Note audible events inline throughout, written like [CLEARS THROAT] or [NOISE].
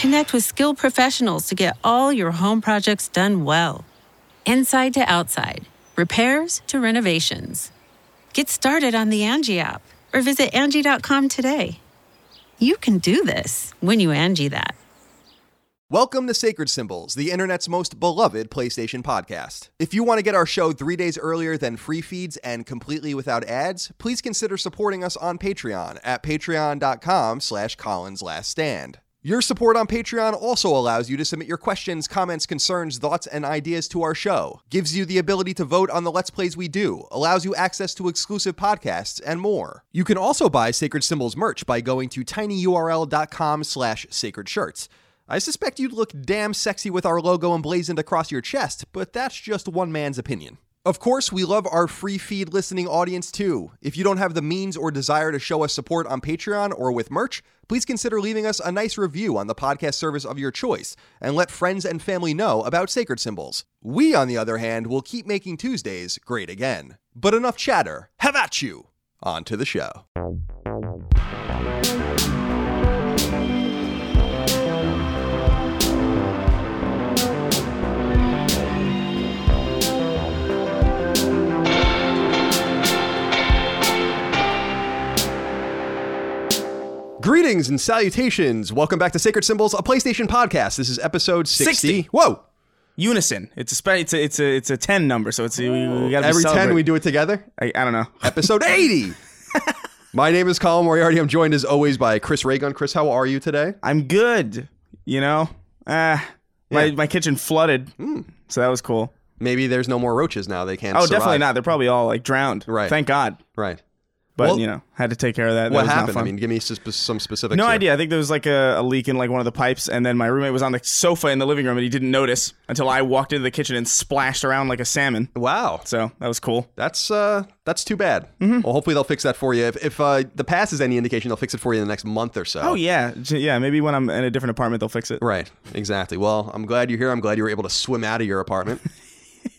Connect with skilled professionals to get all your home projects done well. Inside to outside, repairs to renovations. Get started on the Angi app or visit Angi.com today. You can do this when you Angi that. Welcome to Sacred Symbols, the internet's most beloved PlayStation podcast. If you want to get our show three days earlier than free feeds and completely without ads, please consider supporting us on Patreon at patreon.com slash Colin's Last Stand. Your support on Patreon also allows you to submit your questions, comments, concerns, thoughts, and ideas to our show, gives you the ability to vote on the Let's Plays we do, allows you access to exclusive podcasts, and more. You can also buy Sacred Symbols merch by going to tinyurl.com slash sacred shirts. I suspect you'd look damn sexy with our logo emblazoned across your chest, but that's just one man's opinion. Of course, we love our free feed listening audience too. If you don't have the means or desire to show us support on Patreon or with merch, please consider leaving us a nice review on the podcast service of your choice and let friends and family know about Sacred Symbols. We, on the other hand, will keep making Tuesdays great again. But enough chatter. Have at you! On to the show. Greetings and salutations. Welcome back to Sacred Symbols, a PlayStation podcast. This is episode 60. 60. Whoa. Unison. It's a spe- it's a it's a it's a ten number, so it's we, we gotta Every 10 we do it together. I, I don't know. Episode [LAUGHS] 80. [LAUGHS] My name is Colin Moriarty. I'm joined as always by Chris Raygun. Chris, how are you today? I'm good. You know, uh, my Yeah. my kitchen flooded, so that was cool. Maybe there's no more roaches now. They can't Oh, survive. definitely not. They're probably all like drowned. Right. Thank God. Right. But Well, you know, had to take care of that. That What not happened? I mean, give me some specifics. no here. idea. I think there was like a, a leak in like one of the pipes, and then my roommate was on the sofa in the living room, and he didn't notice until I walked into the kitchen and splashed around like a salmon. Wow. So that was cool. That's uh that's too bad. Mm-hmm. Well, hopefully they'll fix that for you. If, if uh, the pass is any indication, they'll fix it for you in the next month or so. Oh yeah, yeah. Maybe when I'm in a different apartment, they'll fix it. Right. Exactly. Well, I'm glad you're here. I'm glad you were able to swim out of your apartment [LAUGHS]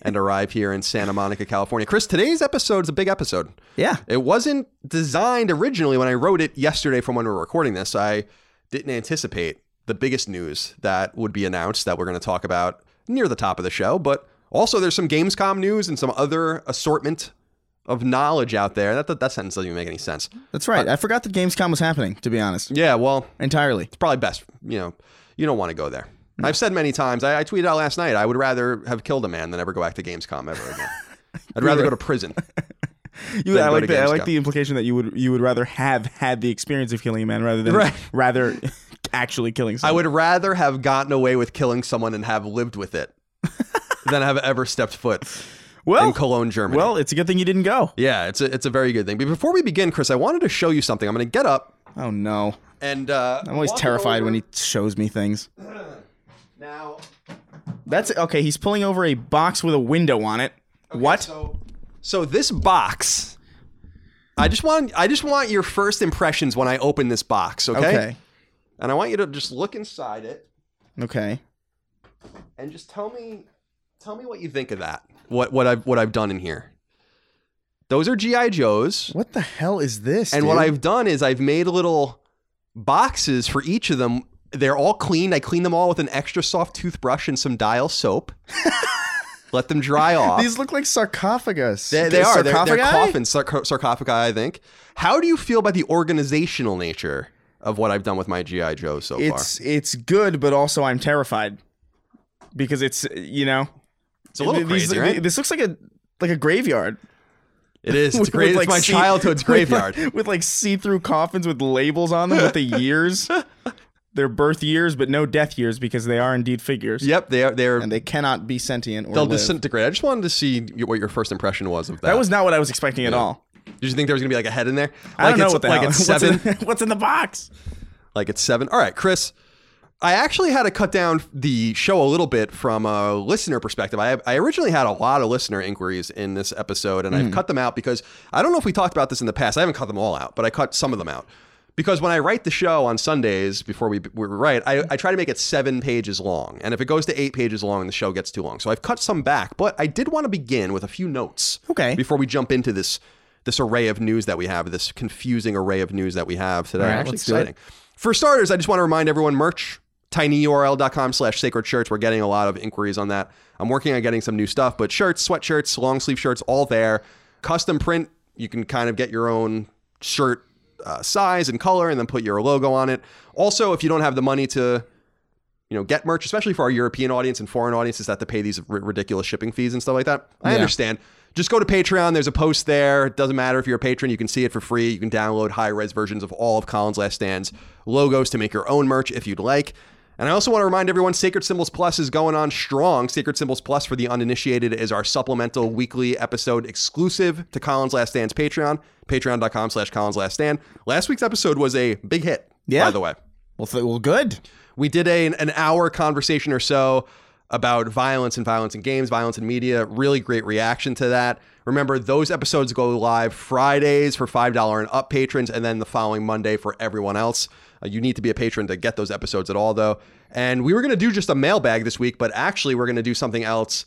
and arrive here in Santa Monica, California. Chris, today's episode is a big episode. Yeah. It wasn't designed originally when I wrote it yesterday from when we were recording this. I didn't anticipate the biggest news that would be announced that we're going to talk about near the top of the show, but also there's some Gamescom news and some other assortment of knowledge out there. That, that, that sentence doesn't even make any sense. That's right. Uh, I forgot that Gamescom was happening. To be honest, Yeah, well, entirely. it's probably best, you know, you don't want to go there. I've said many times, I, I tweeted out last night, I would rather have killed a man than ever go back to Gamescom ever again. [LAUGHS] I'd rather go to prison. [LAUGHS] You, I like the I like the implication that you would you would rather have had the experience of killing a man rather than Right. rather [LAUGHS] actually killing someone. I would rather have gotten away with killing someone and have lived with it than have ever stepped foot well, in Cologne, Germany. well, it's a good thing you didn't go. yeah, it's a, it's a very good thing. But before we begin, Chris, I wanted to show you something. I'm going to get up Oh no, and uh, I'm always terrified when he shows me things. [CLEARS THROAT] now. That's okay. He's pulling over a box with a window on it. what? So, so this box. I just want I just want your first impressions when I open this box, okay? okay. And I want you to just look inside it Okay. and just tell me tell me what you think of that. What what I've what I've done in here. Those are GI Joes, What the hell is this? and what dude? I've done is I've made little boxes for each of them. They're all cleaned. I clean them all with an extra soft toothbrush and some dial soap. [LAUGHS] Let them dry off. These look like sarcophagus. They, they are. They're, they're coffins, sarco- sarcophagi, I think. How do you feel about the organizational nature of what I've done with my GI Joe so far? It's it's good, but also I'm terrified because it's you know It's a little these- crazy, right? This looks like a like a graveyard. It is. It's [LAUGHS] With, great. like, it's my see- childhood's [LAUGHS] with, graveyard. like- with like see-through coffins with labels on them with the years, their birth years, but no death years because they are indeed figures. Yep, they are. They're. and they cannot be sentient or They'll live. disintegrate. I just wanted to see what your first impression was of that. That was not what I was expecting at all. Did you think there was gonna be like a head in there? I like don't know it's, what the like hell. it's [LAUGHS] What's seven. in, [LAUGHS] what's in the box? like it's seven. All right, Chris. I actually had to cut down the show a little bit from a listener perspective. I, I originally had a lot of listener inquiries in this episode, and Hmm. I've cut them out because I don't know if we talked about this in the past. I haven't cut them all out, but I cut some of them out. Because when I write the show on Sundays before we, we write, I, I try to make it seven pages long. And if it goes to eight pages long, the show gets too long. So I've cut some back, but I did want to begin with a few notes. Okay. Before we jump into this this array of news that we have, this confusing array of news that we have today. All right, Actually let's do it. exciting. For starters, I just want to remind everyone merch, tinyurl.com slash sacred shirts. We're getting a lot of inquiries on that. I'm working on getting some new stuff, but shirts, sweatshirts, long sleeve shirts, all there. Custom print, you can kind of get your own shirt uh, size and color and then put your logo on it. Also, if you don't have the money to you know, get merch, especially for our European audience and foreign audiences that have to pay these r- ridiculous shipping fees and stuff like that. I Yeah. understand. Just go to Patreon. There's a post there. It doesn't matter if you're a patron. You can see it for free. You can download high res versions of all of Colin's Last Stand's logos to make your own merch if you'd like. And I also want to remind everyone Sacred Symbols Plus is going on strong. Sacred Symbols Plus for the uninitiated is our supplemental weekly episode exclusive to Colin's Last Stand's Patreon, patreon.com slash Colin's Last Stand. Last week's episode was a big hit, Yeah. by the way. Well, th- well, good. We did a, an hour conversation or so about violence and violence in games, violence in media. Really great reaction to that. Remember, those episodes go live Fridays for $5 and up patrons, and then the following Monday for everyone else. Uh, you need to be a patron to get those episodes at all, though. And we were going to do just a mailbag this week, but actually, we're going to do something else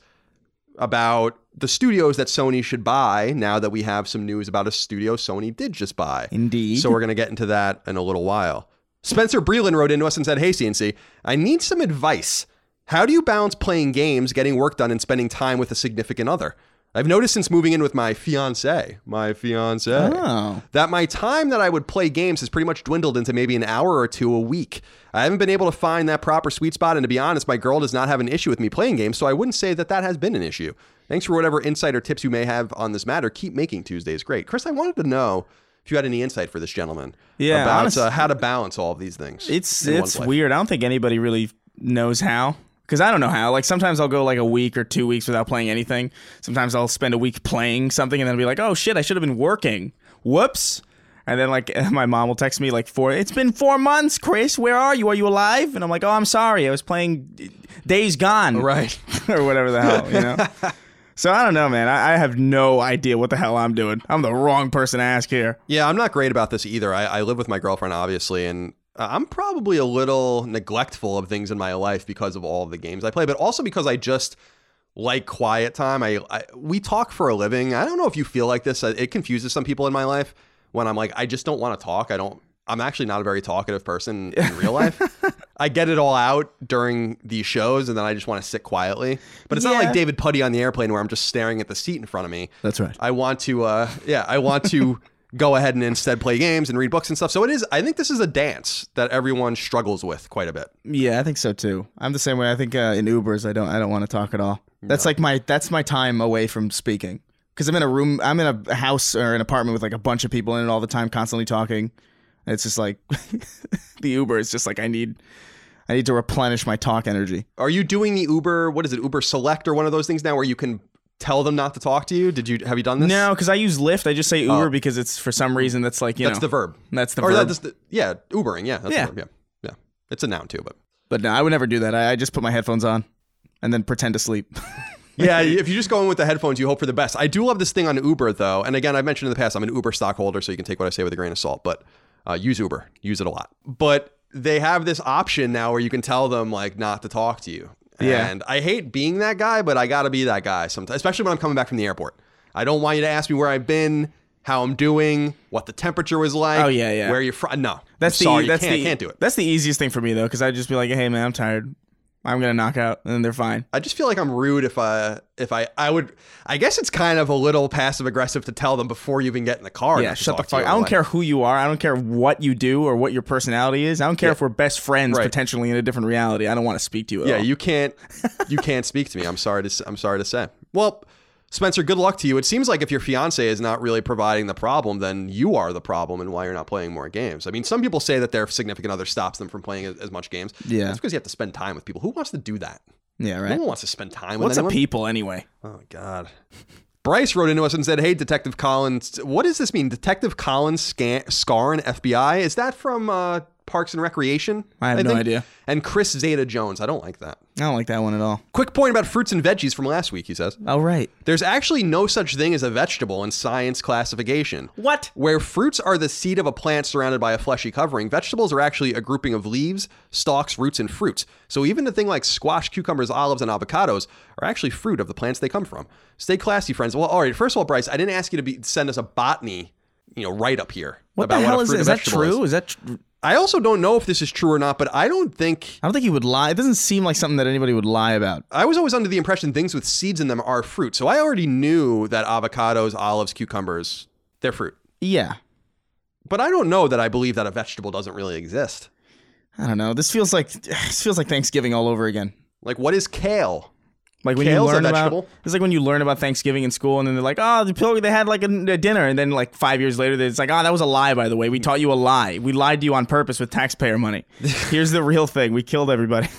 about the studios that Sony should buy now that we have some news about a studio Sony did just buy. Indeed. So we're going to get into that in a little while. Spencer Breland wrote into us and said, Hey, CNC, I need some advice. How do you balance playing games, getting work done, and spending time with a significant other? I've noticed since moving in with my fiance, my fiance, Oh. that my time that I would play games has pretty much dwindled into maybe an hour or two a week. I haven't been able to find that proper sweet spot, and to be honest, my girl does not have an issue with me playing games, so I wouldn't say that that has been an issue. Thanks for whatever insight or tips you may have on this matter. Keep making Tuesdays great. Chris, I wanted to know if you had any insight for this gentleman Yeah, about honest- uh, how to balance all of these things. It's it's weird. I don't think anybody really knows how. Because I don't know how. Like sometimes I'll go like a week or two weeks without playing anything. Sometimes I'll spend a week playing something and then I'll be like, oh shit, I should have been working. Whoops. And then like [LAUGHS] my mom will text me like four. It's been four months, Chris. Where are you? Are you alive? And I'm like, oh, I'm sorry. I was playing Days Gone, Right. [LAUGHS] or whatever the hell, you know. [LAUGHS] so I don't know, man. I, I have no idea what the hell I'm doing. I'm the wrong person to ask here. Yeah, I'm not great about this either. I, I live with my girlfriend, obviously, and uh, I'm probably a little neglectful of things in my life because of all of the games I play, but also because I just like quiet time. I, I we talk for a living. I don't know if you feel like this. Uh, It confuses some people in my life when I'm like, I just don't want to talk. I don't. I'm actually not a very talkative person in real life. [LAUGHS] I get it all out during these shows, and then I just want to sit quietly. But it's not like David Puddy on the airplane where I'm just staring at the seat in front of me. That's right. I want to, uh, yeah, I want to [LAUGHS] go ahead and instead play games and read books and stuff. So it is. I think this is a dance that everyone struggles with quite a bit. Yeah, I think so too. I'm the same way. I think uh, in Ubers, I don't, I don't want to talk at all. That's like my, that's my time away from speaking. Because I'm in a room, I'm in a house or an apartment with like a bunch of people in it all the time, constantly talking. And it's just like [LAUGHS] the Uber is just like I need, I need to replenish my talk energy. Are you doing the Uber? What is it? Uber Select or one of those things now where you can tell them not to talk to you? Did you have you done this? No, because I use Lyft. I just say Uber Oh. because it's for some reason that's like you know. that's know the verb. that's the or verb. that's the yeah, Ubering. Yeah, that's Yeah. the verb. Yeah, yeah. It's a noun too, but but no, I would never do that. I, I just put my headphones on and then pretend to sleep. [LAUGHS] yeah, [LAUGHS] if you just go in with the headphones, you hope for the best. I do love this thing on Uber though, and again, I've mentioned in the past, I'm an Uber stockholder, so you can take what I say with a grain of salt. But uh, use Uber, use it a lot. But they have this option now where you can tell them like not to talk to you, Yeah. And I hate being that guy, but I got to be that guy sometimes, especially when I'm coming back from the airport. I don't want you to ask me where I've been, how I'm doing, what the temperature was like. Oh, yeah, yeah. Where you're from. No, That's I'm the sorry, that's can't, the can't do it. That's the easiest thing for me though, because I'd just be like, hey man, I'm tired. I'm gonna knock out, and then they're fine. I just feel like I'm rude if I if I I would. I guess it's kind of a little passive aggressive to tell them before you even get in the car. Yeah, shut the talk to you fuck. I don't like- care who you are. I don't care what you do or what your personality is. I don't care Yeah. if we're best friends Right. potentially in a different reality. I don't want to speak to you. At Yeah, all. you can't you [LAUGHS] can't speak to me. I'm sorry to I'm sorry to say. Well, Spencer, good luck to you. It seems like if your fiance is not really providing the problem, then you are the problem and why you're not playing more games. I mean, some people say that their significant other stops them from playing as, as much games. Yeah. That's because you have to spend time with people. Who wants to do that? yeah, right. No one wants to spend time with What's a people anyway? Oh God. Bryce wrote into us and said, "Hey, Detective Collins, what does this mean? Detective Collins Scan- Scarn FBI? Is that from uh, Parks and Recreation? I have no think? idea. And Chris Zeta Jones. I don't like that. I don't like that one at all. Quick point about fruits and veggies from last week. He says Oh right. there's actually no such thing as a vegetable in science classification. What? Where fruits are the seed of a plant surrounded by a fleshy covering, vegetables are actually a grouping of leaves, stalks, roots, and fruits. So even a thing like squash, cucumbers, olives, and avocados are actually fruit of the plants they come from. Stay classy, friends. Well, all right. First of all, Bryce, I didn't ask you to be send us a botany, you know, right up here What about the hell what a is fruit it? and Is that true? Is. Is that? Tr- I also don't know if this is true or not, but I don't think I don't think he would lie. It doesn't seem like something that anybody would lie about. I was always under the impression things with seeds in them are fruit. So I already knew that avocados, olives, cucumbers, they're fruit. Yeah. But I don't know that I believe that a vegetable doesn't really exist. I don't know. This feels like [SIGHS] this feels like Thanksgiving all over again. Like, what is kale? Like when Kale's you learn about it's like when you learn about Thanksgiving in school, and then they're like, "Oh, the pilgrim they had like a, a dinner," and then like five years later, it's like, "Oh, that was a lie." By the way, we taught you a lie. We lied to you on purpose with taxpayer money. [LAUGHS] Here's the real thing: we killed everybody. [LAUGHS]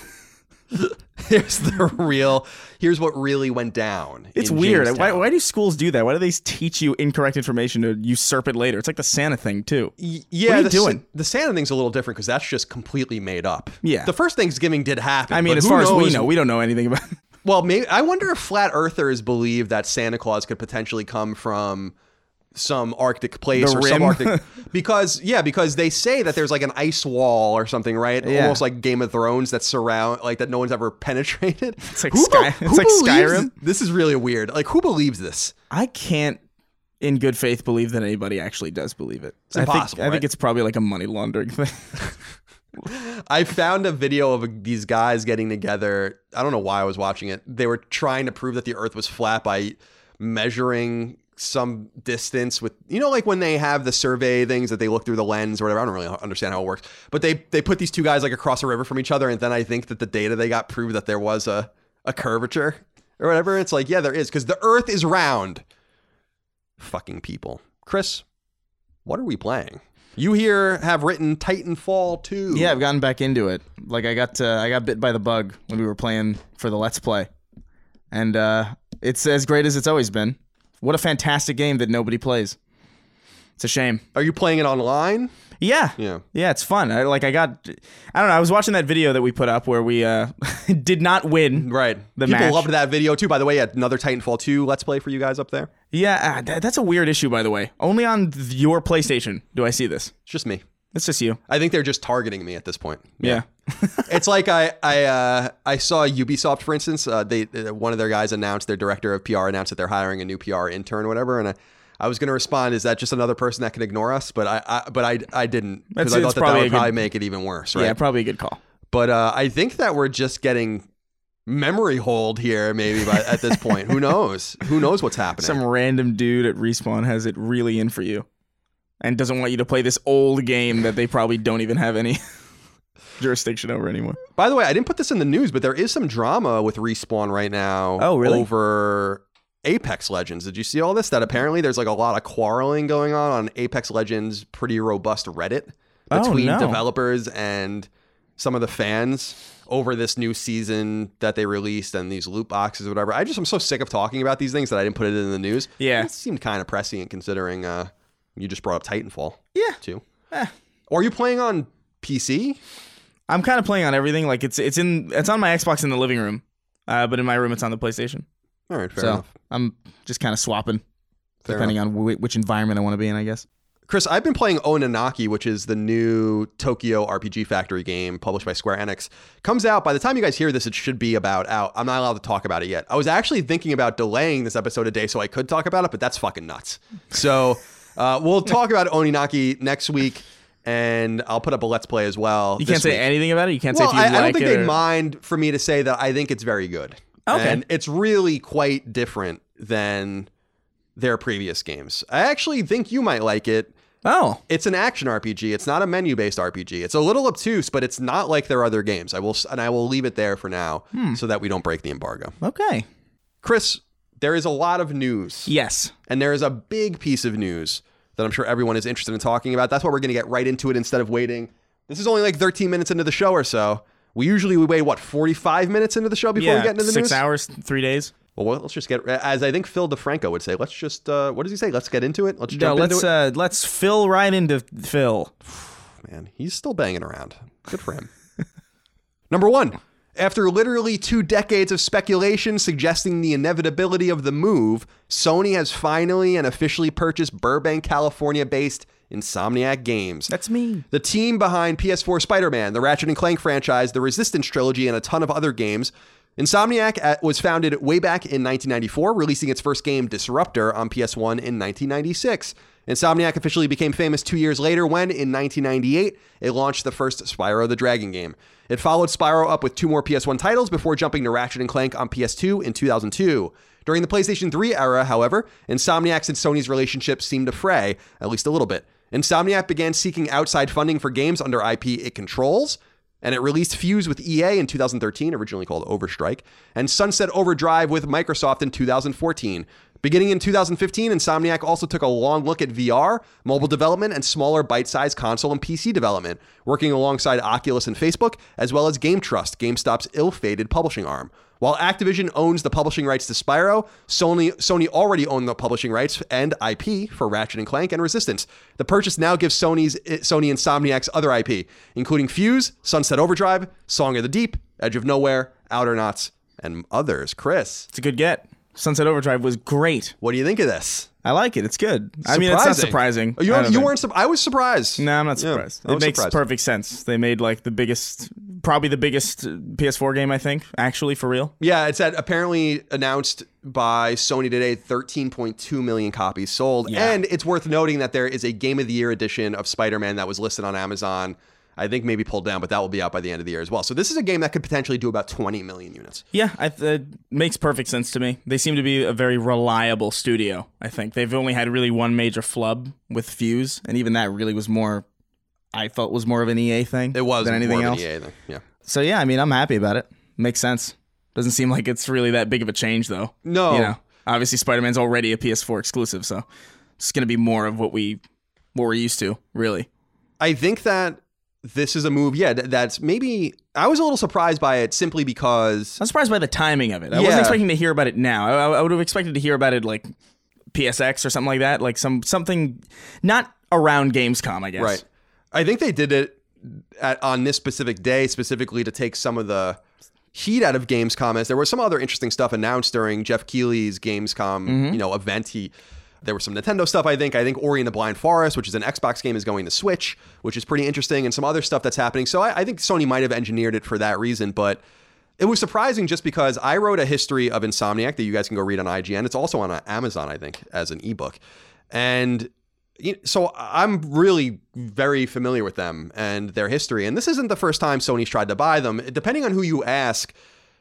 Here's the real. Here's what really went down. It's weird. Why, why do schools do that? Why do they teach you incorrect information to usurp it later? It's like the Santa thing too. Y- Yeah, What are you the, doing? The Santa thing's a little different because that's just completely made up. Yeah. the first Thanksgiving did happen. I mean, but as far as we know, we don't know anything about. Well, maybe I wonder if flat earthers believe that Santa Claus could potentially come from some Arctic place The or rim? Arctic. [LAUGHS] because yeah, because they say that there's like an ice wall or something, right? Yeah. Almost like Game of Thrones that surround like that no one's ever [LAUGHS] penetrated. It's like Who Sky- be- it's like Skyrim. This is really weird. Like who believes this? I can't, in good faith, believe that anybody actually does believe it. It's I impossible, Think, I think it's probably like a money laundering thing. [LAUGHS] I found a video of these guys getting together. I don't know why I was watching it. They were trying to prove that the earth was flat by measuring some distance with you know like when they have the survey things that they look through the lens or whatever. I don't really understand how it works. But they they put these two guys like across a river from each other and then I think that the data they got proved that there was a a curvature or whatever. It's like, yeah, there is cuz the earth is round. Fucking people. Chris, what are we playing? You here have written Titanfall 2. yeah, I've gotten back into it. Like I got, uh, I got bit by the bug when we were playing for the Let's Play, and uh, it's as great as it's always been. What a fantastic game that nobody plays. It's a shame. Are you playing it online? Yeah. Yeah. Yeah, it's fun. I like I got I don't know, I was watching that video that we put up where we uh [LAUGHS] did not win. Right. The People match. loved that video too. By the way, another Titanfall 2 Let's Play for you guys up there. Yeah, uh, th- that's a weird issue by the way. Only on th- your PlayStation do I see this. It's just me. It's just you. I think they're just targeting me at this point. Yeah. [LAUGHS] it's like I I uh, I saw Ubisoft, for instance. Uh, they uh, one of their guys announced their director of PR announced that they're hiring a new PR intern or whatever, and I, I was going to respond, "Is that just another person that can ignore us?" But I, I but I I didn't because I thought that, that would good- probably make it even worse, right? Yeah, probably a good call. But uh, I think that we're just getting memory hold here, maybe by, at this point. Who knows? Who knows what's [LAUGHS] happening? Some random dude at Respawn has it really in for you and doesn't want you to play this old game that they probably don't even have any [LAUGHS] jurisdiction over anymore. By the way, I didn't put this in the news, but there is some drama with Respawn right now. Oh, really? Over Apex Legends. Did you see all this? That apparently there's like a lot of quarreling going on on Apex Legends' pretty robust Reddit Oh, between no. developers and some of the fans over this new season that they released and these loot boxes or whatever. I just I'm so sick of talking about these things that I didn't put it in the news. Yeah. It seemed kind of prescient considering uh, you just brought up Titanfall Yeah. too. Eh. Or are you playing on PC? I'm kind of playing on everything. Like it's it's in it's on my Xbox in the living room, uh, but in my room it's on the PlayStation. All right, fair so enough. I'm just kind of swapping Fair depending on wh- which environment I want to be in. I guess. Chris, I've been playing Oninaki, which is the new Tokyo RPG Factory game published by Square Enix. Comes out by the time you guys hear this, it should be about out. I'm not allowed to talk about it yet. I was actually thinking about delaying this episode a day so I could talk about it, but that's fucking nuts. So uh, we'll talk about Oninaki next week, and I'll put up a let's play as well. You can't say week. anything about it. You can't Well, say if you I, like I don't think they'd or- mind for me to say that I think it's very good. Okay. And it's really quite different than their previous games. I actually think you might like it. Oh, It's an action RPG. It's not a menu-based RPG. It's a little obtuse, but it's not like their other games. I will and I will leave it there for now Hmm. so that we don't break the embargo. okay. Chris, there is a lot of news. Yes. And there is a big piece of news that I'm sure everyone is interested in talking about. That's why we're going to get right into it instead of waiting. This is only like 13 minutes into the show or so. We usually we wait what 45 minutes into the show before yeah. we get into the six news. hours, three days. Well, let's just get as I think Phil DeFranco would say. Let's just uh, what does he say? Let's get into it. Let's No, jump let's into it. uh, let's fill right into Phil. [SIGHS] Man, he's still banging around. Good for him. [LAUGHS] Number one, after literally two decades of speculation suggesting the inevitability of the move, Sony has finally and officially purchased Burbank, California based Insomniac Games. That's me. The team behind PS4 Spider Man, the Ratchet and Clank franchise, the Resistance trilogy, and a ton of other games. Insomniac uh, was founded way back in 1994, releasing its first game, Disruptor, on PS1 in 1996. Insomniac officially became famous two years later when, in 1998, it launched the first Spyro the Dragon game. It followed Spyro up with two more PS1 titles before jumping to Ratchet and Clank on PS2 in 2002. During the PlayStation 3 era, however, Insomniac's and Sony's relationship seemed to fray, at least a little bit. Insomniac began seeking outside funding for games under IP it controls, and it released Fuse with EA in 2013, originally called Overstrike, and Sunset Overdrive with Microsoft in 2014. Beginning in 2015, Insomniac also took a long look at VR, mobile development, and smaller bite sized console and PC development, working alongside Oculus and Facebook, as well as GameTrust, GameStop's ill fated publishing arm. While Activision owns the publishing rights to Spyro, Sony, Sony already owned the publishing rights and IP for Ratchet and Clank and Resistance. The purchase now gives Sony's Sony Insomniac's other IP, including Fuse, Sunset Overdrive, Song of the Deep, Edge of Nowhere, Outernauts, and others. Chris, It's a good get. Sunset Overdrive was great. what do you think of this? I like it. It's good. I mean, it's not surprising. You, I don't- don't you weren't. Sur- I was surprised. No, I'm not surprised. I it makes surprised. perfect sense. They made like the biggest, probably the biggest uh, PS4 game I think, actually for real. Yeah, it's at apparently announced by Sony today 13.2 million copies sold. Yeah. And it's worth noting that there is a Game of the Year edition of Spider Man that was listed on Amazon. I think maybe pulled down, but that will be out by the end of the year as well. So this is a game that could potentially do about 20 million units. Yeah, I, it makes perfect sense to me. They seem to be a very reliable studio. I think they've only had really one major flub with Fuse, and even that really was more. I felt was more of an EA thing. It was than anything else. An. Yeah. So yeah, I mean, I'm happy about it. Makes sense. Doesn't seem like it's really that big of a change, though. No. You know, obviously Spider-Man's already a PS4 exclusive, so it's gonna be more of what we what we're used to, really. I think that this is a move, yeah, th- that's maybe. I was a little surprised by it simply because. I'm surprised by the timing of it. I Yeah. wasn't expecting to hear about it now. I, I would have expected to hear about it like PSX or something like that, like some something not around Gamescom, I guess. Right. I think they did it at, on this specific day specifically to take some of the heat out of Gamescom as there was some other interesting stuff announced during Geoff Keighley's Gamescom, Mm-hmm. you know, event. He there was some Nintendo stuff, I think. I think Ori and the Blind Forest, which is an Xbox game, is going to Switch, which is pretty interesting, and some other stuff that's happening. So I, I think Sony might have engineered it for that reason, but it was surprising just because I wrote a history of Insomniac that you guys can go read on IGN. It's also on uh, Amazon, I think, as an ebook. And so I'm really very familiar with them and their history. And this isn't the first time Sony's tried to buy them. Depending on who you ask,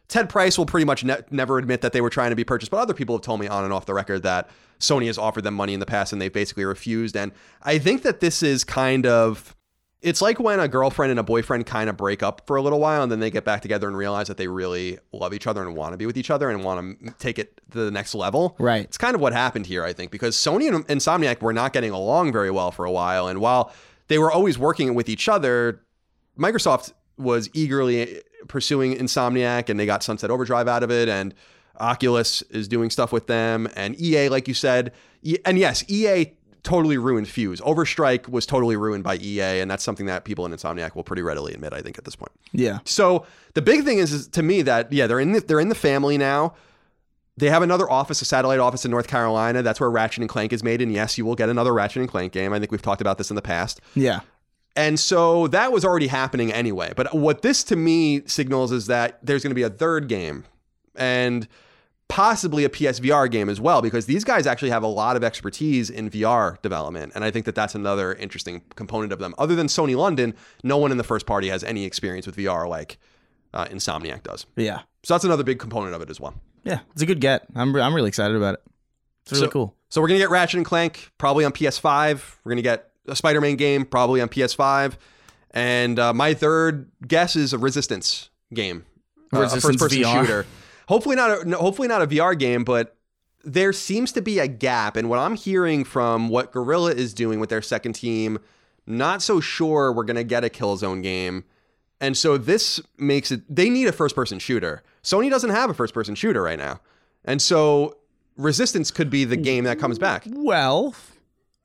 Ted Price will pretty much ne- never admit that they were trying to be purchased, but other people have told me on and off the record that Sony has offered them money in the past and they've basically refused. And I think that this is kind of it's like when a girlfriend and a boyfriend kind of break up for a little while and then they get back together and realize that they really love each other and want to be with each other and want to take it to the next level. Right. It's kind of what happened here, I think, because Sony and Insomniac were not getting along very well for a while. And while they were always working with each other, Microsoft was eagerly pursuing Insomniac and they got Sunset Overdrive out of it. And Oculus is doing stuff with them. And EA, like you said, E- and yes, EA totally ruined Fuse. Overstrike was totally ruined by EA, and that's something that people in Insomniac will pretty readily admit. I think at this point. Yeah. So the big thing is, is to me that yeah, they're in the, they're in the family now. They have another office, a satellite office in North Carolina. That's where Ratchet and Clank is made. And yes, you will get another Ratchet and Clank game. I think we've talked about this in the past. Yeah. And so that was already happening anyway. But what this to me signals is that there's going to be a third game and possibly a PSVR game as well, because these guys actually have a lot of expertise in VR development. And I think that that's another interesting component of them. Other than Sony London, no one in the first party has any experience with VR like uh, Insomniac does. Yeah. So that's another big component of it as well. Yeah. It's a good get. I'm, re- I'm really excited about it. It's really So- cool. So we're gonna get Ratchet and Clank probably on PS5. We're gonna get a Spider-Man game probably on PS5, and uh, my third guess is a Resistance game, Uh, a first-person VR. shooter. Hopefully not. A, no, hopefully not a VR game, but there seems to be a gap. And what I'm hearing from what Guerrilla is doing with their second team, not so sure we're gonna get a Killzone game. And so this makes it. They need a first-person shooter. Sony doesn't have a first-person shooter right now, and so Resistance could be the game that comes back. Well,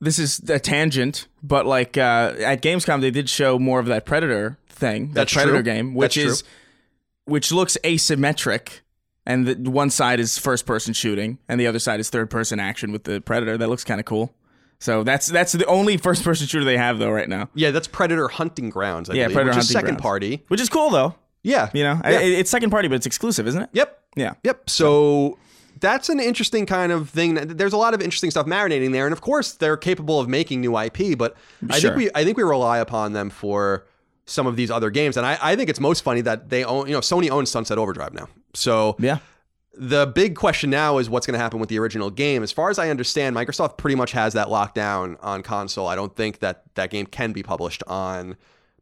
this is a tangent, but like uh, at Gamescom, they did show more of that Predator thing, that That's Predator true. game, which That's is which looks asymmetric, and the one side is first person shooting, and the other side is third person action with the Predator. That looks kind of cool. So that's that's the only first person shooter they have though right now, Yeah, that's Predator Hunting Grounds. I Yeah, believe, Predator which is second Grounds. party. which is cool though. Yeah, You know, I- it's second party, but it's exclusive, isn't it? Yep. Yeah. Yep. So that's an interesting kind of thing. There's a lot of interesting stuff marinating there, and of course they're capable of making new IP. But I think we I think we rely upon them for some of these other games, and I, I think it's most funny that they own you know Sony owns Sunset Overdrive now. So Yeah. the big question now is what's going to happen with the original game. As far as I understand, Microsoft pretty much has that locked down on console. I don't think that that game can be published on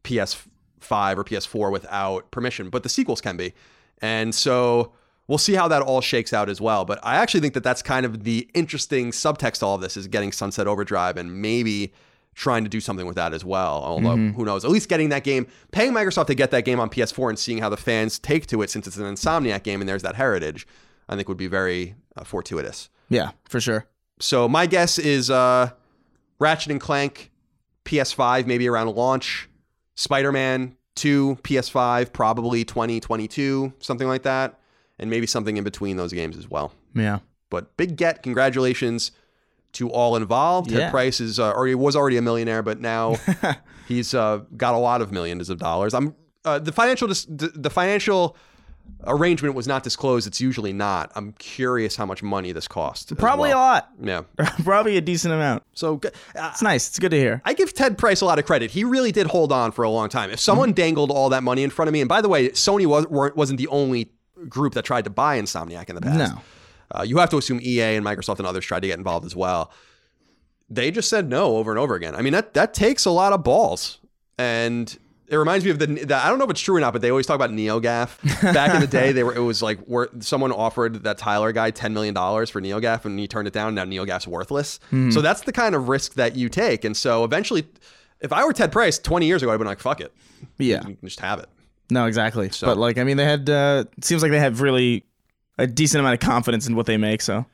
PS5 or PS4 without permission, but the sequels can be. And so we'll see how that all shakes out as well. But I actually think that that's kind of the interesting subtext to all of this is getting Sunset Overdrive and maybe trying to do something with that as well. Although who knows? At least getting that game, paying Microsoft to get that game on PS4 and seeing how the fans take to it since it's an Insomniac game and there's that heritage, I think would be very uh, fortuitous. Yeah, for sure. So my guess is uh, Ratchet and Clank, PS5, maybe around launch. Spider-Man 2, PS5, probably 2022, something like that, and maybe something in between those games as well. Yeah. But big get, congratulations to all involved. Ted Price is uh, already was already a millionaire, but now [LAUGHS] he's uh, got a lot of millions of dollars. I'm uh, the financial dis- the, financial arrangement was not disclosed. It's usually not. I'm curious how much money this cost. Probably well. a lot. Yeah. [LAUGHS] Probably a decent amount. So uh, It's nice. It's good to hear. I give Ted Price a lot of credit. He really did hold on for a long time. If someone dangled all that money in front of me, and by the way, Sony was, weren't, wasn't the only group that tried to buy Insomniac in the past. No. Uh, you have to assume EA and Microsoft and others tried to get involved as well. They just said no over and over again. I mean, that that takes a lot of balls, and it reminds me of the, the. I don't know if it's true or not, but they always talk about NeoGaf. Back in the day, they were. It was like where someone offered that Tyler guy ten million dollars for NeoGaf, and he turned it down. Now NeoGaf's worthless. So that's the kind of risk that you take. And so eventually, if I were Ted Price twenty years ago, I'd been like, "Fuck it, Yeah. you can just have it." No, exactly. But like, I mean, they had. Uh, seems like they have really a decent amount of confidence in what they make. So,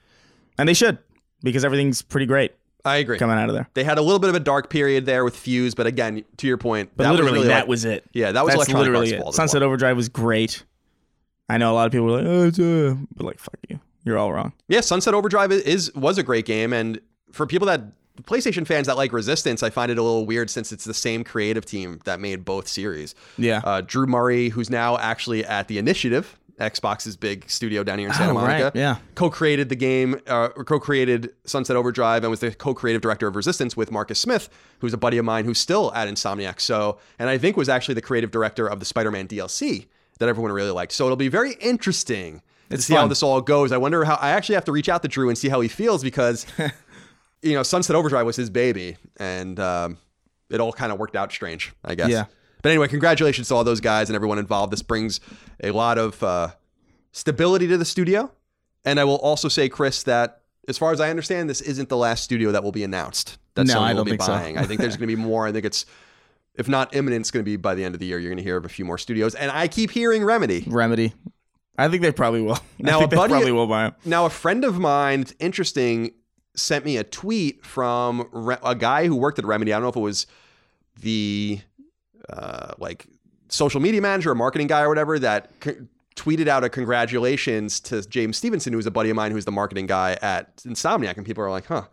and they should because everything's pretty great I agree. coming out of there. They had a little bit of a dark period there with Fuse, but again, to your point, But that was literally, really that like- was it. Yeah, that was That's literally it. Sunset well. Overdrive was great. I know a lot of people were like, "Oh, it's uh," but like, fuck you. You're all wrong. Yeah, Sunset Overdrive is was a great game, and for people that PlayStation fans that like Resistance, I find it a little weird since it's the same creative team that made both series. Yeah. Uh, Drew Murray, who's now actually at the Initiative, Xbox's big studio down here in Santa Oh, right, Monica, yeah. co-created the game, uh, co-created Sunset Overdrive, and was the co-creative director of Resistance with Marcus Smith, who's a buddy of mine who's still at Insomniac. So, and I think was actually the creative director of the Spider-Man DLC that everyone really liked. So it'll be very interesting to It's see how this all goes. I wonder how. I actually have to reach out to Drew and see how he feels because, [LAUGHS] you know, Sunset Overdrive was his baby, and um, it all kind of worked out strange, I guess. Yeah. But anyway, congratulations to all those guys and everyone involved. This brings a lot of uh, stability to the studio. And I will also say, Chris, that as far as I understand, this isn't the last studio that will be announced that No, Sony I will be think so. buying. I think there's [LAUGHS] going to be more. I think it's, if not imminent, it's going to be by the end of the year. You're going to hear of a few more studios. And I keep hearing Remedy. Remedy. I think they probably will. [LAUGHS] Now, I think a they buddy- probably will buy them. Now, a friend of mine, it's interesting, sent me a tweet from Re- a guy who worked at Remedy. I don't know if it was the uh, like social media manager or marketing guy or whatever that c- tweeted out a congratulations to James Stevenson, who's a buddy of mine, who's the marketing guy at Insomniac, and people are like, "Huh,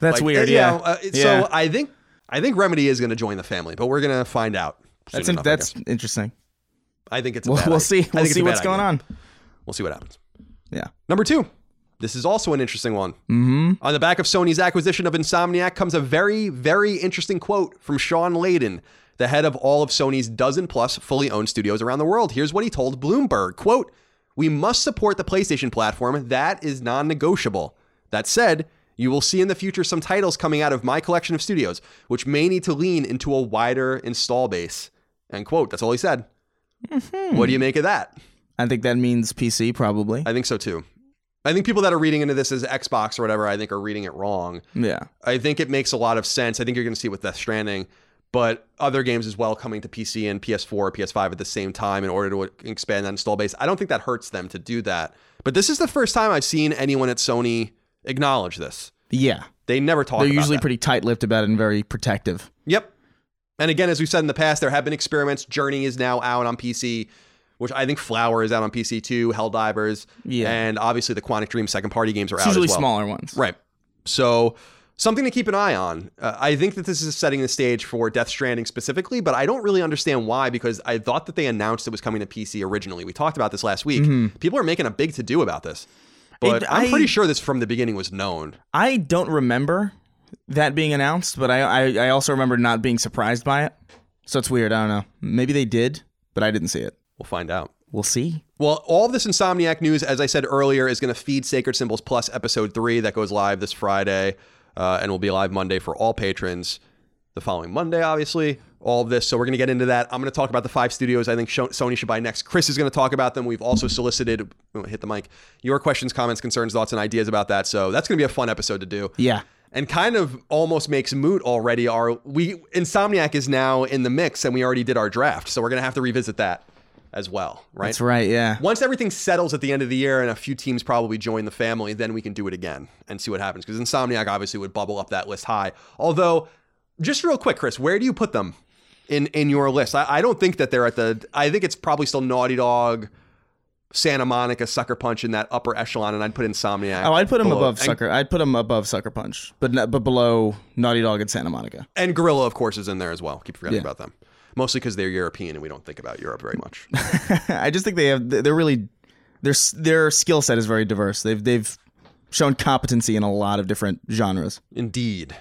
That's Like, weird. you Yeah. know, uh, Yeah. So I think I think Remedy is going to join the family, but we're going to find out. that's enough, I that's guess. interesting. I think it's. We'll, bad we'll see. We'll see what's going on. We'll see what happens. Yeah. Number two. This is also an interesting one. Mm-hmm. On the back of Sony's acquisition of Insomniac comes a very, very interesting quote from Shawn Layden, the head of all of Sony's dozen plus fully owned studios around the world. Here's what he told Bloomberg quote, We must support the PlayStation platform. That is non negotiable. That said, you will see in the future some titles coming out of my collection of studios, which may need to lean into a wider install base. End quote. That's all he said. What do you make of that? I think that means PC probably. I think so too. I think people that are reading into this as Xbox or whatever, I think are reading it wrong. yeah. I think it makes a lot of sense. I think you're going to see it with Death Stranding, but other games as well coming to PC and PS4 or PS5 at the same time in order to expand that install base. I don't think that hurts them to do that. But this is the first time I've seen anyone at Sony acknowledge this. Yeah. They never talk They're usually that. pretty tight-lipped about it and very protective. Yep. And again, as we've said in the past, there have been experiments. Journey is now out on PC, which I think Flower is out on PC too, Helldivers. Yeah. And obviously the Quantic Dream second party games are It's out usually as well. smaller ones. Right. So something to keep an eye on. Uh, I think that this is setting the stage for Death Stranding specifically, but I don't really understand why because I thought that they announced it was coming to PC originally. We talked about this last week. People are making a big to do about this. But Mm-hmm. It- I'm I- pretty sure this from the beginning was known. I don't remember that being announced, but I, I I also remember not being surprised by it. So it's weird. I don't know. Maybe they did, but I didn't see it. We'll find out. We'll see. Well, all of this Insomniac news, as I said earlier, is going to feed Sacred Symbols Plus episode three that goes live this Friday uh, and will be live Monday for all patrons. The following Monday, obviously, all of this. So we're going to get into that. I'm going to talk about the five studios I think Sony should buy next. Chris is going to talk about them. We've also solicited, oh, hit the mic, your questions, comments, concerns, thoughts, and ideas about that. So that's going to be a fun episode to do Yeah. and kind of almost makes moot already our we Insomniac is now in the mix and we already did our draft. So we're going to have to revisit that as well, right? That's right. Yeah. Once everything settles at the end of the year and a few teams probably join the family, then we can do it again and see what happens. Because Insomniac obviously would bubble up that list high. Although, just real quick, Chris, where do you put them in in your list? I, I don't think that they're at the. I think it's probably still Naughty Dog, Santa Monica, Sucker Punch in that upper echelon, and I'd put Insomniac. Oh, I'd put them below- above and- Sucker. I'd put them above Sucker Punch, but but below Naughty Dog and Santa Monica. And Guerrilla, of course, is in there as well. Keep forgetting Yeah. about them. Mostly because they're European and we don't think about Europe very much. [LAUGHS] I just think they have. They're really their their skill set is very diverse. They've they've shown competency in a lot of different genres. Indeed.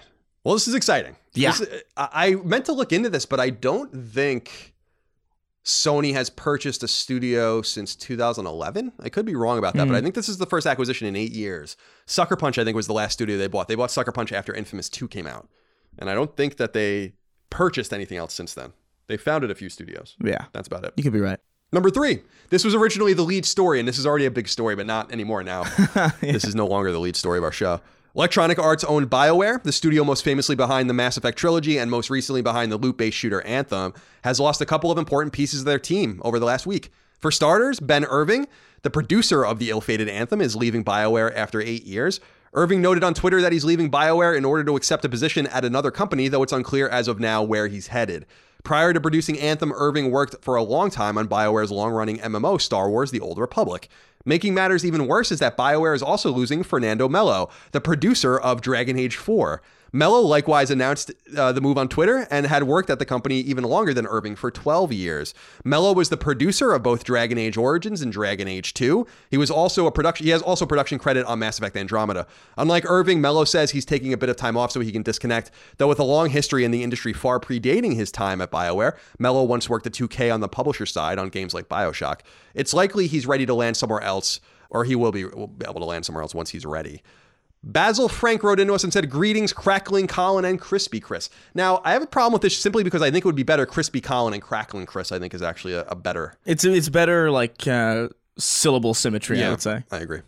Well, this is exciting. Yeah. This I I meant to look into this, but I don't think Sony has purchased a studio since 2011. I could be wrong about that, Hmm. but I think this is the first acquisition in eight years. Sucker Punch, I think, was the last studio they bought. They bought Sucker Punch after Infamous 2 came out. And I don't think that they purchased anything else since then. They founded a few studios. Yeah, That's about it. you could be right. Number three, this was originally the lead story, and this is already a big story, but not anymore now. [LAUGHS] This is no longer the lead story of our show. Electronic Arts owned BioWare, the studio most famously behind the Mass Effect trilogy and most recently behind the loot based shooter Anthem, has lost a couple of important pieces of their team over the last week. For starters, Ben Irving, the producer of the ill fated Anthem, is leaving BioWare after eight years. Irving noted on Twitter that he's leaving BioWare in order to accept a position at another company, though it's unclear as of now where he's headed. Prior to producing Anthem, Irving worked for a long time on BioWare's long running MMO Star Wars The Old Republic. Making matters even worse is that BioWare is also losing Fernando Melo, the producer of Dragon Age 4. Melo likewise announced uh, the move on Twitter and had worked at the company even longer than Irving for 12 years. Melo was the producer of both Dragon Age Origins and Dragon Age 2. He was also a production he has also production credit on Mass Effect Andromeda. Unlike Irving, Melo says he's taking a bit of time off so he can disconnect. Though with a long history in the industry far predating his time at BioWare, Melo once worked at 2K on the publisher side on games like BioShock. It's likely he's ready to land somewhere else or he will be, will be able to land somewhere else once he's ready. Basil Frank wrote into us and said, Greetings, Crackling Colin and Crispy Chris. Now, I have a problem with this simply because I think it would be better Crispy Colin and Crackling Chris, I think is actually a, a better. It's it's better like uh, syllable symmetry. I would say. I agree.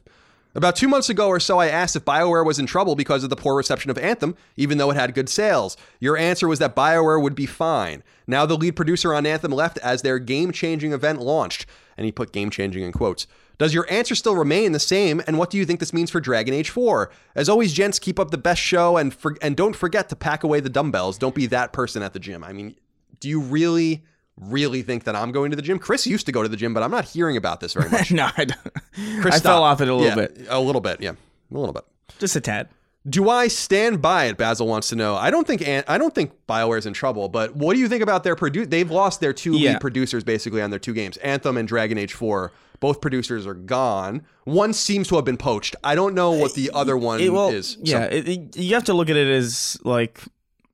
About two months ago or so, I asked if BioWare was in trouble because of the poor reception of Anthem, even though it had good sales. Your answer was that BioWare would be fine. Now, the lead producer on Anthem left as their game changing event launched. And he put game changing in quotes. Does your answer still remain the same? And what do you think this means for Dragon Age 4? As always, gents, keep up the best show and for, and don't forget to pack away the dumbbells. Don't be that person at the gym. I mean, do you really, really think that I'm going to the gym. Chris used to go to the gym, but I'm not hearing about this very [LAUGHS] much. no, I, don't. Chris I fell off it a little Yeah, bit, A little bit, yeah, a little bit. just a tad. Do I stand by it? Basil wants to know. I don't think An- I don't think Bioware's in trouble, but what do you think about their produ- They've lost their two Yeah. lead producers basically on their two games, Anthem and Dragon Age Four. Both producers are gone. One seems to have been poached. I don't know what the other one It- well, is. Yeah, it, it- you have to look at it as like,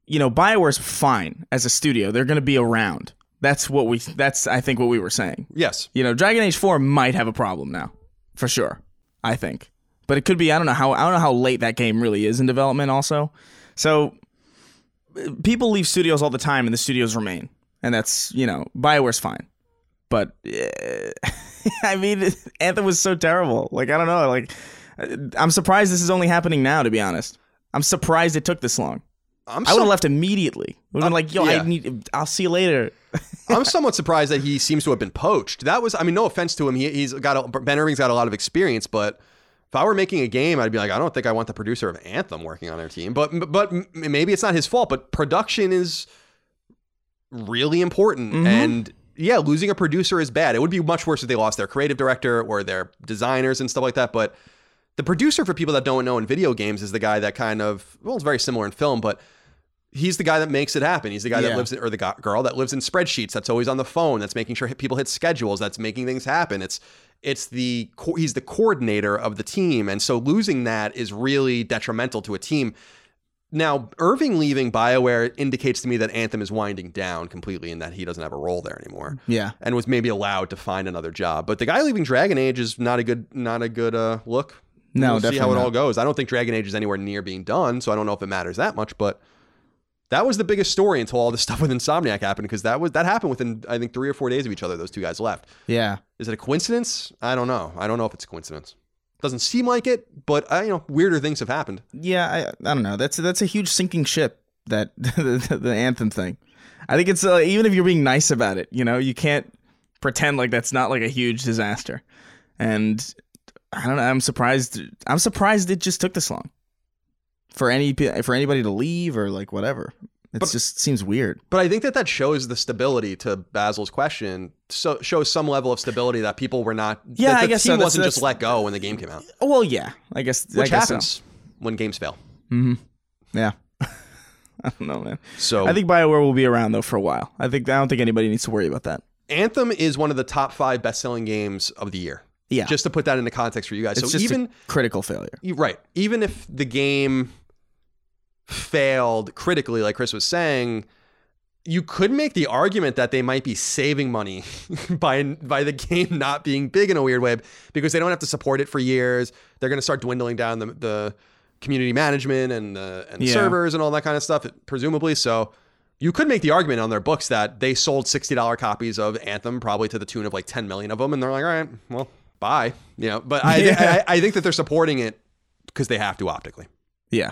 you know, Bioware's fine as a studio. They're going to be around. That's what we. That's I think what we were saying. yes. You know, Dragon Age Four might have a problem now, for sure. I think, but it could be. I don't know how. I don't know how late that game really is in development. Also, so people leave studios all the time, and the studios remain, and that's you know, Bioware's fine. But uh, [LAUGHS] I mean, Anthem was so terrible. Like I don't know. Like uh, I'm surprised this is only happening now. To be honest, I'm surprised it took this long. I'm I would so- have left immediately. Would have been like, "Yo, yeah. I need. I'll see you later." [LAUGHS] I'm somewhat surprised that he seems to have been poached. That was, I mean, no offense to him. He, he's got a, Ben Irving's got a lot of experience, but if I were making a game, I'd be like, I don't think I want the producer of Anthem working on our team. But but maybe it's not his fault. But production is really important, Mhm. and yeah, losing a producer is bad. It would be much worse if they lost their creative director or their designers and stuff like that. But the producer, for people that don't know in video games, is the guy that kind of well, it's very similar in film, but he's the guy that makes it happen. He's the guy that lives in, or the girl that lives in spreadsheets. That's always on the phone. That's making sure people hit schedules. That's making things happen. It's it's the he's the coordinator of the team, and so losing that is really detrimental to a team. Now, Irving leaving BioWare indicates to me that Anthem is winding down completely and that he doesn't have a role there anymore Yeah. and was maybe allowed to find another job. But the guy leaving Dragon Age is not a good not a good uh, look. No, we'll see how it all goes. I don't think Dragon Age is anywhere near being done, so I don't know if it matters that much. But that was the biggest story until all this [LAUGHS] stuff with Insomniac happened because that was that happened within I think three or four days of each other. Those two guys left. Yeah. Is it a coincidence? I don't know. I don't know if it's a coincidence. Doesn't seem like it, but uh, you know, weirder things have happened. Yeah, I, I don't know. That's that's a huge sinking ship. That [LAUGHS] the, the anthem thing. I think it's uh, even if you're being nice about it, you know, you can't pretend like that's not like a huge disaster. And I don't know. I'm surprised. I'm surprised it just took this long for any for anybody to leave or like whatever. It just seems weird. But I think that that shows the stability to Basil's question. So shows some level of stability that people were not. Yeah, that the I guess so. team That's- wasn't just that's- let go when the game came out, Well, yeah, I guess which I guess happens when games fail. hmm Yeah. [LAUGHS] I don't know, man. So I think Bioware will be around though for a while. I think I don't think anybody needs to worry about that. Anthem is one of the top five best-selling games of the year. Yeah, Just to put that into context for you guys. it's so even critical failure. right, even if the game failed critically, like Chris was saying, you could make the argument that they might be saving money [LAUGHS] by by the game not being big in a weird way because they don't have to support it for years. They're going to start dwindling down the, the community management and the and Yeah. servers and all that kind of stuff, presumably. So you could make the argument on their books that they sold sixty dollar copies of Anthem, probably to the tune of like ten million of them, and they're like, all right, well, bye, you know. But I [LAUGHS] Yeah. I, I think that they're supporting it because they have to optically. Yeah.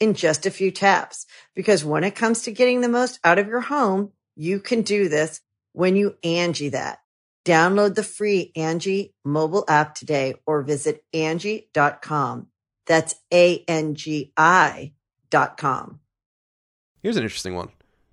in just a few taps. Because when it comes to getting the most out of your home, you can do this when you Angi that. Download the free Angi mobile app today or visit Angi.com. That's A-N-G-I dot com. Here's an interesting one.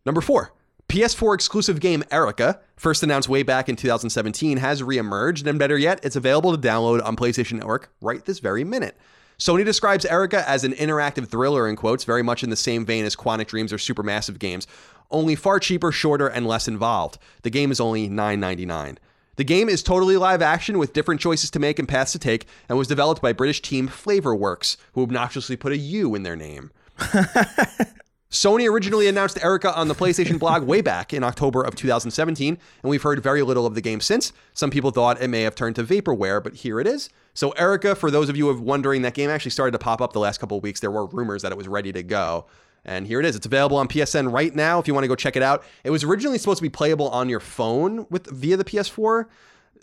Number four. PS4 exclusive game Erica, first announced way back in 2017, has reemerged, and better yet, it's available to download on PlayStation Network right this very minute. Sony describes Erica as an interactive thriller, in quotes, very much in the same vein as Quantic Dreams or Supermassive games, only far cheaper, shorter, and less involved. The game is only $9.99. The game is totally live action with different choices to make and paths to take, and was developed by British team Flavourworks, who obnoxiously put a U in their name. [LAUGHS] Sony originally announced Erica on the PlayStation blog way back in October of 2017, and we've heard very little of the game since. Some people thought it may have turned to vaporware, but here it is. So, Erica, for those of you who are wondering, that game actually started to pop up the last couple of weeks. There were rumors that it was ready to go. And here it is. It's available on PSN right now if you want to go check it out. It was originally supposed to be playable on your phone with via the PS4.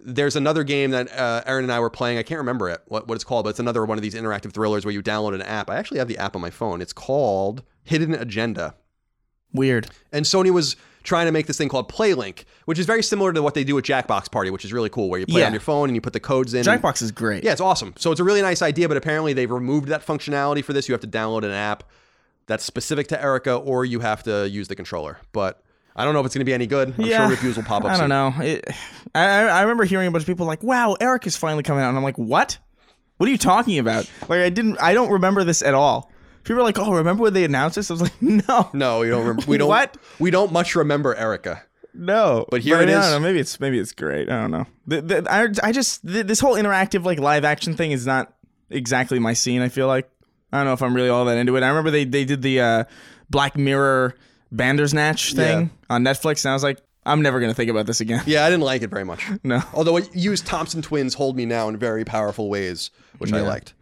There's another game that uh, Aaron and I were playing. I can't remember it, what, what it's called, but it's another one of these interactive thrillers where you download an app. I actually have the app on my phone. It's called Hidden Agenda. Weird. And Sony was trying to make this thing called PlayLink, which is very similar to what they do with Jackbox Party, which is really cool, where you play Yeah. on your phone and you put the codes in. Jackbox is great. Yeah, it's awesome. So it's a really nice idea, but apparently they've removed that functionality for this. You have to download an app that's specific to Erica, or you have to use the controller. But I don't know if it's going to be any good. I'm sure reviews will pop up. I don't know. It, I, I remember hearing a bunch of people like, "Wow, Eric is finally coming out," and I'm like, "What? What are you talking about?" Like, I didn't. I don't remember this at all. People are like, "Oh, remember when they announced this?" I was like, [LAUGHS] "No, No, you don't remember. We [LAUGHS] don't. What? We don't much remember Erica. no." But here I it mean, I don't know, maybe it's maybe it's great. I don't know. The, the, I I just th- this whole interactive like live action thing is not exactly my scene. I feel like I don't know if I'm really all that into it. I remember they they did the uh, Black Mirror Bandersnatch thing Yeah. on Netflix, and I was like, I'm never gonna think about this again. Yeah, I didn't like it very much. [LAUGHS] No. Although it used Thompson Twins Hold Me Now in very powerful ways, which I liked.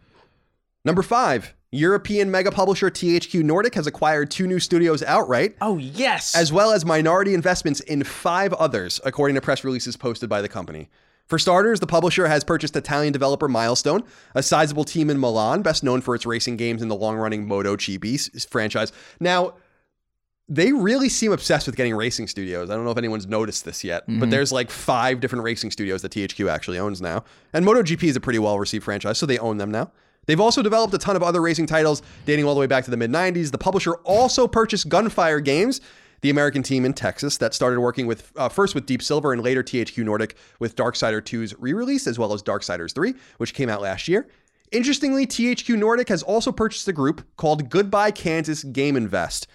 Number five, European mega publisher THQ Nordic has acquired two new studios outright. Oh yes. as well as minority investments in five others, according to press releases posted by the company. For starters, the publisher has purchased Italian developer Milestone, a sizable team in Milan, best known for its racing games in the long running MotoGP s- franchise. Now, they really seem obsessed with getting racing studios. I don't know if anyone's noticed this yet, but there's like five different racing studios that THQ actually owns now. And MotoGP is a pretty well received franchise, so they own them now. They've also developed a ton of other racing titles dating all the way back to the mid 90s. The publisher also purchased Gunfire Games, the American team in Texas that started working with uh, first with Deep Silver and later THQ Nordic with Darksiders 2's re release, as well as Darksiders 3, which came out last year. Interestingly, THQ Nordic has also purchased a group called Goodbye Kansas Game Invest,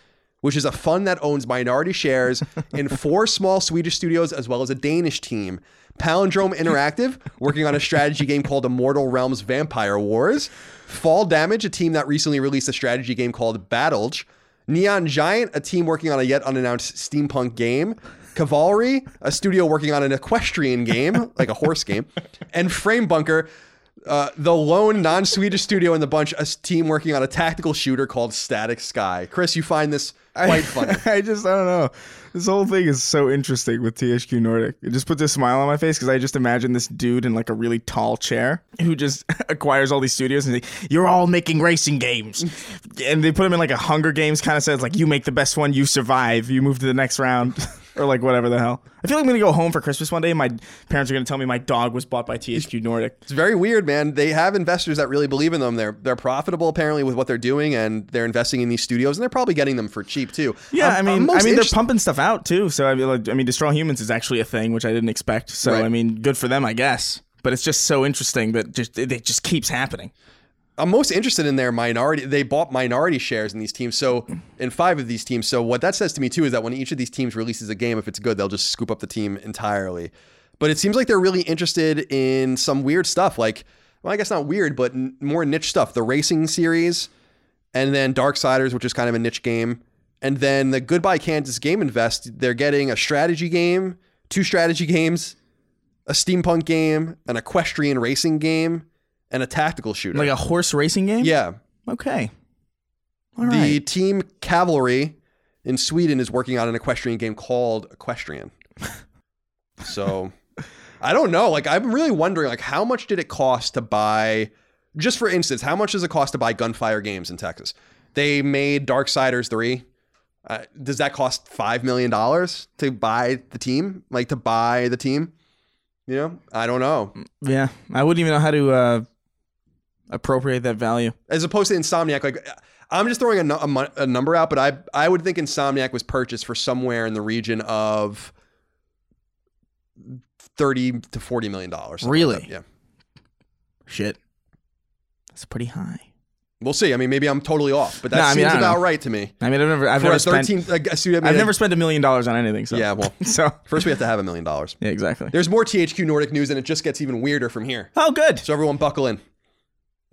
which is a fund that owns minority shares in [LAUGHS] four small Swedish studios as well as a Danish team. Palindrome Interactive, working on a strategy game called Immortal Realms Vampire Wars. Fall Damage, a team that recently released a strategy game called Battlege. Neon Giant, a team working on a yet unannounced steampunk game. Cavalry, a studio working on an equestrian game, like a horse game. And Frame Bunker, uh, the lone non-Swedish studio in the bunch, a team working on a tactical shooter called Static Sky. Chris, you find this quite funny. [LAUGHS] I just I don't know. This whole thing is so interesting with THQ Nordic. It just puts a smile on my face because I just imagine this dude in like a really tall chair who just [LAUGHS] acquires all these studios and they, you're all making racing games, and they put him in like a Hunger Games kind of sense, like you make the best one, you survive, you move to the next round. [LAUGHS] Or like whatever the hell. I feel like I'm gonna go home for Christmas one day. and My parents are gonna tell me my dog was bought by THQ Nordic. It's very weird, man. They have investors that really believe in them. They're they're profitable apparently with what they're doing, and they're investing in these studios, and they're probably getting them for cheap too. Yeah, I'm- I uh, mean, I mean, they're pumping stuff out too. So I mean, like, I mean, Destroy Humans is actually a thing, which I didn't expect. So Right. I mean, good for them, I guess. But it's just so interesting that just it, it just keeps happening. I'm most interested in their minority. They bought minority shares in these teams. So in five of these teams. So what that says to me too is that when each of these teams releases a game, if it's good, they'll just scoop up the team entirely. But it seems like they're really interested in some weird stuff, like well, I guess not weird, but n- more niche stuff. The racing series, and then Darksiders, which is kind of a niche game, and then the Goodbye Kansas Game Invest. They're getting a strategy game, two strategy games, a steampunk game, an equestrian racing game, and a tactical shooter. Like a horse racing game. yeah. Okay. All The right. team Cavalry in Sweden is working on an equestrian game called Equestrian. [LAUGHS] so I don't know. Like I'm really wondering like how much did it cost to buy just for instance, how much does it cost to buy Gunfire Games in Texas? They made Darksiders 3. Uh, does that cost 5 million dollars to buy the team? Like to buy the team? You know? I don't know. Yeah, I wouldn't even know how to uh, appropriate that value. as opposed to Insomniac. Like I'm just throwing a, a, a number out, but I I would think Insomniac was purchased for somewhere in the region of thirty to forty million dollars. something like Really? Yeah. Shit. That's pretty high. We'll see. I mean, maybe I'm totally off, but that No, I mean, seems about know. right to me. I mean, I've never, I've For never a spent, 13, a, a I've never spent a million dollars on anything. So Yeah, well, [LAUGHS] so first we have to have a million dollars. yeah, exactly. There's more THQ Nordic news, and it just gets even weirder from here. Oh, good. So everyone buckle in.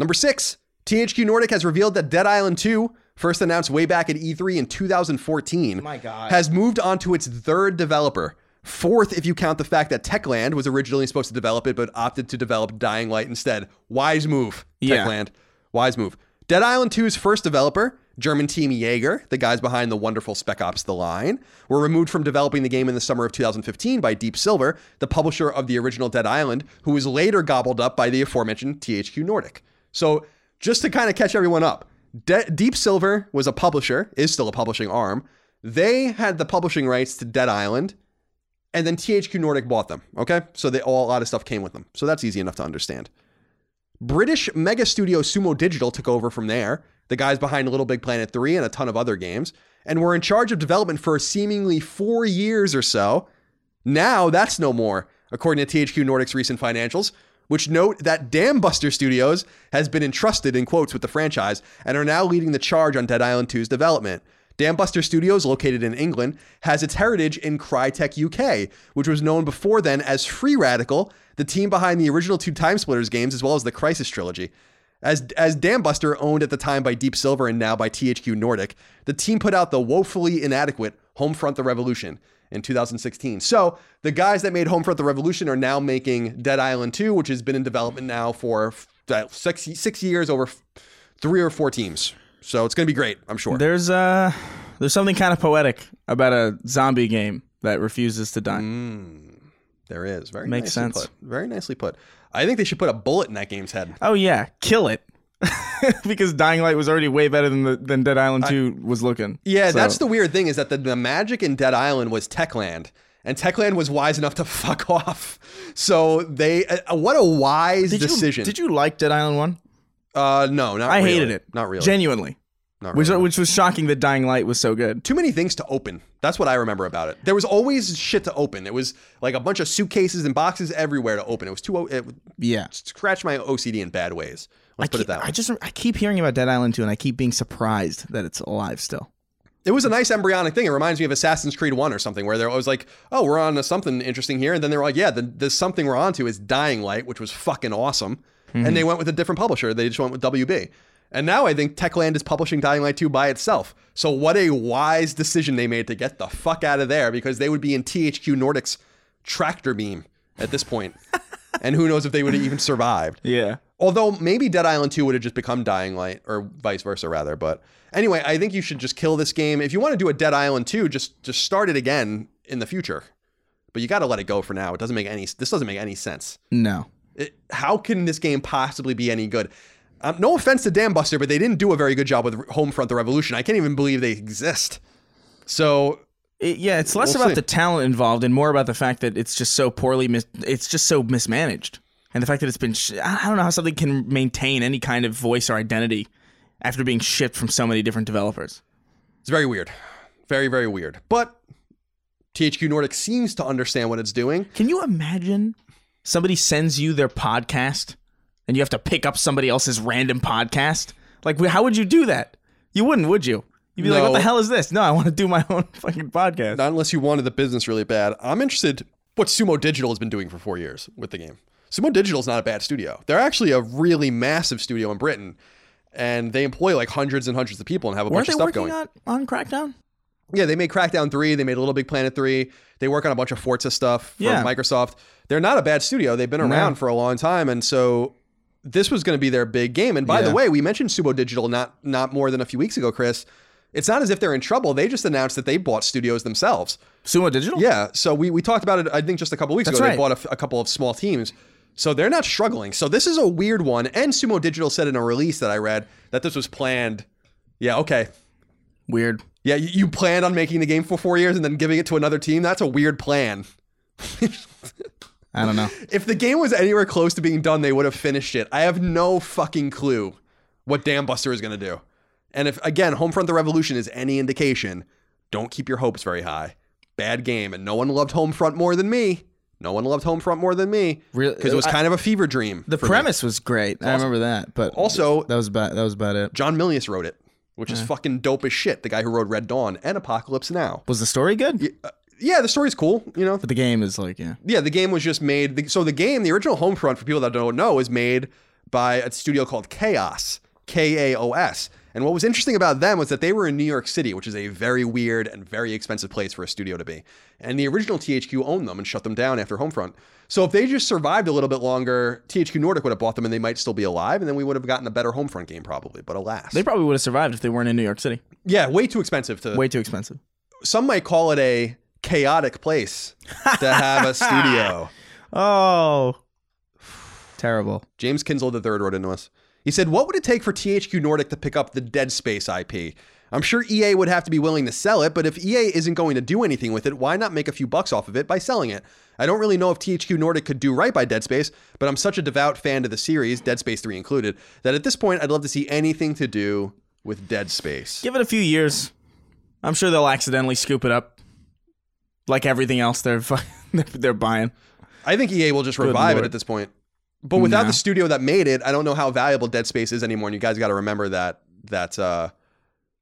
Number six, THQ Nordic has revealed that Dead Island 2, first announced way back at E3 in 2014, My God. has moved on to its third developer. Fourth, if you count the fact that Techland was originally supposed to develop it, but opted to develop Dying Light instead. Wise move, Yeah. Techland. Wise move. Dead Island 2's first developer, German team Yager, the guys behind the wonderful Spec Ops The Line, were removed from developing the game in the summer of 2015 by Deep Silver, the publisher of the original Dead Island, who was later gobbled up by the aforementioned THQ Nordic. So, just to kind of catch everyone up, De- Deep Silver was a publisher, is still a publishing arm. They had the publishing rights to Dead Island, and then THQ Nordic bought them. Okay, so they all a lot of stuff came with them. So that's easy enough to understand. British mega studio Sumo Digital took over from there, the guys behind Little Big Planet 3 and a ton of other games, and were in charge of development for seemingly four years or so. Now that's no more, according to THQ Nordic's recent financials, which note that Dambuster Studios has been entrusted in quotes with the franchise and are now leading the charge on Dead Island 2's development. Dambuster Studios, located in England, has its heritage in Crytek UK, which was known before then as Free Radical, the team behind the original two Time Splitters games as well as the Crysis trilogy. As, as Dambuster, owned at the time by Deep Silver and now by THQ Nordic, the team put out the woefully inadequate Homefront the Revolution in 2016. So the guys that made Homefront the Revolution are now making Dead Island 2, which has been in development now for uh, six, six years over three or four teams. So it's going to be great, I'm sure. There's uh, there's something kind of poetic about a zombie game that refuses to die. There is. Very Makes nicely sense. Put. Very nicely put. I think they should put a bullet in that game's head. Oh yeah, kill it. [LAUGHS] because Dying Light was already way better than the, than Dead Island 2 was looking. Yeah, So- that's the weird thing is that the, the magic in Dead Island was Techland. And Techland was wise enough to [LAUGHS] fuck off. So they, uh, what a wise Did decision. You, did you like Dead Island 1? Uh, no, not I really. hated it. Not really. Genuinely. Not Which, really. which was shocking that Dying Light was so good. Too many things to open. That's what I remember about it. There was always shit to open. It was like a bunch of suitcases and boxes everywhere to open. It was too. It Yeah. scratched my OCD in bad ways. Let's put keep, it that way. I just I keep hearing about Dead Island 2 and I keep being surprised that it's alive still. It was a nice embryonic thing. It reminds me of Assassin's Creed 1 or something, where they're always like, oh, we're on to something interesting here. And then they're like, yeah, the, the something we're on to is Dying Light, which was fucking awesome. And hmm. they went with a different publisher. They just went with WB. And now I think Techland is publishing Dying Light 2 by itself. So what a wise decision they made to get the fuck out of there because they would be in THQ Nordic's tractor beam at this point. [LAUGHS] and who knows if they would have even survived. Yeah. Although maybe Dead Island 2 would have just become Dying Light, or vice versa, rather. But anyway, I think you should just kill this game. If you want to do a Dead Island 2, just just start it again in the future. But you got to let it go for now. It doesn't make any. This doesn't make any sense. No. It, how can this game possibly be any good? Um, no offense to Dambuster, but they didn't do a very good job with Homefront: The Revolution. I can't even believe they exist. So It- yeah, it's less We'll about see. the talent involved and more about the fact that it's just so poorly mis- it's just so mismanaged. And the fact that it's been sh- I don't know how something can maintain any kind of voice or identity after being shipped from so many different developers. It's very weird. Very, very weird. But THQ Nordic seems to understand what it's doing. Can you imagine somebody sends you their podcast and you have to pick up somebody else's random podcast? Like, how would you do that? You wouldn't, would you? You'd be like, what the hell is this? No, I want to do my own [LAUGHS] fucking podcast. Not unless you wanted the business really bad. I'm interested what Sumo Digital has been doing for four years with the game. Sumo Digital is not a bad studio. They're actually a really massive studio in Britain, and they employ like hundreds and hundreds of people and have a Weren't bunch of stuff going. on, on Crackdown? Yeah, they made Crackdown 3, they made Little Big Planet 3. They work on a bunch of Forza stuff for Yeah. Microsoft. They're not a bad studio. They've been around for a long time and so this was going to be their big game. And by the way, we mentioned Sumo Digital not not more than a few weeks ago, Chris. It's not as if they're in trouble. They just announced that they bought studios themselves. Sumo Digital? Yeah, so we, we talked about it. I think just a couple weeks That's ago. They right. bought a couple of small teams, so they're not struggling. So this is a weird one. And Sumo Digital said in a release that I read that this was planned. Yeah, okay. Weird. Yeah, you, you planned on making the game for four years and then giving it to another team. That's a weird plan. I don't know. [LAUGHS] If the game was anywhere close to being done, they would have finished it. I have no fucking clue what Dambuster is going to do. And if again, Homefront: The Revolution is any indication, don't keep your hopes very high. Bad game, and no one loved Homefront more than me. No one loved Homefront more than me Really- because it was I- kind of a fever dream. The for me. premise was great. I remember that, but Also- that was about that was about it. John Milius wrote it, which is fucking dope as shit. The guy who wrote Red Dawn and Apocalypse Now. Was the story good? Uh, yeah, the story's cool. You know, But the game is like, yeah. yeah, the game was just made. the- So the game, the original Homefront, for people that don't know, is made by a studio called Kaos, K A O S. And what was interesting about them was that they were in New York City, which is a very weird and very expensive place for a studio to be. And the original THQ owned them and shut them down after Homefront. So if they just survived a little bit longer, THQ Nordic would have bought them and they might still be alive, and then we would have gotten a better Homefront game probably. But alas, They probably would have survived if they weren't in New York City. yeah, way too expensive to. Way too expensive. Some might call it a chaotic place to have a studio. [LAUGHS] Oh, terrible. James Kinsel III wrote into us. He said, What would it take for THQ Nordic to pick up the Dead Space IP? I'm sure EA would have to be willing to sell it, but if EA isn't going to do anything with it, why not make a few bucks off of it by selling it? I don't really know if THQ Nordic could do right by Dead Space, but I'm such a devout fan of the series, Dead Space 3 included, that at this point I'd love to see anything to do with Dead Space. Give it a few years. I'm sure they'll accidentally scoop it up, like everything else they're [LAUGHS] they're buying. I think EA will just revive it at this point. But without Nah. the studio that made it, I don't know how valuable Dead Space is anymore. And you guys got to remember that that uh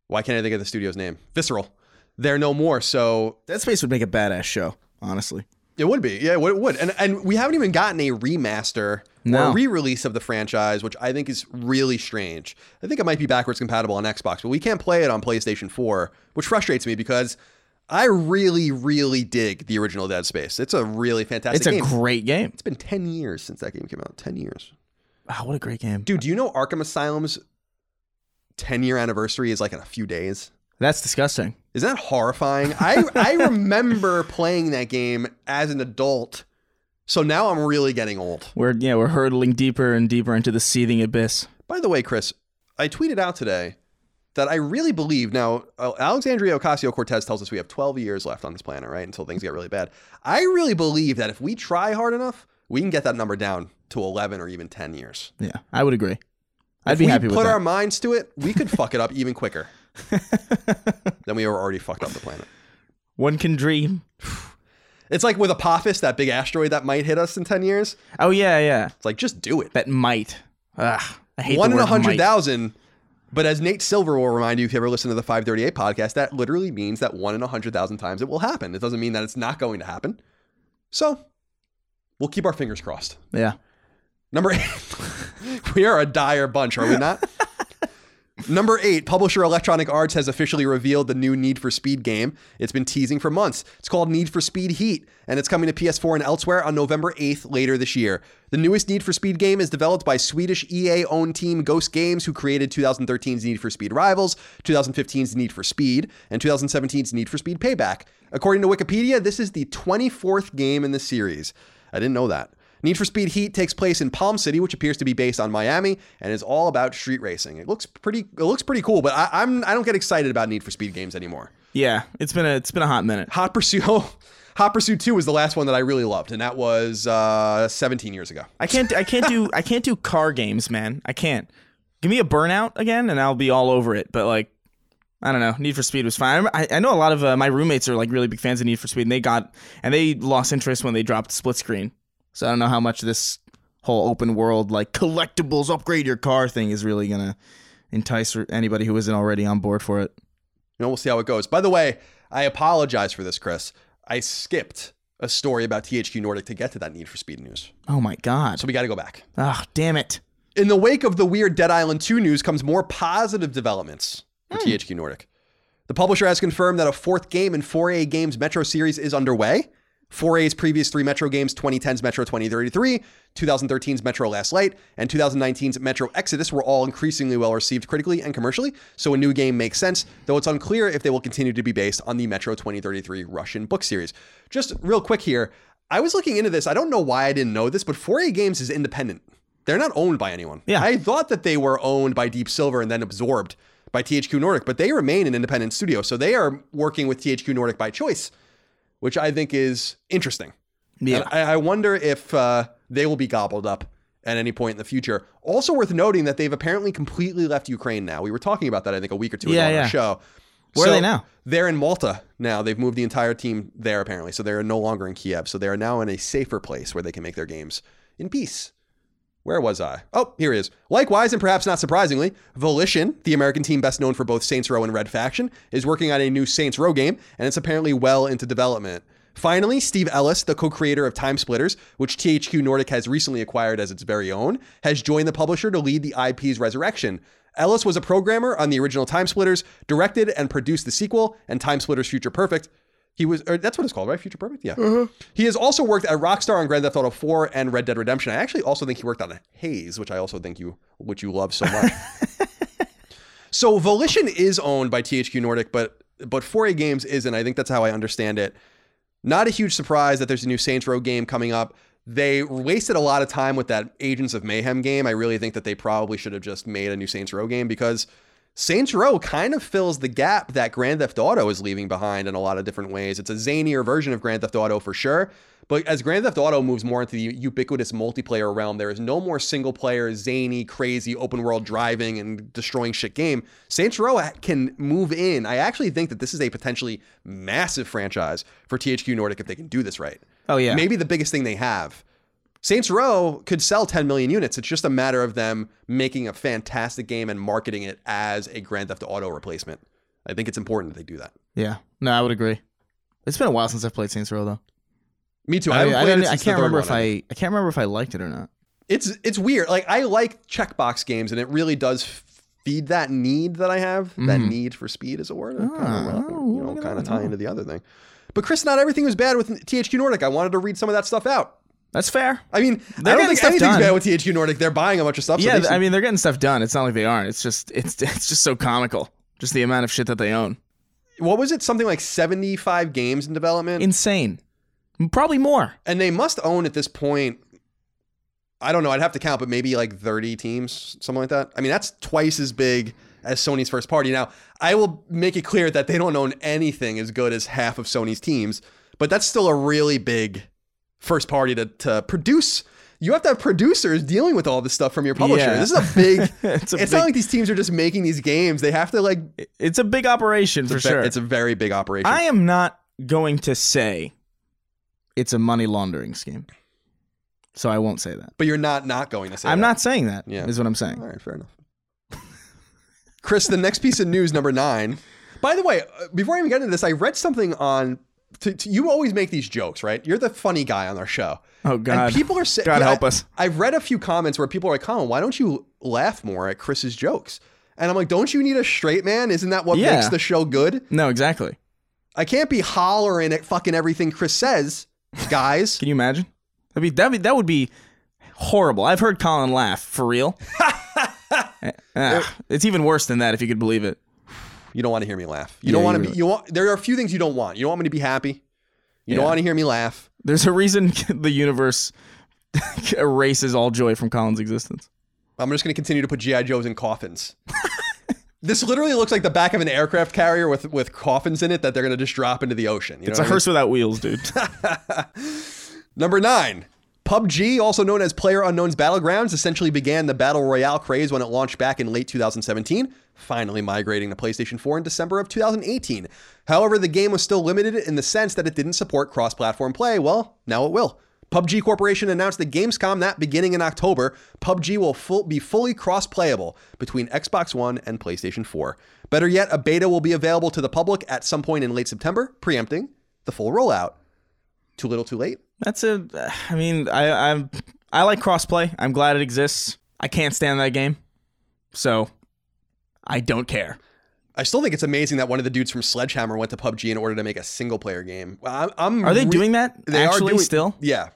why can't I think of the studio's name? Visceral. They're no more. So Dead Space would make a badass show, honestly. it would be. Yeah, it would- And and we haven't even gotten a remaster or a re-release of the franchise, which I think is really strange. I think it might be backwards compatible on Xbox, but we can't play it on PlayStation 4, which frustrates me because I really, really dig the original Dead Space. It's a really fantastic It's a game. great game. it's been 10 years since that game came out. 10 years. Wow, what a great game. Dude, do you know Arkham Asylum's 10 year anniversary is like in a few days? That's disgusting. Isn't that horrifying? I, I [LAUGHS] remember playing that game as an adult. So now I'm really getting old. We're yeah, we're hurtling deeper and deeper into the seething abyss. By the way, Chris, I tweeted out today that I really believe now, uh, Alexandria Ocasio Cortez tells us we have 12 years left on this planet, right? Until things get really bad. I really believe that if we try hard enough, we can get that number down to 11 or even 10 years. Yeah, I would agree. I'd if be we happy put with that. Put our minds to it, we could fuck it up even quicker [LAUGHS] than we were already fucked up the planet. One can dream. It's like with Apophis, that big asteroid that might hit us in 10 years. Oh yeah, yeah. It's like, just do it. That might. Ugh, I hate One in a might. 100,000. But as Nate Silver will remind you if you ever listen to the 538 podcast, that literally means that one in a 100,000 times it will happen. It doesn't mean that it's not going to happen. So we'll keep our fingers crossed. Yeah. Number eight. [LAUGHS] we are a dire bunch, are we not? [LAUGHS] Number eight, publisher Electronic Arts has officially revealed the new Need for Speed game. It's been teasing for months. It's called Need for Speed Heat, and it's coming to PS4 and elsewhere on November 8th later this year. The newest Need for Speed game is developed by Swedish EA owned team Ghost Games, who created 2013's Need for Speed Rivals, 2015's Need for Speed, and 2017's Need for Speed Payback. According to Wikipedia, this is the 24th game in the series. I didn't know that. Need for Speed Heat takes place in Palm City, which appears to be based on Miami, and is all about street racing. It looks pretty. It looks pretty cool, but I, I'm I don't get excited about Need for Speed games anymore. Yeah. It's been a it's been a hot minute. Hot Pursuit, [LAUGHS] Hot Pursuit Two was the last one that I really loved, and that was uh, 17 years ago. I can't I can't do [LAUGHS] I can't do car games, man. I can't. Give me a burnout again, and I'll be all over it. But like, I don't know. Need for Speed was fine. I, I know a lot of uh, my roommates are like really big fans of Need for Speed, and they got and they lost interest when they dropped split screen. So I don't know how much this whole open world like collectibles upgrade your car thing is really gonna entice anybody who isn't already on board for it. You know, we'll see how it goes. By the way, I apologize for this, Chris. I skipped a story about THQ Nordic to get to that Need for Speed news, Oh my god! so we got to go back. Ah, damn it! In the wake of the weird Dead Island 2 news comes more positive developments for THQ Nordic. The publisher has confirmed that a fourth game in 4A Games Metro series is underway. 4A's previous three Metro games, 2010's Metro 2033, 2013's Metro Last Light, and 2019's Metro Exodus, were all increasingly well received critically and commercially, so a new game makes sense, though it's unclear if they will continue to be based on the Metro 2033 Russian book series. Just real quick here, I was looking into this. I don't know why I didn't know this, but 4A Games is independent. They're not owned by anyone. Yeah. I thought that they were owned by Deep Silver and then absorbed by THQ Nordic, but they remain an independent studio. So they are working with THQ Nordic by choice, which I think is interesting. Yeah. And I, I wonder if uh, they will be gobbled up at any point in the future. Also worth noting that they've apparently completely left Ukraine now. We were talking about that, I think, a week or two ago Yeah, on yeah. our show. Where are they now? They're in Malta now. They've moved the entire team there apparently, so they're no longer in Kiev. So they are now in a safer place where they can make their games in peace. Where was I? Oh, here he is. Likewise, and perhaps not surprisingly, Volition, the American team best known for both Saints Row and Red Faction, is working on a new Saints Row game, and it's apparently well into development. Finally, Steve Ellis, the co creator of Time Splitters, which THQ Nordic has recently acquired as its very own, has joined the publisher to lead the IP's resurrection. Ellis was a programmer on the original Time Splitters, directed and produced the sequel, and Time Splitters Future Perfect. He was, or that's what it's called, right? Future Perfect? Yeah. Uh-huh. He has also worked at Rockstar on Grand Theft Auto 4 and Red Dead Redemption. I actually also think he worked on Haze, which I also think you, which you love so much. [LAUGHS] so Volition is owned by THQ Nordic, but but 4A Games isn't. I think that's how I understand it. Not a huge surprise that there's a new Saints Row game coming up. They wasted a lot of time with that Agents of Mayhem game. I really think that they probably should have just made a new Saints Row game because Saints Row kind of fills the gap that Grand Theft Auto is leaving behind in a lot of different ways. It's a zanier version of Grand Theft Auto for sure. But as Grand Theft Auto moves more into the ubiquitous multiplayer realm, there is no more single player, zany, crazy, open world driving and destroying shit game. Saints Row can move in. I actually think that this is a potentially massive franchise for THQ Nordic if they can do this right. Oh yeah. Maybe the biggest thing they have. Saints Row could sell 10 million units. It's just a matter of them making a fantastic game and marketing it as a Grand Theft Auto replacement. I think it's important that they do that. Yeah. No, I would agree. It's been a while since I've played Saints Row though. Me too. I, I, I, I can't remember if I I can't remember if I liked it or not. It's it's weird. Like I like checkbox games, and it really does feed that need that I have. That need for speed is a word. Kind of, Mm-hmm. oh, you know, kind of tie into the other thing. But Chris, not everything was bad with THQ Nordic. I wanted to read some of that stuff out. That's fair. I mean, They're I don't think anything's done. bad with THQ Nordic. They're buying a bunch of stuff. so yeah, should- I mean they're getting stuff done. It's not like they aren't. It's just it's [LAUGHS] it's just so comical. Just the amount of shit that they own. what was it? Something like seventy-five games in development, Insane. Probably more. and they must own at this point. I don't know. I'd have to count, but maybe like thirty teams, something like that. I mean, that's twice as big as Sony's first party. Now, I will make it clear that they don't own anything as good as half of Sony's teams, but that's still a really big first party to to produce. You have to have producers dealing with all this stuff from your publisher. Yeah. This is a big. It's [LAUGHS] it's a not like these teams are just making these games. They have to like. It's a big operation for a- sure. It's a very big operation. I am not going to say it's a money laundering scheme. So I won't say that. but you're not not going to say. I'm that. not saying that. Yeah. Is what I'm saying. All right, fair enough. Chris, the next piece of news, number nine. By the way, uh, before I even get into this, I read something on. To, to- you always make these jokes, right? You're the funny guy on our show. Oh God. And people are saying, God help us. I've read a few comments where people are like, Colin, why don't you laugh more at Chris's jokes? And I'm like, don't you need a straight man? Isn't that what Yeah. makes the show good? No, exactly. I can't be hollering at fucking everything Chris says, guys. [LAUGHS] Can you imagine? That'd be that. Be, that would be horrible. I've heard Colin laugh for real. [LAUGHS] Eh, ah, it's even worse than that if you could believe it. You don't want to hear me laugh. You Yeah, don't want to be. really- You want. There are a few things you don't want. You don't want me to be happy. You don't want to hear me laugh. There's a reason [LAUGHS] the universe [LAUGHS] erases all joy from Colin's existence. I'm just going to continue to put GI Joes in coffins. [LAUGHS] this literally looks like the back of an aircraft carrier with with coffins in it that they're going to just drop into the ocean. You know It's a what I mean? hearse without wheels, dude. Number nine. PUBG, also known as Player Unknown's Battlegrounds, essentially began the Battle Royale craze when it launched back in late 2017, finally migrating to PlayStation 4 in December of 2018. However, the game was still limited in the sense that it didn't support cross platform play. Well, now it will. PUBG Corporation announced at Gamescom that beginning in October, PUBG will full, be fully cross playable between Xbox One and PlayStation 4. Better yet, a beta will be available to the public at some point in late September, preempting the full rollout. Too little, too late? That's a. I mean, I I'm I like crossplay. I'm glad it exists. I can't stand that game, so I don't care. I still think it's amazing that one of the dudes from Sledgehammer went to PUBG in order to make a single player game. I'm, I'm Are they re- doing that They are doing, still? Yeah.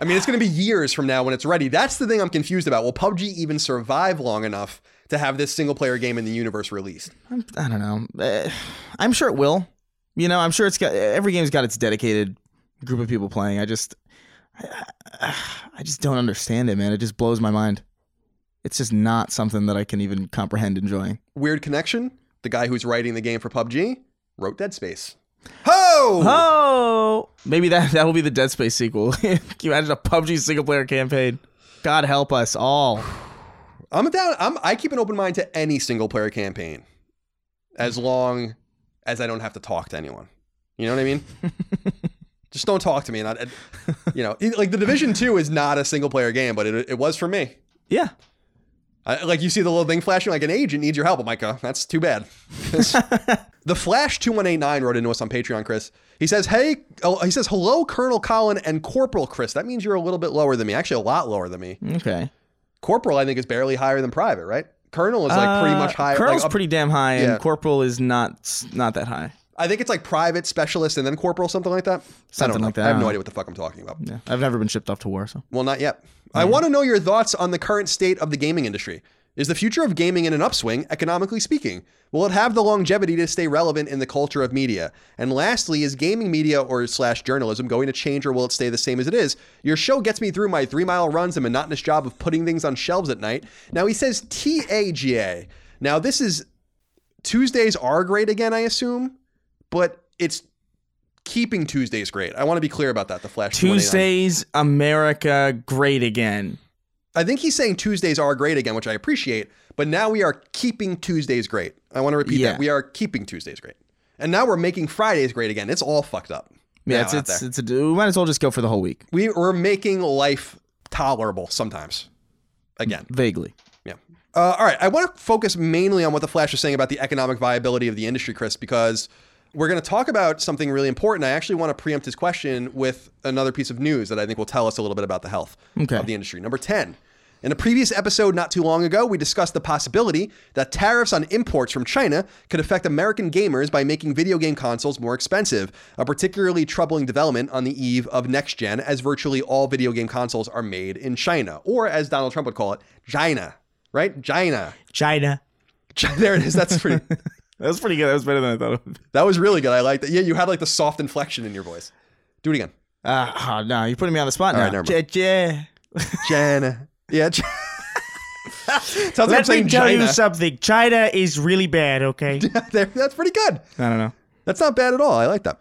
I mean, it's going to be years from now when it's ready. That's the thing I'm confused about. Will PUBG even survive long enough to have this single player game in the universe released? I'm, I don't know. Eh, I'm sure it will. You know, I'm sure it's got every game's got its dedicated group of people playing. I just, I, [SIGHS] I just don't understand it, man. It just blows my mind. It's just not something that I can even comprehend enjoying. Weird connection. The guy who's writing the game for PUBG wrote Dead Space. Ho! Oh, maybe that that'll be the Dead Space sequel. [LAUGHS] Can you imagine a PUBG single player campaign? God help us all. [SIGHS] I'm down. I'm, I keep an open mind to any single player campaign, as long as I don't have to talk to anyone. You know what I mean? [LAUGHS] Just don't talk to me. And I, you know, like the Division Two is not a single player game, but it, it was for me. Yeah. I, like you see the little thing flashing, like an agent needs your help. I'm like, oh, that's too bad. [LAUGHS] the Flash two one eight nine wrote into us on Patreon, Chris. He says, "Hey," oh, he says, "Hello, Colonel Colin and Corporal Chris." That means you're a little bit lower than me. Actually, a lot lower than me. Okay. Corporal, I think, is barely higher than Private, right? Colonel is like pretty much higher. Uh, Colonel's like, pretty damn high, Yeah. and Corporal is not not that high. I think it's like Private Specialist and then Corporal, something like that. I Something don't know. like that, I have no idea what the fuck I'm talking about. Yeah. I've never been shipped off to war, so. Well, not yet. I want to know your thoughts on the current state of the gaming industry. Is the future of gaming in an upswing, economically speaking? Will it have the longevity to stay relevant in the culture of media? And lastly, is gaming media or slash journalism going to change or will it stay the same as it is? Your show gets me through my three mile runs and monotonous job of putting things on shelves at night. Now he says TAGA. Now this is Tuesdays are great again, I assume, but it's keeping Tuesdays great. I want to be clear about that. The Flash Tuesdays, America, great again. I think he's saying Tuesdays are great again, which I appreciate, but now we are keeping Tuesdays great. I want to repeat Yeah. that. We are keeping Tuesdays great. And now we're making Fridays great again. It's all fucked up. Yeah, it's it's, it's a, we might as well just go for the whole week. we, we're making life tolerable sometimes. Again. Vaguely. Yeah. Uh, all right. I want to focus mainly on what the Flash is saying about the economic viability of the industry, Chris, because we're going to talk about something really important. I actually want to preempt his question with another piece of news that I think will tell us a little bit about the health Okay. of the industry. Number 10. In a previous episode not too long ago, we discussed the possibility that tariffs on imports from China could affect American gamers by making video game consoles more expensive, a particularly troubling development on the eve of next gen, as virtually all video game consoles are made in China, or as Donald Trump would call it, China, right? China. China. There it is. That's pretty. That was pretty good. That was better than I thought it would be. That was really good. I liked that. Yeah, you had like the soft inflection in your voice. Do it again. Uh, oh, no, you're putting me on the spot All now. right, never mind. J- [LAUGHS] J- China. Yeah. Ch- Sounds I'm Let saying me tell China. you something. China is really bad, okay? [LAUGHS] That's pretty good. I don't know. That's not bad at all. I like that.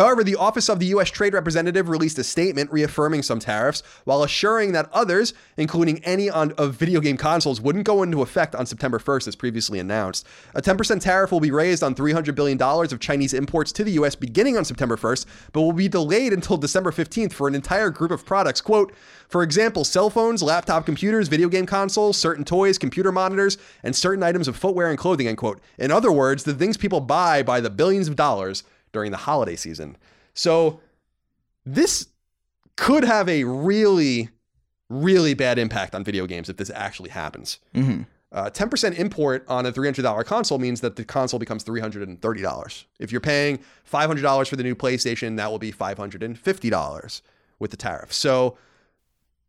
However, the Office of the U.S. Trade Representative released a statement reaffirming some tariffs while assuring that others, including any on of video game consoles, wouldn't go into effect on September 1st, as previously announced. A 10% tariff will be raised on $300 billion of Chinese imports to the U.S. beginning on September 1st, but will be delayed until December 15th for an entire group of products. Quote, for example, cell phones, laptop computers, video game consoles, certain toys, computer monitors, and certain items of footwear and clothing, end quote. In other words, the things people buy by the billions of dollars during the holiday season. So this could have a really, really bad impact on video games if this actually happens. Mm-hmm. Uh, 10% import on a $300 console means that the console becomes $330. If you're paying $500 for the new PlayStation, that will be $550 with the tariff. So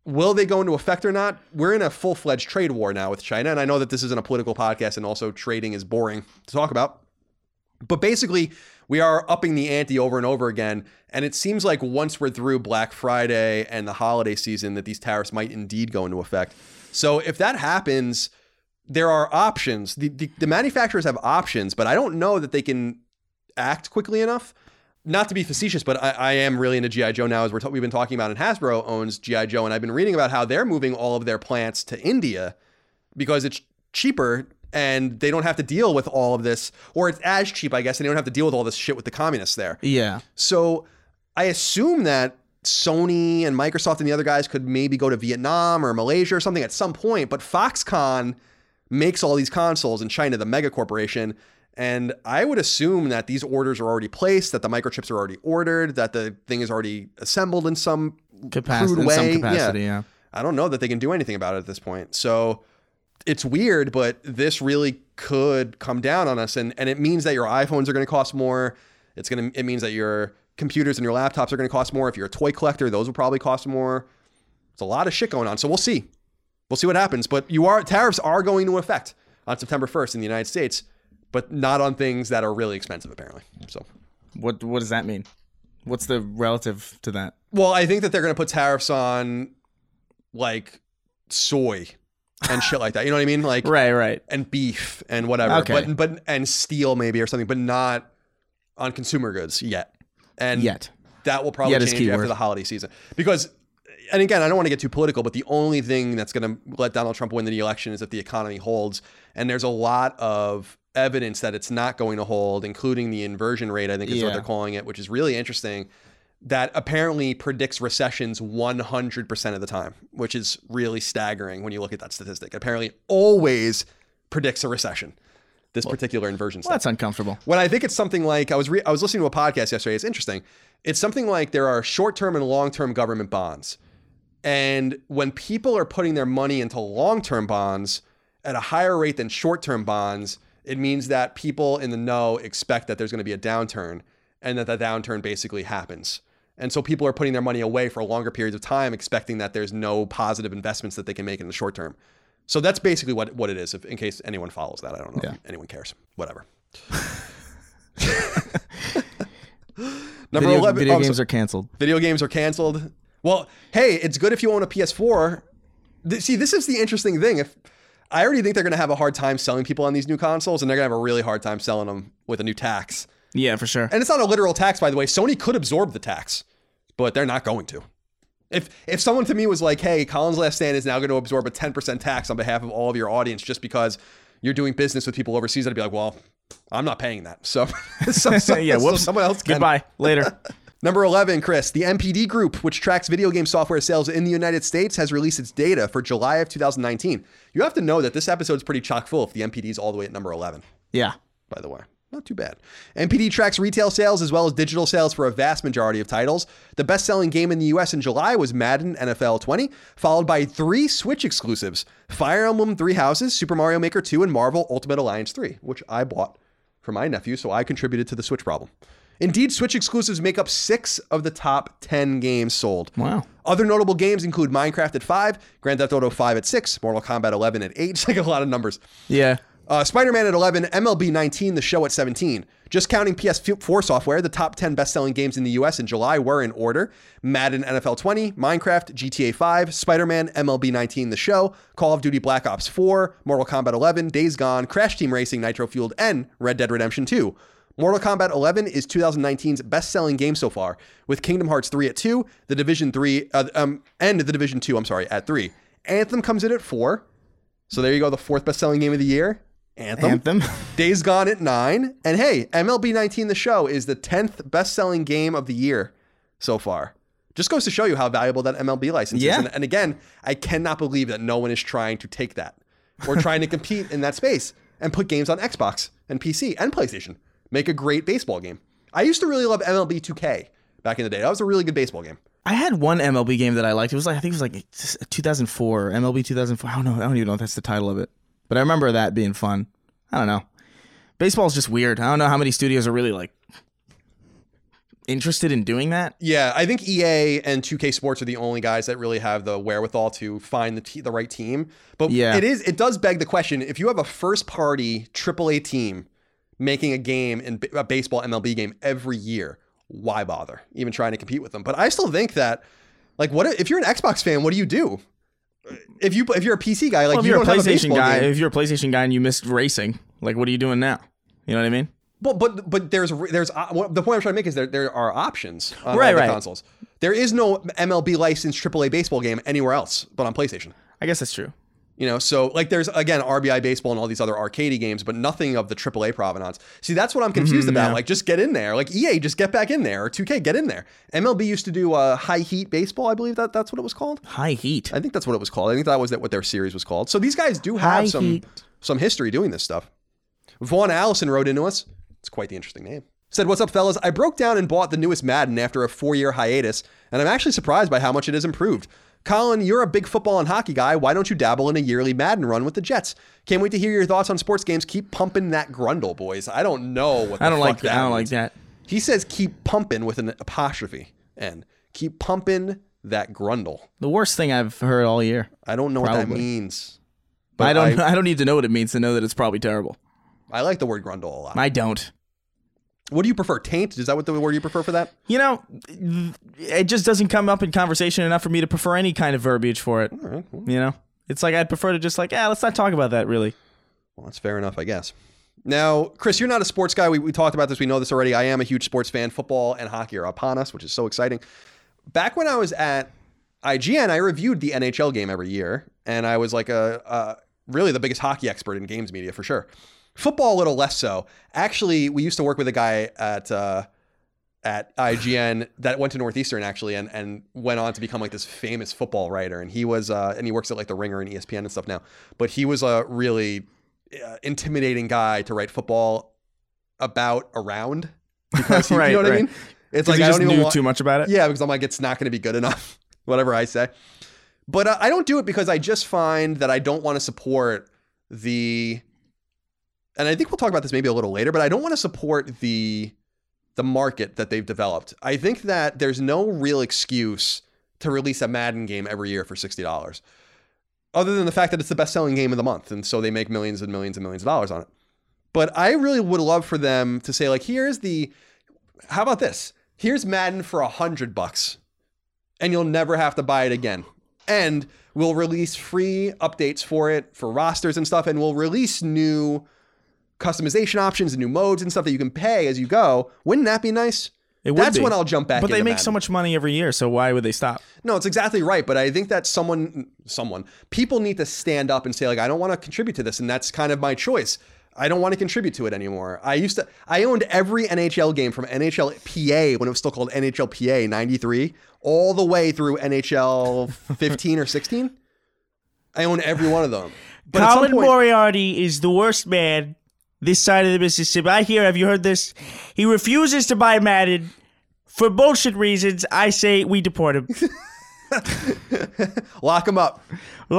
will they go into effect or not? We're in a full fledged trade war now with China. And I know that this isn't a political podcast and also trading is boring to talk about. But basically, we are upping the ante over and over again. And it seems like once we're through Black Friday and the holiday season, that these tariffs might indeed go into effect. So if that happens, there are options. The, the, the manufacturers have options, but I don't know that they can act quickly enough. Not to be facetious, but I, I am really into GI Joe now, as we're t- we've been talking about. And Hasbro owns GI Joe, and I've been reading about how they're moving all of their plants to India because it's cheaper and they don't have to deal with all of this, or it's as cheap, I guess, and they don't have to deal with all this shit with the communists there. Yeah. So I assume that Sony and Microsoft and the other guys could maybe go to Vietnam or Malaysia or something at some point, but Foxconn makes all these consoles in China, the mega corporation. And I would assume that these orders are already placed, that the microchips are already ordered, that the thing is already assembled in some Capacity, crude in some way. capacity, yeah. I don't know that they can do anything about it at this point. So it's weird, but this really could come down on us, and and it means that your iPhones are going to cost more. It's gonna it means that your computers and your laptops are going to cost more. If you're a toy collector, those will probably cost more. It's a lot of shit going on. So we'll see. We'll see what happens. But you are tariffs are going to affect on September 1st in the United States, but not on things that are really expensive apparently. So What what does that mean? What's the relative to that? Well, I think that they're going to put tariffs on like soy and shit like that. You know what I mean? Like Right, right. and beef and whatever. Okay. But but and steel maybe or something, but not on consumer goods yet. And Yet. that will probably Yet change after the holiday season because. And again, I don't want to get too political, but the only thing that's going to let Donald Trump win the election is if the economy holds. And there's a lot of evidence that it's not going to hold, including the inversion rate, I think is what they're calling it, which is really interesting. That apparently predicts recessions 100% of the time, which is really staggering when you look at that statistic. Apparently, always predicts a recession. This particular inversion Well, that's uncomfortable. When I think it's something like I was re- I was listening to a podcast yesterday. It's interesting. It's something like there are short-term and long-term government bonds, and when people are putting their money into long-term bonds at a higher rate than short-term bonds, it means that people in the know expect that there's going to be a downturn, and that the downturn basically happens. And so people are putting their money away for longer periods of time, expecting that there's no positive investments that they can make in the short term. So that's basically what, what it is, if, in case anyone follows that. I don't know Yeah. if anyone cares. Whatever. [LAUGHS] Number Video, 11. video oh, games so- are canceled. video games are canceled. Well, hey, it's good if you own a PS4. Th- See, this is the interesting thing. If I already think they're going to have a hard time selling people on these new consoles, and they're going to have a really hard time selling them with a new tax. Yeah, for sure. And it's not a literal tax, by the way. Sony could absorb the tax, but they're not going to. If if someone to me was like, "Hey, Colin's Last Stand is now going to absorb a 10% tax on behalf of all of your audience just because you're doing business with people overseas," I'd be like, "Well, I'm not paying that." So, [LAUGHS] so, so- [LAUGHS] yeah, so someone else can. Goodbye. Later. [LAUGHS] Number 11, Chris, the NPD Group, which tracks video game software sales in the United States, has released its data for July of 2019. You have to know that this episode is pretty chock full if the NPD is all the way at number 11 yeah. by the way. Not too bad. NPD tracks retail sales as well as digital sales for a vast majority of titles. The best selling game in the US in July was Madden NFL 20, followed by three Switch exclusives Fire Emblem Three Houses, Super Mario Maker 2, and Marvel Ultimate Alliance 3, which I bought for my nephew, so I contributed to the Switch problem. Indeed, Switch exclusives make up six of the top 10 games sold. Wow. Other notable games include Minecraft at 5, Grand Theft Auto 5 at 6, Mortal Kombat 11 at 8. [LAUGHS] It's like a lot of numbers. Yeah. Uh, Spider Man at 11, MLB 19, The Show at 17. Just counting PS4 software, the top 10 best selling games in the US in July were in order Madden NFL 20, Minecraft, GTA 5, Spider Man, MLB 19, The Show, Call of Duty Black Ops 4, Mortal Kombat 11, Days Gone, Crash Team Racing, Nitro Fueled, and Red Dead Redemption 2. Mortal Kombat 11 is 2019's best-selling game so far, with Kingdom Hearts 3 at 2, The Division 3, uh, um, and The Division 2, I'm sorry, at 3. Anthem comes in at 4. So there you go, the fourth best-selling game of the year. Anthem. Anthem. [LAUGHS] Days Gone at nine. And hey, MLB 19 The Show is the 10th best selling game of the year so far. Just goes to show you how valuable that MLB license Yeah. is. And, and again, I cannot believe that no one is trying to take that or trying to [LAUGHS] compete in that space and put games on Xbox and PC and PlayStation. Make a great baseball game. I used to really love MLB 2K back in the day. That was a really good baseball game. I had one MLB game that I liked. It was like I think it was like uh, 2004, MLB 2004. I don't know. I don't even know if that's the title of it. But I remember that being fun. I don't know. Baseball's just weird. I don't know how many studios are really like interested in doing that. Yeah, I think EA and 2K Sports are the only guys that really have the wherewithal to find the te- the right team. But Yeah. it is it does beg the question: if you have a first party AAA team making a game in b- a baseball MLB game every year, why bother even trying to compete with them? But I still think that like what if you're an Xbox fan? What do you do? If you if you're a PC guy, like Well, if you you're a a PlayStation baseball guy, game. if you're a PlayStation guy and you missed racing, like what are you doing now? You know what I mean? But but but there's there's uh, the point I'm trying to make is there there are options on Right, the right. consoles. There is no MLB licensed AAA baseball game anywhere else but on PlayStation. I guess that's true. You know, so like there's again RBI baseball and all these other arcadey games, but nothing of the AAA provenance. See, that's what I'm confused about. yeah. Like, just get in there. Like EA, just get back in there, or 2K, get in there. MLB used to do uh, high heat baseball. I believe that that's what it was called. High heat. I think that's what it was called. I think that was what their series was called. So these guys do have High some heat. some history doing this stuff. Vaughn Allison wrote into us. It's quite the interesting name. Said, "What's up, fellas? I broke down and bought the newest Madden after a four-year hiatus, and I'm actually surprised by how much it has improved." Colin, you're a big football and hockey guy. Why don't you dabble in a yearly Madden run with the Jets? Can't wait to hear your thoughts on sports games. Keep pumping that grundle, boys. I don't know what I don't like that. I don't like that. He says keep pumping with an apostrophe and keep pumping that grundle. The worst thing I've heard all year. I don't know what that means. But I don't. I, [LAUGHS] I, don't need to know what it means to know that it's probably terrible. I like the word grundle a lot. I don't. What do you prefer? Taint? Is that what the word you prefer for that? You know, it just doesn't come up in conversation enough for me to prefer any kind of verbiage for it. Right. Well, You know, it's like I'd prefer to just like, yeah, let's not talk about that really. well, that's fair enough, I guess. Now, Chris, you're not a sports guy. We, we talked about this. We know this already. I am a huge sports fan. Football and hockey are upon us, which is so exciting. Back when I was at IGN, I reviewed the NHL game every year, and I was like a, a really the biggest hockey expert in games media for sure. Football a little less so. Actually, we used to work with a guy at uh, at IGN that went to Northeastern actually, and and went on to become like this famous football writer. And he was uh, and he works at like the Ringer and ESPN and stuff now. But he was a really uh, intimidating guy to write football about around [LAUGHS] because he, Right, you know what I right. mean. It's like I don't even knew want, too much about it. yeah, because I'm like, it's not going to be good enough, [LAUGHS] whatever I say. But uh, I don't do it because I just find that I don't want to support the, and I think we'll talk about this maybe a little later, but I don't want to support the the market that they've developed. I think that there's no real excuse to release a Madden game every year for sixty dollars, other than the fact that it's the best selling game of the month, and so they make millions and millions and millions of dollars on it. But I really would love for them to say like, here's the, how about this? Here's Madden for a hundred bucks, and you'll never have to buy it again. And we'll release free updates for it for rosters and stuff, and we'll release new customization options and new modes and stuff that you can pay as you go. Wouldn't that be nice? It That's be. when I'll jump back. But they make so much money every year, so why would they stop? No, it's exactly right. But I think that someone, someone, people need to stand up and say, like, I don't want to contribute to this. And that's kind of my choice. I don't want to contribute to it anymore. I used to, I owned every NHL game from NHL PA when it was still called NHL PA 93, all the way through NHL [LAUGHS] 15 or 16. I own every one of them. But Colin point- Moriarty is the worst man this side of the Mississippi. I hear, have you heard this? He refuses to buy Madden for bullshit reasons. I say we deport him. [LAUGHS] [LAUGHS] lock him up. [LAUGHS]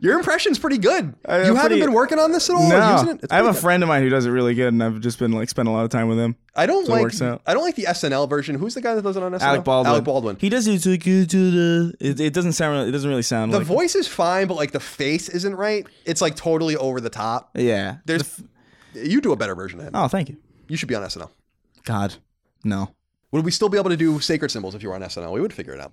Your impression's pretty good. [LAUGHS] I- you haven't pretty- been working on this at all? or no, using it? It's I have a pretty good. friend of mine who does it really good, and I've just been like spending a lot of time with him. I don't So it like. works out. I don't like the SNL version. Who's the guy that does it on SNL? Alec Baldwin. Alec Baldwin. He does it like you do the. It, it doesn't sound. Really, it doesn't really sound The like. voice is fine, but like the face isn't right. It's like totally over the top. Yeah. There's, you do a better version of him. Oh, thank you. You should be on SNL. God, no. Would we still be able to do sacred symbols if you were on SNL? We would figure it out.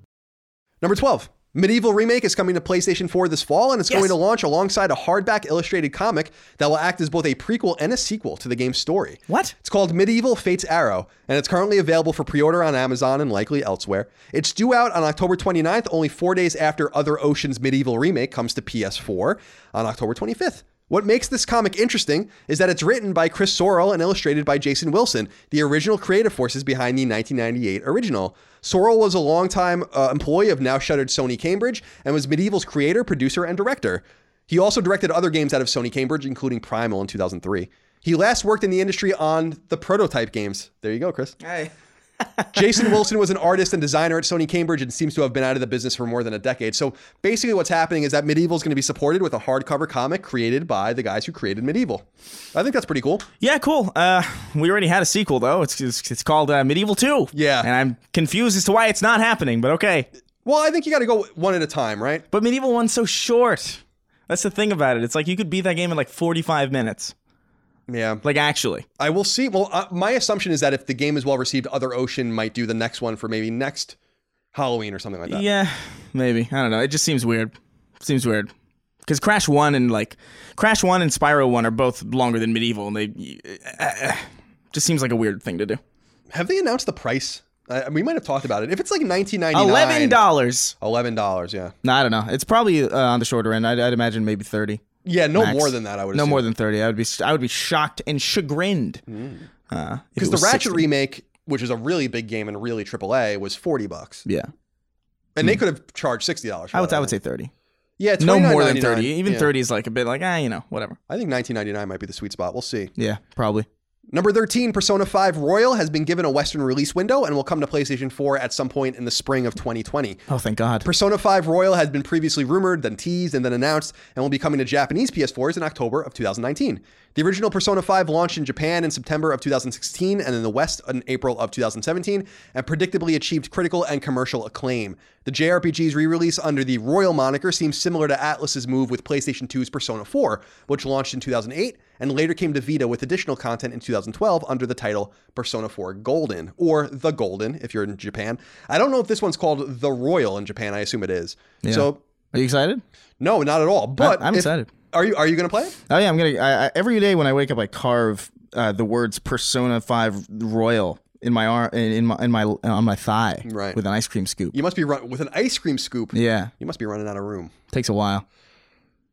Number 12. MediEvil Remake is coming to PlayStation 4 this fall, and it's going to launch alongside a hardback illustrated comic that will act as both a prequel and a sequel to the game's story. What? It's called MediEvil Fate's Arrow, and it's currently available for pre order on Amazon and likely elsewhere. It's due out on October 29th, only four days after Other Ocean's MediEvil Remake comes to PS4 on October 25th. What makes this comic interesting is that it's written by Chris Sorrell and illustrated by Jason Wilson, the original creative forces behind the 1998 original. Sorrell was a longtime uh, employee of now shuttered Sony Cambridge and was MediEvil's creator, producer, and director. He also directed other games out of Sony Cambridge, including Primal in 2003. He last worked in the industry on the prototype games. There you go, Chris. Hey. Jason Wilson was an artist and designer at Sony Cambridge and seems to have been out of the business for more than a decade. So basically, what's happening is that MediEvil is going to be supported with a hardcover comic created by the guys who created MediEvil. I think that's pretty cool. Yeah, cool. Uh, we already had a sequel though. It's it's, it's called uh, MediEvil Two. Yeah. and I'm confused as to why it's not happening. But okay. Well, I think you got to go one at a time, right? But MediEvil One's so short. That's the thing about it. It's like you could beat that game in like 45 minutes. Yeah. Like actually. I will see. Well, uh, my assumption is that if the game is well received, Other Ocean might do the next one for maybe next Halloween or something like that. Yeah, maybe. I don't know. It just seems weird. Seems weird. Because Crash One and like Crash One and Spyro One are both longer than MediEvil, and they uh, just seems like a weird thing to do. Have they announced the price? Uh, we might have talked about it. If it's like nineteen ninety nine, Eleven dollars. Eleven dollars. Yeah. No, I don't know. It's probably uh, on the shorter end. I'd, I'd imagine maybe thirty. Yeah. No Max. more than that. I would. No assume. more than thirty. I would be. I would be shocked and chagrined. Uh, if because the Ratchet 60. remake, which is a really big game and really AAA, was forty bucks, Yeah, and they could have charged sixty dollars. I would. I would say thirty. yeah, No more than thirty. Even Yeah. thirty is like a bit like ah, you know, whatever. I think nineteen ninety nine might be the sweet spot. We'll see. Yeah, probably. Number 13, Persona 5 Royal has been given a Western release window and will come to PlayStation 4 at some point in the spring of 2020. Oh, thank God. Persona 5 Royal has been previously rumored, then teased, and then announced, and will be coming to Japanese PS4s in October of 2019. The original Persona 5 launched in Japan in September of 2016 and in the West in April of 2017, and predictably achieved critical and commercial acclaim. The JRPG's re release under the Royal moniker seems similar to Atlus's move with PlayStation 2's Persona 4, which launched in 2008 and later came to Vita with additional content in 2012 under the title Persona 4 Golden, or The Golden if you're in Japan. I don't know if this one's called The Royal in Japan. I assume it is. Yeah. So, Are you excited? no, not at all. But I'm if- excited. Are you? Are you going to play it? Oh yeah, I'm gonna. I, I, every day when I wake up, I carve uh, the words Persona Five Royal in my arm, in my, in my on my thigh, Right. with an ice cream scoop. You must be run with an ice cream scoop. Yeah, You must be running out of room. takes a while.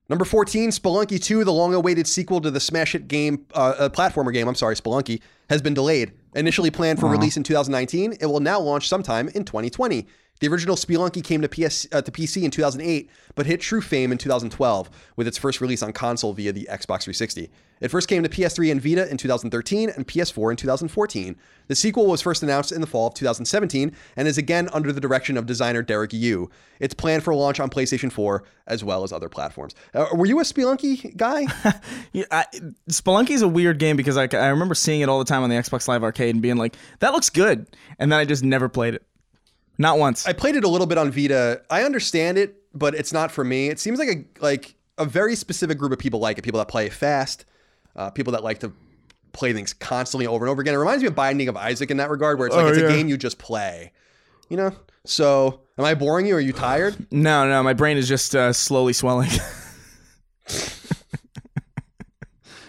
Number 14, Spelunky 2, the long awaited sequel to the smash hit game, uh, uh, platformer game, I'm sorry, Spelunky, has been delayed. Initially planned for release in 2019, it will now launch sometime in 2020. The original Spelunky came to, PS, uh, to PC in 2008, but hit true fame in 2012 with its first release on console via the Xbox 360. It first came to PS3 and Vita in 2013 and PS4 in 2014. The sequel was first announced in the fall of 2017 and is again under the direction of designer Derek Yu. It's planned for launch on PlayStation 4 as well as other platforms. Uh, were you a Spelunky guy? [LAUGHS] Yeah, is a weird game because I, I remember seeing it all the time on the Xbox Live Arcade and being like, "That looks good," and then I just never played it, not once. I played it a little bit on Vita. I understand it, but it's not for me. It seems like a like a very specific group of people like it. People that play fast, uh, people that like to play things constantly over and over again. It reminds me of Binding of Isaac in that regard, where it's like Oh, it's yeah. a game you just play. You know. So, am I boring you? Are you tired? [SIGHS] no, no, my brain is just uh, slowly swelling. [LAUGHS]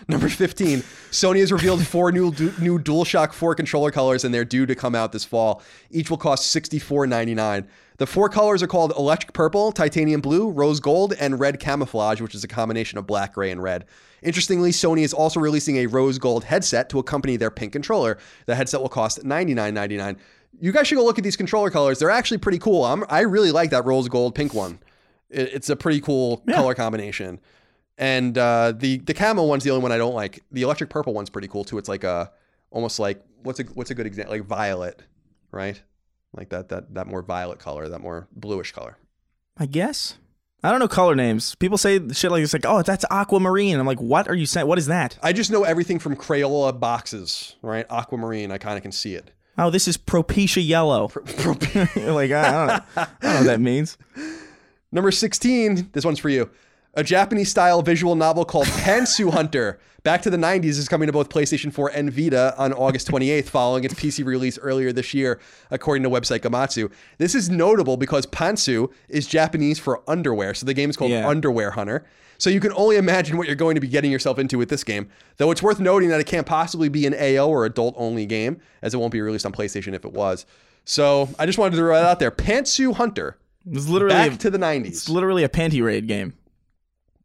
Number 15, Sony has revealed four new du- new DualShock 4 controller colors and they're due to come out this fall. Each will cost $64.99. The four colors are called electric purple, titanium blue, rose gold, and red camouflage, which is a combination of black, gray, and red. Interestingly, Sony is also releasing a rose gold headset to accompany their pink controller. The headset will cost $99.99. You guys should go look at these controller colors. They're actually pretty cool. I'm, I really like that rose gold pink one. It, it's a pretty cool color combination. And uh, the the camo one's the only one I don't like. The electric purple one's pretty cool too. It's like a almost like what's a what's a good example? Like violet, right? Like that that that more violet color, that more bluish color. I guess. I don't know color names. People say shit like it's like, "Oh, that's aquamarine." I'm like, "What are you saying? What is that?" I just know everything from Crayola boxes, right? Aquamarine, I kind of can see it. Oh, this is Propecia yellow. [LAUGHS] like I don't, know. I don't know what that means. [LAUGHS] Number 16, this one's for you. A Japanese style visual novel called Pantsu [LAUGHS] Hunter. Back to the 90s is coming to both PlayStation 4 and Vita on August 28th, following its PC release earlier this year, according to website Gematsu. This is notable because Pantsu is Japanese for underwear, so the game is called Yeah. Underwear Hunter. So you can only imagine what you're going to be getting yourself into with this game. Though it's worth noting that it can't possibly be an AO or adult only game, as it won't be released on PlayStation if it was. So I just wanted to throw that out there. Pantsu Hunter. It's literally Back a, to the 90s. it's literally a panty raid game.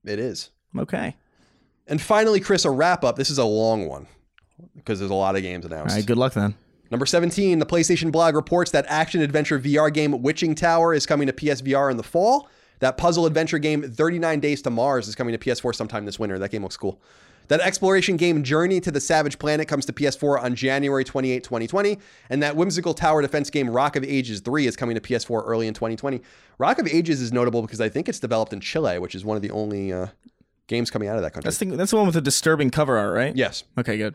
It is. Okay. And finally, Chris, a wrap up. This is a long one because there's a lot of games announced. All right, Good luck then. Number 17, the PlayStation blog reports that action adventure VR game Witching Tower is coming to PSVR in the fall. That puzzle adventure game 39 Days to Mars is coming to PS4 sometime this winter. That game looks cool. That exploration game Journey to the Savage Planet comes to PS4 on January 28, 2020. And that whimsical tower defense game Rock of Ages 3 is coming to PS4 early in 2020. Rock of Ages is notable because I think it's developed in Chile, which is one of the only uh, games coming out of that country. That's the, that's the one with the disturbing cover art, right? yes. Okay. Good.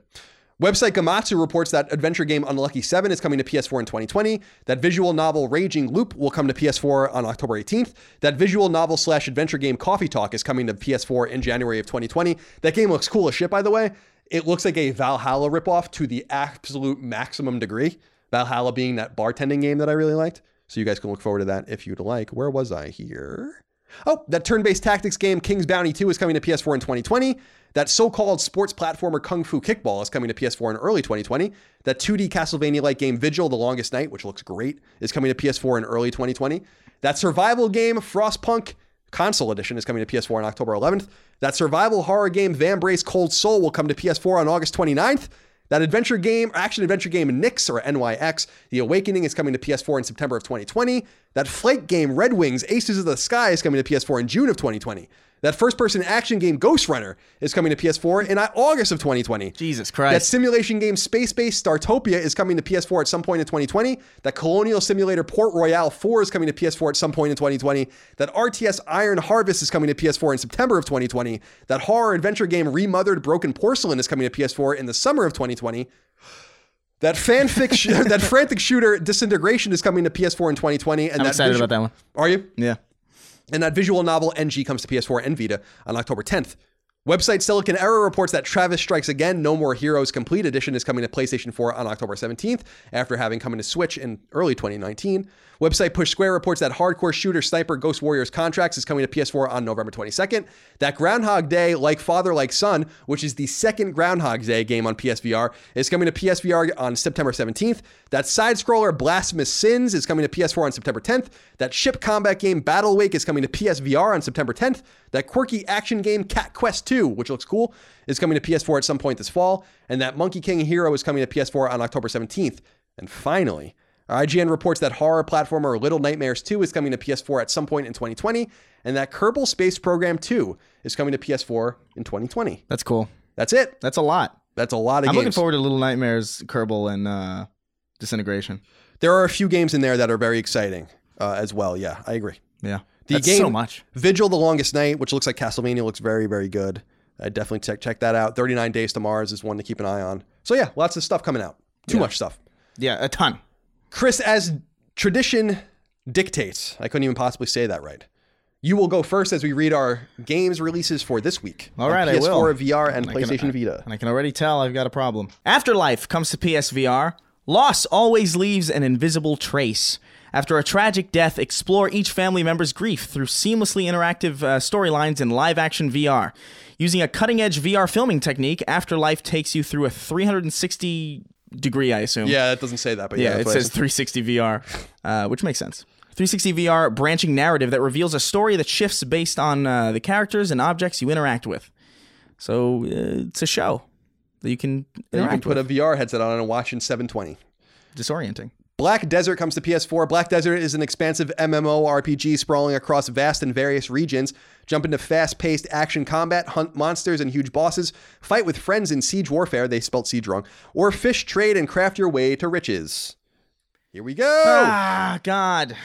Website Gematsu reports that adventure game Unlucky 7 is coming to PS4 in 2020. That visual novel Raging Loop will come to PS4 on October 18th. That visual novel slash adventure game Coffee Talk is coming to PS4 in January of 2020. That game looks cool as shit, by the way. It looks like a Valhalla ripoff to the absolute maximum degree. Valhalla being that bartending game that I really liked. So you guys can look forward to that if you'd like. Where was I here? Oh, that turn based tactics game King's Bounty 2 is coming to PS4 in 2020. That so called sports platformer Kung Fu Kickball is coming to PS4 in early 2020. That 2D Castlevania like game Vigil The Longest Night, which looks great, is coming to PS4 in early 2020. That survival game Frostpunk Console Edition is coming to PS4 on October 11th. That survival horror game Vambrace Cold Soul will come to PS4 on August 29th. That adventure game, action adventure game Nix or NYX, The Awakening is coming to PS4 in September of 2020. That flight game Red Wings Aces of the Sky is coming to PS4 in June of 2020. That first person action game Ghost Runner is coming to PS4 in August of 2020. Jesus Christ. That simulation game Space Base Startopia is coming to PS4 at some point in 2020. That Colonial Simulator Port Royale 4 is coming to PS4 at some point in 2020. That RTS Iron Harvest is coming to PS4 in September of 2020. That horror adventure game Remothered Broken Porcelain is coming to PS4 in the summer of 2020. That fanfic, sh- [LAUGHS] that frantic shooter Disintegration is coming to PS4 in 2020. And I'm that excited about that one. Are you? Yeah. And that visual novel NG comes to PS4 and Vita on October 10th. Website Siliconera reports that Travis Strikes Again No More Heroes Complete Edition is coming to PlayStation 4 on October 17th after having come to Switch in early 2019. Website Push Square reports that Hardcore Shooter Sniper Ghost Warriors Contracts is coming to PS4 on November 22nd. That Groundhog Day Like Father Like Son, which is the second Groundhog Day game on PSVR, is coming to PSVR on September 17th. That side scroller Blasphemous Sins is coming to PS4 on September 10th. That ship combat game Battle Wake is coming to PSVR on September 10th. That quirky action game Cat Quest 2, which looks cool, is coming to PS4 at some point this fall. And that Monkey King Hero is coming to PS4 on October 17th. And finally, IGN reports that horror platformer Little Nightmares 2 is coming to PS4 at some point in 2020, and that Kerbal Space Program 2 is coming to PS4 in 2020. That's cool. That's it. That's a lot. That's a lot of games. I'm games. looking forward to Little Nightmares, Kerbal, and uh, Disintegration. There are a few games in there that are very exciting uh, as well. Yeah, I agree. Yeah. The That's game so much. Vigil: The Longest Night, which looks like Castlevania, looks very, very good. I definitely check check that out. 39 Days to Mars is one to keep an eye on. So yeah, lots of stuff coming out. Too much stuff. Yeah, a ton. Chris, as tradition dictates, I couldn't even possibly say that right. You will go first as we read our games releases for this week. All right, on right, I PS4, will. VR, and can- PlayStation I- Vita. And I can already tell I've got a problem. Afterlife comes to PSVR. Loss always leaves an invisible trace. After a tragic death, explore each family member's grief through seamlessly interactive uh, storylines in live action VR. Using a cutting edge VR filming technique, Afterlife takes you through a 360 degree, I assume. Yeah, it doesn't say that, but yeah, Yeah, it says 360 VR, uh, which makes sense. 360 VR branching narrative that reveals a story that shifts based on uh, the characters and objects you interact with. So uh, it's a show that you can You can put with. a VR headset on and watch in 720. Disorienting. Black Desert comes to PS4. Black Desert is an expansive MMO RPG sprawling across vast and various regions. Jump into fast paced action combat, hunt monsters and huge bosses, fight with friends in siege warfare, they spelt siege wrong, or fish, trade, and craft your way to riches. Here we go. Ah, God.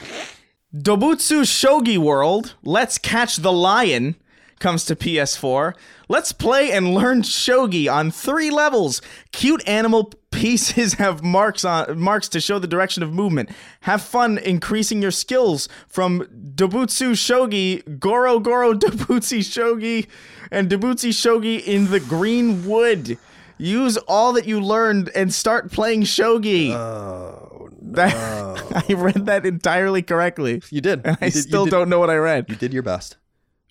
Dobutsu Shogi World, Let's Catch the Lion, comes to PS4. Let's play and learn shogi on three levels. Cute animal pieces [LAUGHS] have marks on marks to show the direction of movement. Have fun increasing your skills from Dobutsu Shogi, Goro Goro [LAUGHS] Dobutsu Shogi, and Dobutsu Shogi in the Green Wood. Use all that you learned and start playing shogi. Oh, [LAUGHS] That, I read that entirely correctly. You did. And I You did- still did- don't know what I read. You did your best.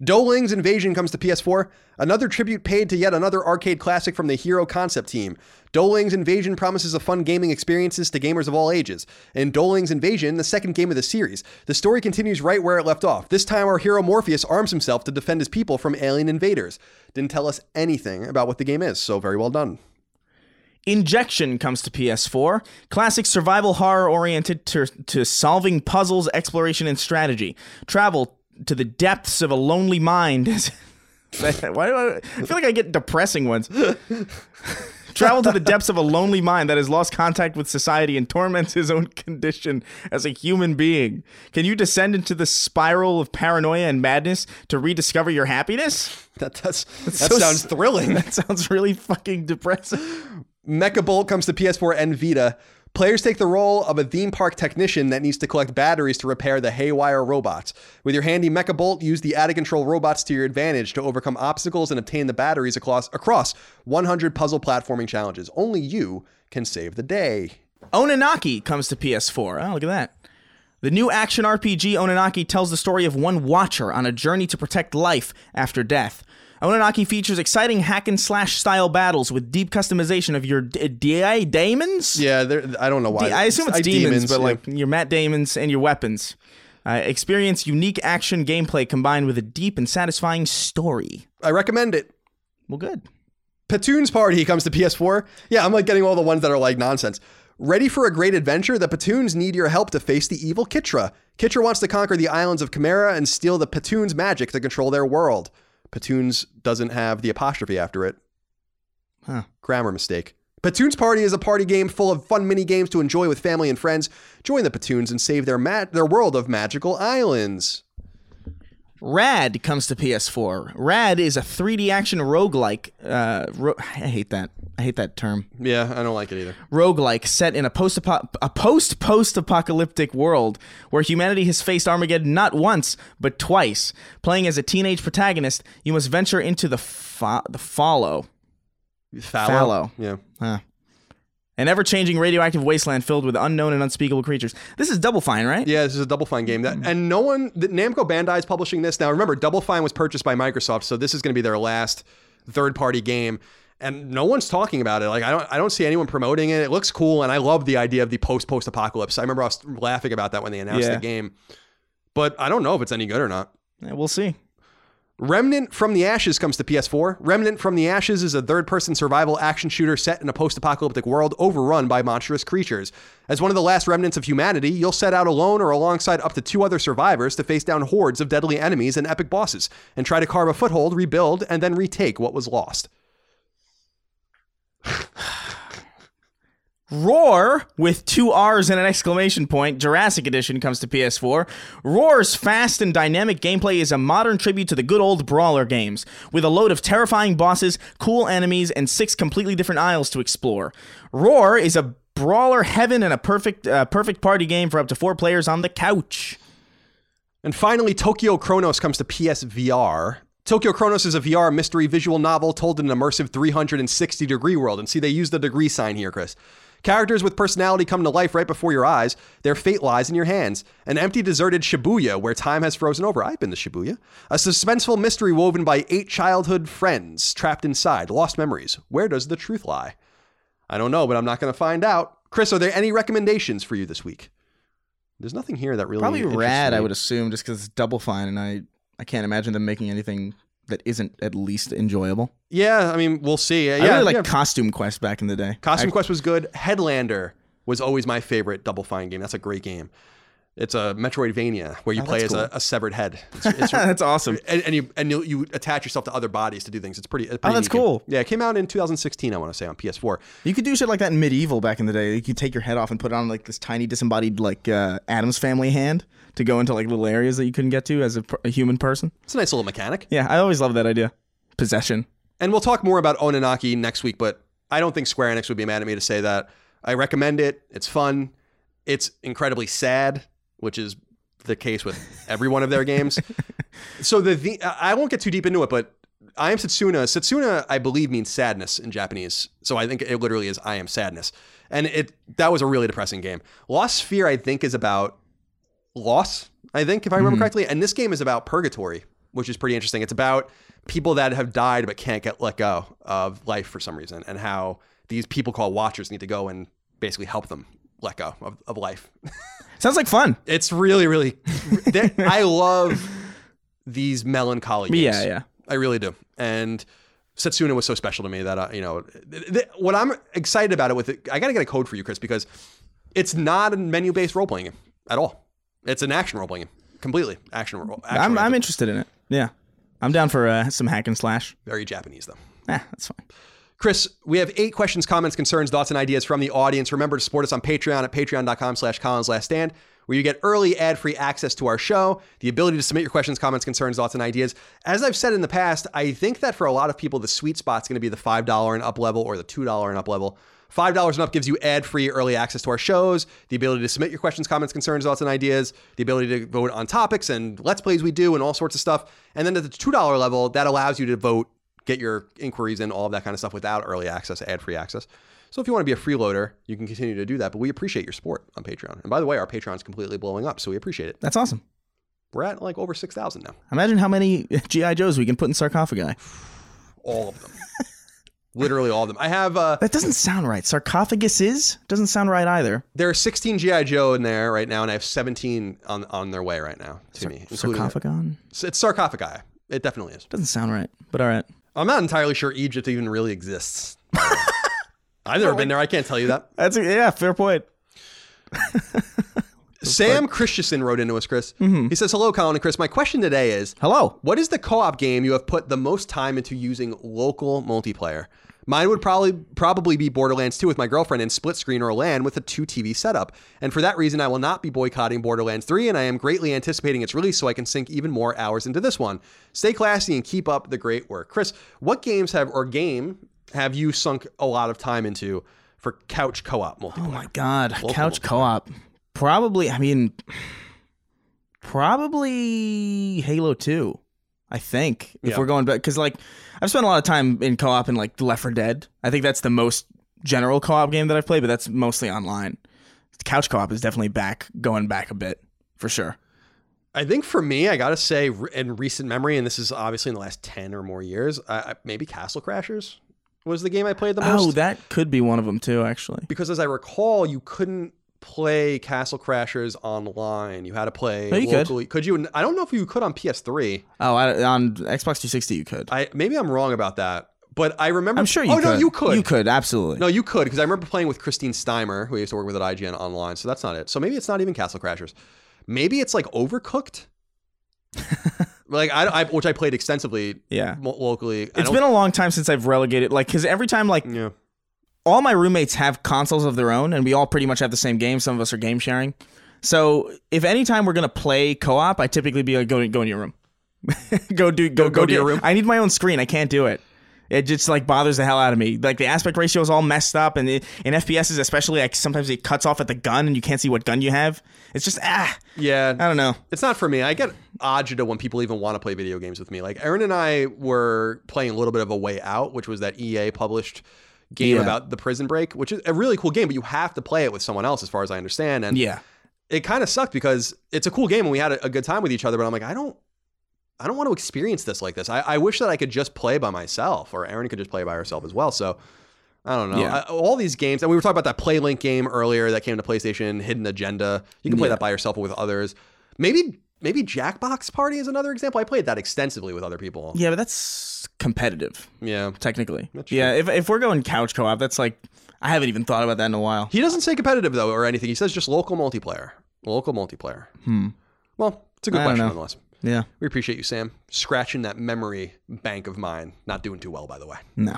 Doling's Invasion comes to PS4, another tribute paid to yet another arcade classic from the Hero concept team. Doling's Invasion promises a fun gaming experiences to gamers of all ages. In Doling's Invasion, the second game of the series, the story continues right where it left off. This time, our hero Morpheus arms himself to defend his people from alien invaders. Didn't tell us anything about what the game is, so very well done. Injection comes to PS4. Classic survival horror oriented to, to solving puzzles, exploration, and strategy. Travel to the depths of a lonely mind. [LAUGHS] Why do I, I feel like I get depressing ones. [LAUGHS] Travel to the depths of a lonely mind that has lost contact with society and torments his own condition as a human being. Can you descend into the spiral of paranoia and madness to rediscover your happiness? That, that's, that so sounds thrilling. [LAUGHS] That sounds really fucking depressing. Mecha Bolt comes to PS4 and Vita. Players take the role of a theme park technician that needs to collect batteries to repair the haywire robots. With your handy Mecha Bolt, use the out of control robots to your advantage to overcome obstacles and obtain the batteries across, across 100 puzzle platforming challenges. Only you can save the day. Oninaki comes to PS4. Oh, look at that. The new action RPG Oninaki tells the story of one watcher on a journey to protect life after death. Oninaki features exciting hack and slash style battles with deep customization of your d- d- daemons. Yeah, I don't know why. I assume it's I- demons, but yeah. like your Matt Damons and your weapons. Uh, experience unique action gameplay combined with a deep and satisfying story. I recommend it. Well, good. Patoon's Party comes to PS4. Yeah, I'm like getting all the ones that are like nonsense. Ready for a great adventure? The Patoons need your help to face the evil Kitra. Kitra wants to conquer the islands of Chimera and steal the Patoons' magic to control their world. Patoons doesn't have the apostrophe after it. Huh. Grammar mistake. Patoons Party is a party game full of fun mini games to enjoy with family and friends. Join the Patoons and save their ma- their world of magical islands. Rad comes to PS4. Rad is a 3D action roguelike. Uh, ro- I hate that. I hate that term. Yeah, I don't like it either. Roguelike set in a post a post post apocalyptic world where humanity has faced Armageddon not once but twice. Playing as a teenage protagonist, you must venture into the fa- the follow. Fallow. Fallow. Yeah. Huh. An ever changing radioactive wasteland filled with unknown and unspeakable creatures. This is Double Fine, right? Yeah, this is a Double Fine game. That hmm. and no one, the, Namco Bandai is publishing this now. Remember, Double Fine was purchased by Microsoft, so this is going to be their last third-party game, and no one's talking about it. Like I don't, I don't see anyone promoting it. It looks cool, and I love the idea of the post-post apocalypse. I remember I was laughing about that when they announced Yeah. the game, but I don't know if it's any good or not. Yeah, we'll see. Remnant from the Ashes comes to PS4. Remnant from the Ashes is a third person survival action shooter set in a post apocalyptic world overrun by monstrous creatures. As one of the last remnants of humanity, you'll set out alone or alongside up to two other survivors to face down hordes of deadly enemies and epic bosses, and try to carve a foothold, rebuild, and then retake what was lost. Roar with two R's and an exclamation point. Jurassic Edition comes to PS4. Roar's fast and dynamic gameplay is a modern tribute to the good old brawler games, with a load of terrifying bosses, cool enemies, and six completely different isles to explore. Roar is a brawler heaven and a perfect uh, perfect party game for up to four players on the couch. And finally, Tokyo Chronos comes to PSVR. Tokyo Chronos is a VR mystery visual novel told in an immersive 360 degree world. And see, they use the degree sign here, Chris. Characters with personality come to life right before your eyes. Their fate lies in your hands. An empty, deserted Shibuya where time has frozen over. I've been to Shibuya. A suspenseful mystery woven by eight childhood friends trapped inside. Lost memories. Where does the truth lie? I don't know, but I'm not going to find out. Chris, are there any recommendations for you this week? There's nothing here that really Probably rad, I would assume, just because it's Double Fine, and I I can't imagine them making anything that isn't at least enjoyable. Yeah, I mean, we'll see. Uh, I yeah, really like yeah. Costume Quest back in the day. Costume I- Quest was good. Headlander was always my favorite Double Fine game. That's a great game. It's a Metroidvania where you Oh, play as that's a, a severed head. [LAUGHS] It's, it's, That's awesome. and, and you and you, you attach yourself to other bodies to do things. It's pretty. It's pretty Oh, that's neat game. cool. Yeah, it came out in 2016. I want to say on PS4. You could do shit like that in MediEvil back in the day. You could take your head off and put it on like this tiny disembodied like uh, Addams Family hand to go into like little areas that you couldn't get to as a, a human person. It's a nice little mechanic. Yeah, I always love that idea. Possession. And we'll talk more about Oninaki next week, but I don't think Square Enix would be mad at me to say that. I recommend it. It's fun. It's incredibly sad, which is the case with every one of their games. [LAUGHS] so the, the I won't get too deep into it, but I am Setsuna. Setsuna, I believe, means sadness in Japanese. So I think it literally is I am sadness. And it that was a really depressing game. Lost Sphear, I think, is about loss, I think, if I remember correctly. And this game is about purgatory, which is pretty interesting. It's about people that have died but can't get let go of life for some reason, and how these people called watchers need to go and basically help them let go of, of life. [LAUGHS] Sounds like fun. It's really, really. I love these melancholy games. Yeah, yeah. I really do. And Setsuna was so special to me that uh, you know th- th- what I'm excited about it with it. I got to get a code for you, Chris, because it's not a menu-based role playing game at all. It's an action role playing game, completely action role. Action I'm, I'm interested in it. Yeah. I'm down for uh, some hack and slash. very Japanese though. Eh, that's fine. Chris, we have eight questions, comments, concerns, thoughts, and ideas from the audience. Remember to support us on Patreon at patreon.com slash Colin's Last Stand, where you get early ad-free access to our show, the ability to submit your questions, comments, concerns, thoughts, and ideas. As I've said in the past, I think that for a lot of people, the sweet spot's going to be the $5 and up level or the $2 and up level. $5 and up gives you ad-free early access to our shows, the ability to submit your questions, comments, concerns, thoughts, and ideas, the ability to vote on topics and let's plays we do and all sorts of stuff. And then at the $2 level, that allows you to vote get your inquiries and all of that kind of stuff without early access, ad-free access. So if you want to be a freeloader, you can continue to do that. But we appreciate your support on Patreon. And by the way, our Patreon's completely blowing up, so we appreciate it. That's awesome. We're at like over six thousand now. Imagine how many [LAUGHS] GI Joes we can put in sarcophagi. All of them, [LAUGHS] literally all of them. I have. Uh, That doesn't sound right. Sarcophagus is doesn't sound right either. there are sixteen GI Joe in there right now, and I have seventeen on on their way right now to me. including- Sarcophagon It's sarcophagi. It definitely is. doesn't sound right, but all right. I'm not entirely sure Egypt even really exists. [LAUGHS] I've never been there. I can't tell you that. [LAUGHS] That's a, yeah, fair point. [LAUGHS] Sam Christensen wrote into us, Chris. He says, Hello, Colin and Chris. My question today is Hello. What is the co op game you have put the most time into using local multiplayer? Mine would probably probably be Borderlands 2 with my girlfriend in split screen or LAN with a two TV setup. And for that reason, I will not be boycotting Borderlands 3, and I am greatly anticipating its release so I can sink even more hours into this one. Stay classy and keep up the great work. Chris, what games have or game have you sunk a lot of time into for couch co op multiplayer? Oh my god, couch co-op. Probably, I mean, probably Halo Two. I think if Yeah. we're going back, because like I've spent a lot of time in co-op in like Left 4 Dead. I think that's the most general co-op game that I've played, but that's mostly online. Couch co-op is definitely back, going back a bit for sure. I think for me, I gotta say, in recent memory, and this is obviously in the last ten or more years, I, I, maybe Castle Crashers was the game I played the oh, most. Oh, that could be one of them too, actually. because as I recall, you couldn't play Castle Crashers online. You had to play No, you locally. Could you? I don't know if you could on PS3. Oh, I, on Xbox 360 you could. I maybe I'm wrong about that, but I remember. I'm sure you oh could. no, you could. You could absolutely. No, you could because I remember playing with Kristine Steimer, who I used to work with at IGN online. So that's not it. So maybe it's not even Castle Crashers. Maybe it's like Overcooked. [LAUGHS] like I, I, which I played extensively. Yeah. locally. it's been a long time since I've relegated like because every time like yeah. All my roommates have consoles of their own and we all pretty much have the same game. Some of us are game sharing. So if anytime we're gonna play co-op, I typically be like, go go in your room, [LAUGHS] go do go go to do- your room? I need my own screen. I can't do it. It just like bothers the hell out of me. Like the aspect ratio is all messed up, and it, in FPSs especially, like sometimes it cuts off at the gun and you can't see what gun you have. It's just ah, Yeah. I don't know. It's not for me. I get agita when people even want to play video games with me. Like Aaron and I were playing a little bit of a way out, which was that EA published game Yeah. about the prison break, which is a really cool game, but you have to play it with someone else, as far as I understand. And Yeah, it kind of sucked because it's a cool game and we had a, a good time with each other. But I'm like, I don't, I don't want to experience this like this. I, I wish that I could just play by myself, or Aaron could just play by herself as well. So. I don't know. Yeah. I, all these games, and we were talking about that PlayLink game earlier that came to PlayStation, Hidden Agenda. You can play Yeah. that by yourself or with others. Maybe maybe Jackbox Party is another example. I played that extensively with other people. yeah, but that's competitive Yeah. technically. Yeah, if if we're going couch co-op, that's like I haven't even thought about that in a while. He doesn't say competitive though or anything. He says just local multiplayer. Local multiplayer. Hmm. Well, it's a good I question nonetheless. Yeah. We appreciate you, Sam. Scratching that memory bank of mine. Not doing too well, by the way. No.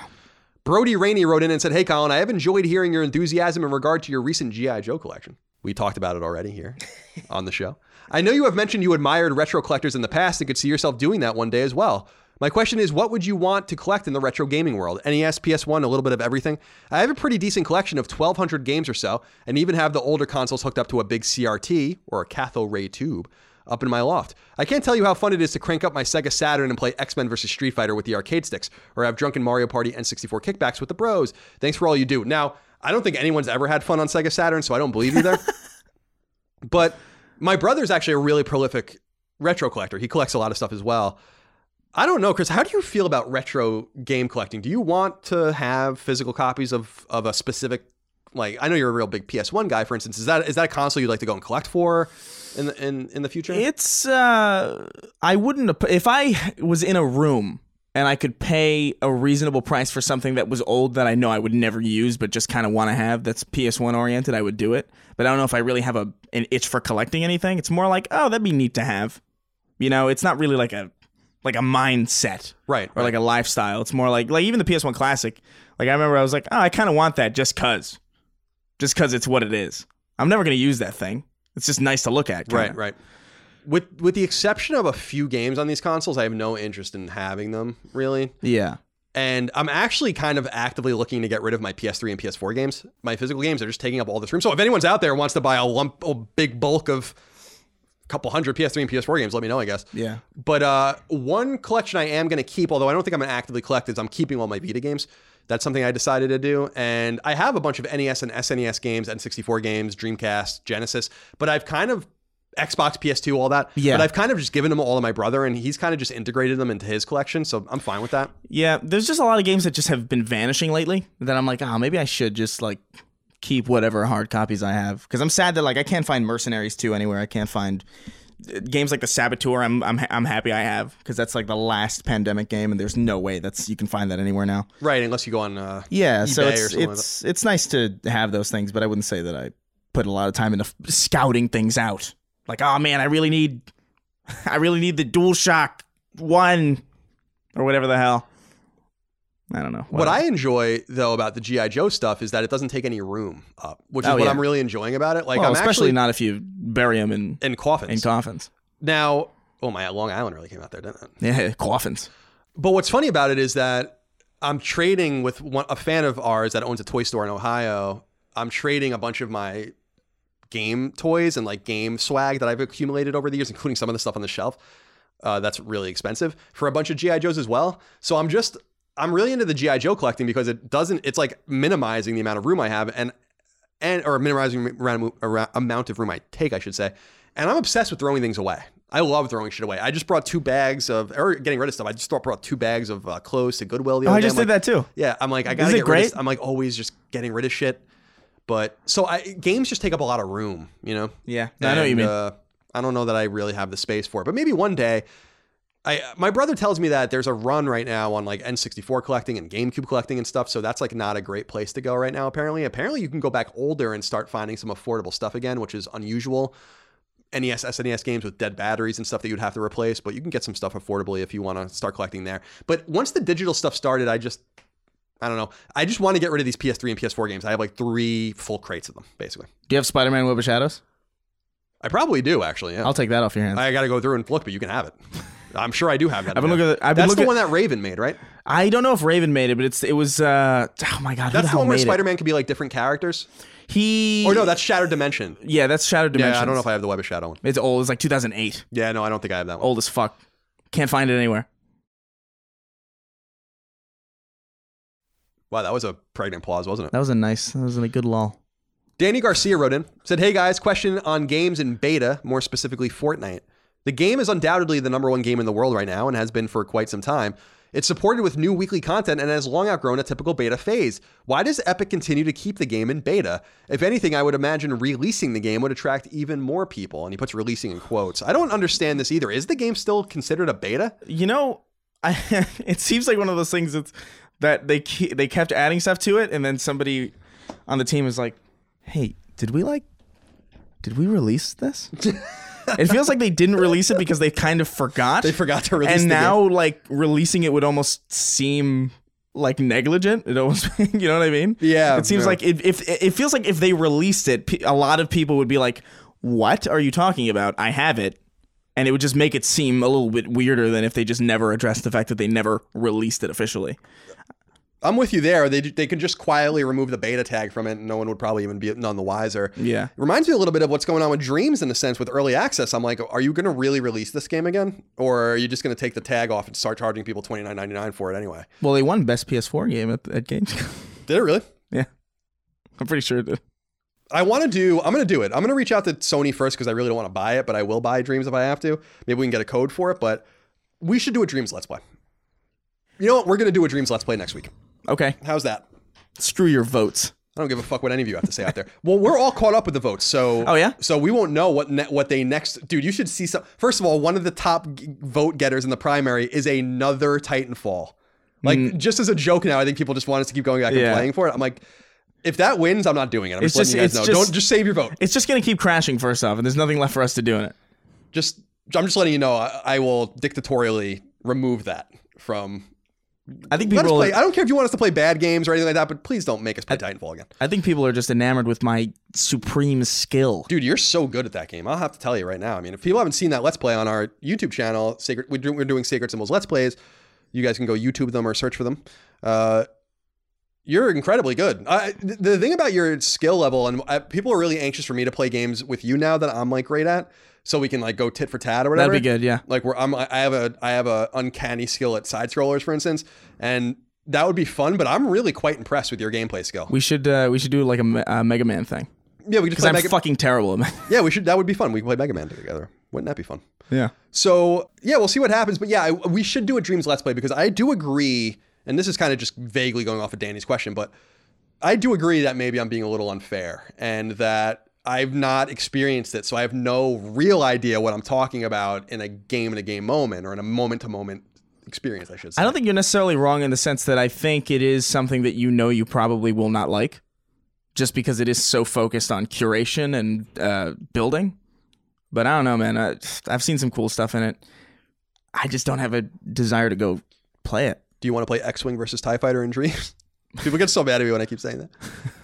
Brody Rainey wrote in and said, Hey, Colin, I have enjoyed hearing your enthusiasm in regard to your recent G.I. Joe collection. We talked about it already here [LAUGHS] on the show. I know you have mentioned you admired retro collectors in the past and could see yourself doing that one day as well. My question is, what would you want to collect in the retro gaming world? NES, PS1, a little bit of everything. I have a pretty decent collection of 1,200 games or so, and even have the older consoles hooked up to a big CRT or a cathode ray tube up in my loft. I can't tell you how fun it is to crank up my Sega Saturn and play X Men vs. Street Fighter with the arcade sticks, or have drunken Mario Party N64 kickbacks with the bros. Thanks for all you do. Now, I don't think anyone's ever had fun on Sega Saturn, so I don't believe you there. [LAUGHS] but my brother's actually a really prolific retro collector. He collects a lot of stuff as well. I don't know, Chris. How do you feel about retro game collecting? Do you want to have physical copies of of a specific like? I know you're a real big PS1 guy, for instance. Is that is that a console you'd like to go and collect for in the in in the future? It's uh I wouldn't if I was in a room and I could pay a reasonable price for something that was old that I know I would never use but just kind of want to have that's PS1 oriented, I would do it. But I don't know if I really have a an itch for collecting anything. It's more like, oh, that'd be neat to have. You know, it's not really like a like a mindset right, or like a lifestyle. It's more like like even the PS1 classic. Like I remember I was like, "Oh, I kind of want that just cuz." Just cuz it's what it is. I'm never going to use that thing. It's just nice to look at. kinda. Right, right. With with the exception of a few games on these consoles, I have no interest in having them really. Yeah. And I'm actually kind of actively looking to get rid of my PS3 and PS4 games. My physical games are just taking up all this room. So if anyone's out there wants to buy a lump, a big bulk of couple hundred PS3 and PS4 games, let me know, I guess. Yeah. But uh, one collection I am going to keep, although I don't think I'm going to actively collect, is I'm keeping all my Vita games. That's something I decided to do. And I have a bunch of NES and SNES games, N64 games, Dreamcast, Genesis, but I've kind of Xbox, PS2, all that. Yeah. But I've kind of just given them all to my brother, and he's kind of just integrated them into his collection. So I'm fine with that. Yeah, there's just a lot of games that just have been vanishing lately that I'm like, oh, maybe I should just like keep whatever hard copies I have because I'm sad that like I can't find Mercenaries 2 anywhere. I can't find uh, games like the Saboteur. I'm I'm I'm happy I have because that's like the last pandemic game and there's no way that's you can find that anywhere now. Right, unless you go on uh, Yeah, eBay so or it's like it's it's nice to have those things, but I wouldn't say that I put a lot of time into f- scouting things out. Like, oh man, I really need, [LAUGHS] I really need the DualShock One, or whatever the hell. I don't know. What I enjoy though about the GI Joe stuff is that it doesn't take any room up, which is Oh, what yeah. I'm really enjoying about it. Like well, I'm especially actually not if you bury them in in coffins. in coffins. now, oh my, Long Island really came out there, didn't it? Yeah, coffins. But what's funny about it is that I'm trading with one, a fan of ours that owns a toy store in Ohio. I'm trading a bunch of my game toys and like game swag that I've accumulated over the years, including some of the stuff on the shelf. Uh, that's really expensive for a bunch of GI Joes as well. So I'm just I'm really into the GI Joe collecting because it doesn't. It's like minimizing the amount of room I have and and or minimizing around amount of room I take, I should say. And I'm obsessed with throwing things away. I love throwing shit away. I just brought two bags of, or getting rid of stuff. I just brought two bags of uh, clothes to Goodwill the Oh, other I day. just I'm did like- that too. Yeah, I'm like, I gotta it get rid of. great? I'm like always just getting rid of shit. But so I games just take up a lot of room, you know. Yeah, I know what you mean. Uh, I don't know that I really have the space for it, but maybe one day. I my brother tells me that there's a run right now on like N64 collecting and GameCube collecting and stuff, so that's like not a great place to go right now. Apparently, apparently you can go back older and start finding some affordable stuff again, which is unusual. NES, SNES games with dead batteries and stuff that you'd have to replace, but you can get some stuff affordably if you want to start collecting there. But once the digital stuff started, I just I don't know. I just want to get rid of these PS3 and PS4 games. I have like three full crates of them, basically. Do you have Spider-Man Web of Shadows? I probably do actually. Yeah. I'll take that off your hands. I got to go through and look, but you can have it. [LAUGHS] I'm sure I do have that. I've been looking at- I've been That's looking- the one that Raven made, right? I don't know if Raven made it, but it's it was. uh Oh my god, who That's the the one where? Spider-Man could be like different characters. He Or no, that's Shattered Dimension. yeah, that's Shadow Dimension. Yeah, I don't know if I have the Web of Shadow one. It's old. It's like 2008. Yeah, no, I don't think I have that one. Old as fuck. Can't find it anywhere. Wow, that was a pregnant pause, wasn't it? That was a nice. That was a good lull. Danny Garcia wrote in, said, Hey guys, question on games in beta, more specifically Fortnite. The game is undoubtedly the number one game in the world right now and has been for quite some time. It's supported with new weekly content and has long outgrown a typical beta phase. Why does Epic continue to keep the game in beta? If anything, I would imagine releasing the game would attract even more people. And he puts releasing in quotes. I don't understand this either. Is the game still considered a beta? You know, I [LAUGHS] it seems like one of those things that's that they ke- they kept adding stuff to it, and then somebody on the team is like, "Hey, did we like? Did we release this?" [LAUGHS] it feels like they didn't release it because they kind of forgot. They forgot to release it. and now game. like releasing it would almost seem like negligent. It almost, [LAUGHS] you know what I mean? Yeah, It seems yeah. like it, if it feels like if they released it, a lot of people would be like, "What are you talking about? I have it." And it would just make it seem a little bit weirder than if they just never addressed the fact that they never released it officially. I'm with you there. They they could just quietly remove the beta tag from it, and no one would probably even be none the wiser. Yeah. It reminds me a little bit of what's going on with Dreams in a sense with early access. I'm like, are you going to really release this game again, or are you just going to take the tag off and start charging people twenty nine ninety nine for it anyway? Well, they won best PS4 game at, at Games. [LAUGHS] Did it really? yeah, I'm pretty sure it did. I want to do. I'm going to do it. I'm going to reach out to Sony first because I really don't want to buy it, but I will buy Dreams if I have to. Maybe we can get a code for it, but we should do a Dreams Let's Play. You know what? We're going to do a Dreams Let's Play next week. Okay, How's that? screw your votes. I don't give a fuck what any of you have to say out there. Well, we're all caught up with the votes, so Oh, yeah? so we won't know what ne- what they next. Dude, you should see some. First of all, one of the top g- vote getters in the primary is another Titanfall. Like just as a joke now, I think people just want us to keep going back Mm. Yeah. and playing for it. I'm like, if that wins, I'm not doing it. I'm It's just, letting just- you guys know. just- don't just save your vote. It's just gonna keep crashing first off, and there's nothing left for us to do in it. Just I'm just letting you know. I, I will dictatorially remove that from. I think people. play. I don't care if you want us to play bad games or anything like that, but please don't make us play Titanfall again. I think people are just enamored with my supreme skill. Dude, you're so good at that game. I'll have to tell you right now. I mean, if people haven't seen that Let's Play on our YouTube channel, Sacred, we're doing, we're doing Sacred Symbols Let's Plays. You guys can go YouTube them or search for them. Uh, you're incredibly good. I, th- the thing about your skill level, and uh, people are really anxious for me to play games with you now that I'm like great at, so we can like go tit for tat or whatever. That'd be good, yeah. Like where I'm, I have a, I have a uncanny skill at side scrollers, for instance, and that would be fun. But I'm really quite impressed with your gameplay skill. We should uh, we should do like a, a Mega Man thing yeah, we could just because play I'm Mega. fucking terrible yeah, we should. That would be fun. We can play Mega Man together. Wouldn't that be fun? Yeah. So yeah, we'll see what happens. But yeah, I, we should do a Dreams Let's Play because I do agree, and this is kind of just vaguely going off of Danny's question, but I do agree that maybe I'm being a little unfair and that I've not experienced it, so I have no real idea what I'm talking about in a game in a game moment or in a moment to moment experience. I should say. I don't think you're necessarily wrong in the sense that I think it is something that you know you probably will not like. just because it is so focused on curation and uh, building. But I don't know, man. I, I've seen some cool stuff in it. I just don't have a desire to go play it. Do you want to play X-wing versus Tie Fighter in Dreams? [LAUGHS] People get so mad at me when I keep saying that. [LAUGHS]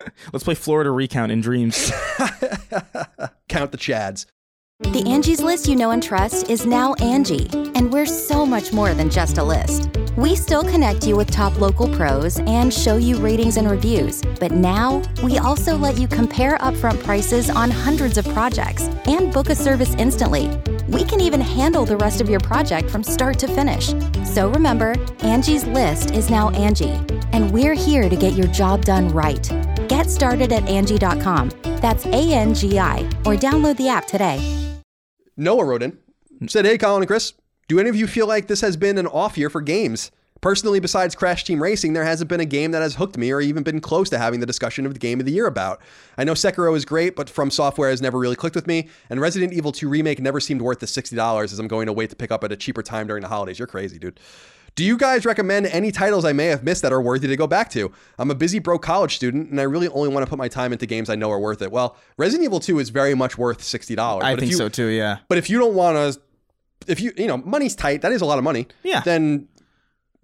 [LAUGHS] Let's play Florida Recount in Dreams. [LAUGHS] Count the Chads. The Angie's list you know and trust is now Angi, and we're so much more than just a list. We still connect you with top local pros and show you ratings and reviews, but now we also let you compare upfront prices on hundreds of projects and book a service instantly. We can even handle the rest of your project from start to finish. So remember, Angie's list is now Angi, and we're here to get your job done right. Get started at Angi.com. That's A N G I, or download the app today. Noah wrote in, said, Hey, Colin and Chris, do any of you feel like this has been an off year for games? Personally, besides Crash Team Racing, there hasn't been a game that has hooked me or even been close to having the discussion of the game of the year about. I know Sekiro is great, but From Software has never really clicked with me, and Resident Evil 2 Remake never seemed worth the $60 as I'm going to wait to pick up at a cheaper time during the holidays. You're crazy, dude. Do you guys recommend any titles I may have missed that are worthy to go back to? I'm a busy broke college student and I really only want to put my time into games I know are worth it. Well, Resident Evil 2 is very much worth $60. I think you, so too. Yeah. But if you don't want to, if you, you know, money's tight, that is a lot of money. Yeah. Then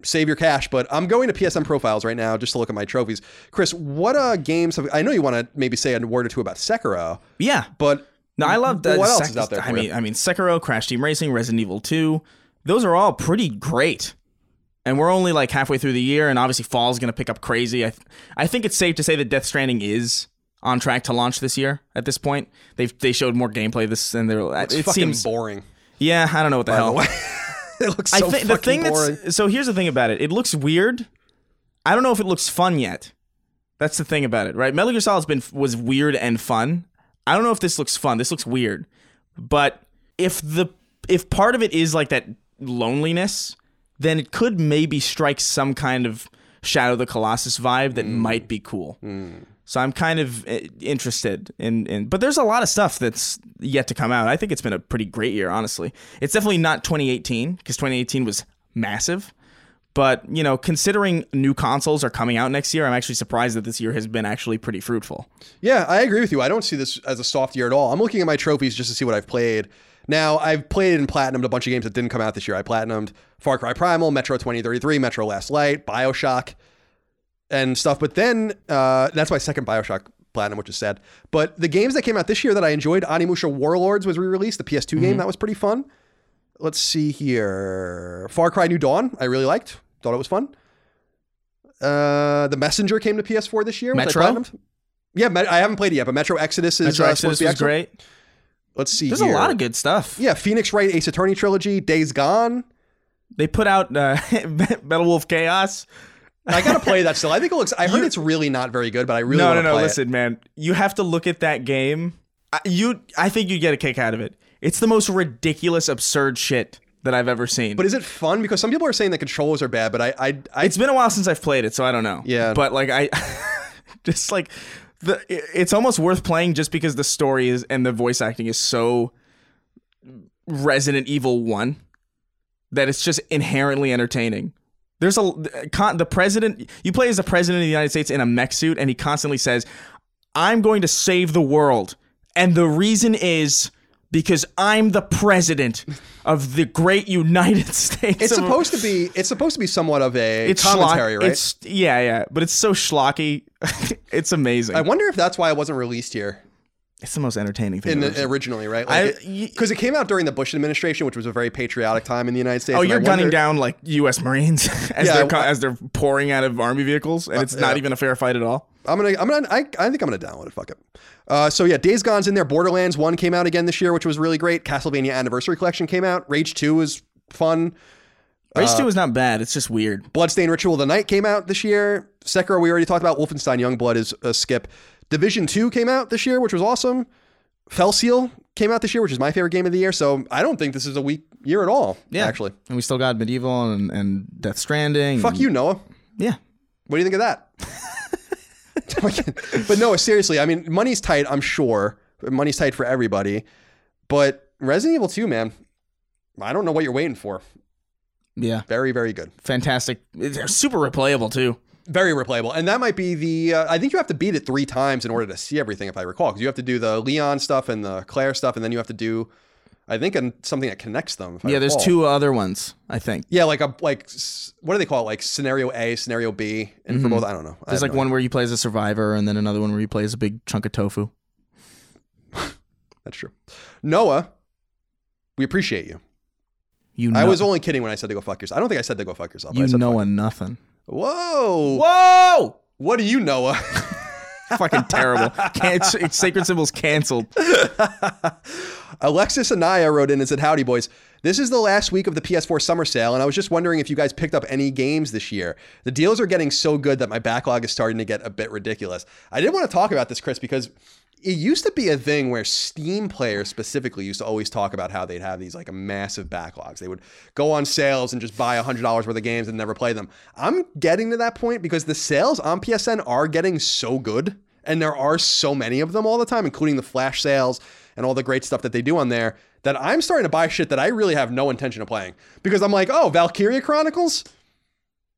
save your cash. But I'm going to PSN profiles right now just to look at my trophies. Chris, what uh, games have, I know you want to maybe say a word or two about Sekiro, Yeah. but No, I love that. What else Sek- is out there I mean, you? I mean, Sekiro, Crash Team Racing, Resident Evil 2. Those are all pretty great. And we're only like halfway through the year, and obviously fall's going to pick up crazy. I, th- I think it's safe to say that Death Stranding is on track to launch this year. At this point, they've they showed more gameplay this, and they're it's it fucking seems boring. yeah. I don't know what the By the hell. way. [LAUGHS] [LAUGHS] it looks so I think fucking the thing boring. that's so here's the thing about it. It looks weird. I don't know if it looks fun yet. That's the thing about it, right? Metal Gear Solid's been was weird and fun. I don't know if this looks fun. This looks weird. But if the if part of it is like that loneliness, then it could maybe strike some kind of Shadow of the Colossus vibe that mm. might be cool. Mm. So I'm kind of uh, interested in, in, but there's a lot of stuff that's yet to come out. I think it's been a pretty great year, honestly. It's definitely not 2018 because 2018 was massive. But you know, considering new consoles are coming out next year, I'm actually surprised that this year has been actually pretty fruitful. Yeah, I agree with you. I don't see this as a soft year at all. I'm looking at my trophies just to see what I've played. Now, I've played and platinumed a bunch of games that didn't come out this year. I platinumed Far Cry Primal, Metro 2033, Metro Last Light, Bioshock, and stuff. But then, uh, that's my second Bioshock platinum, which is sad. But the games that came out this year that I enjoyed, Onimusha Warlords was re-released, the PS2 game. That was pretty fun. Let's see here. Far Cry New Dawn, I really liked. Thought it was fun. Uh, the Messenger came to PS4 this year. Metro? Yeah, I haven't played it yet, but Metro Exodus is Metro uh, Exodus supposed to be excellent. great. Let's see. There's here. a lot of good stuff. Yeah, Phoenix Wright Ace Attorney trilogy, Days Gone. They put out uh, [LAUGHS] Metal Wolf Chaos. I gotta play that [LAUGHS] still. I think it looks. I heard it's really not very good, but I really no, no, no. Listen, man, you have to look at that game. I- You, I think you get a kick out of it. It's the most ridiculous, absurd shit that I've ever seen. But is it fun? Because some people are saying the controllers are bad, but I, I, I it's been a while since I've played it, so I don't know. Yeah. but like I, [LAUGHS] just like the, it's almost worth playing just because the story is and the voice acting is so Resident Evil One that it's just inherently entertaining. There's a con, the president. You play as the president of the United States in a mech suit, and he constantly says, "I'm going to save the world," and the reason is. Because I'm the president of the great United [LAUGHS] States. it's supposed to be. It's supposed to be somewhat of a it's commentary, schlock- right? It's yeah, yeah, but it's so schlocky. [LAUGHS] it's amazing. I wonder if that's why it wasn't released here it's the most entertaining thing. the, originally, right? I- Like because it, came out during the Bush administration, which was a very patriotic time in the United States. oh, you're gunning down like U.S. Marines [LAUGHS] as Yeah, they're as they're pouring out of army vehicles, and it's yeah. not even a fair fight at all. I'm gonna, I'm gonna, I, I think I'm gonna download it. Fuck it. Uh, so yeah, Days Gone's in there. Borderlands One came out again this year, which was really great. Castlevania Anniversary Collection came out. Rage Two was fun. Race Uh, two is not bad. It's just weird. Bloodstained Ritual of the Night came out this year. Sekiro, we already talked about. Wolfenstein Youngblood is a skip. Division 2 came out this year, which was awesome. Fell Seal came out this year, which is my favorite game of the year. So I don't think this is a weak year at all, Yeah, actually. and we still got MediEvil and, and Death Stranding. Fuck and- you, Noah. Yeah, What do you think of that? [LAUGHS] but no, seriously, I mean, money's tight, I'm sure. Money's tight for everybody. But Resident Evil 2, man, I don't know what you're waiting for. yeah, Very, very good. fantastic. It's super replayable too. Very replayable, and that might be the. Uh, I think you have to beat it three times in order to see everything, if I recall, because you have to do the Leon stuff and the Claire stuff, and then you have to do, I think, something that connects them. if I Yeah, there's two other ones, I think. Yeah, like a like what do they call it? Like scenario A, scenario B, and for both, I don't know. Mm-hmm. There's like no one idea. where you play as a survivor, and then another one where you play as a big chunk of tofu. That's true. Noah, we appreciate you. You Know- I was only kidding when I said to go fuck yourself. I don't think I said to go fuck yourself. you know fuck- nothing. Whoa. Whoa! What do you, Noah? [LAUGHS] Fucking terrible. Can't, sacred symbols canceled. [LAUGHS] Alexis Anaya wrote in and said, Howdy, boys. This is the last week of the PS4 summer sale, and I was just wondering if you guys picked up any games this year. The deals are getting so good that my backlog is starting to get a bit ridiculous. I did want to talk about this, Chris, because it used to be a thing where Steam players specifically used to always talk about how they'd have these like massive backlogs. They would go on sales and just buy $100 worth of games and never play them. I'm getting to that point because the sales on PSN are getting so good, and there are so many of them all the time, including the flash sales and all the great stuff that they do on there that I'm starting to buy shit that I really have no intention of playing because I'm like, oh, Valkyria Chronicles.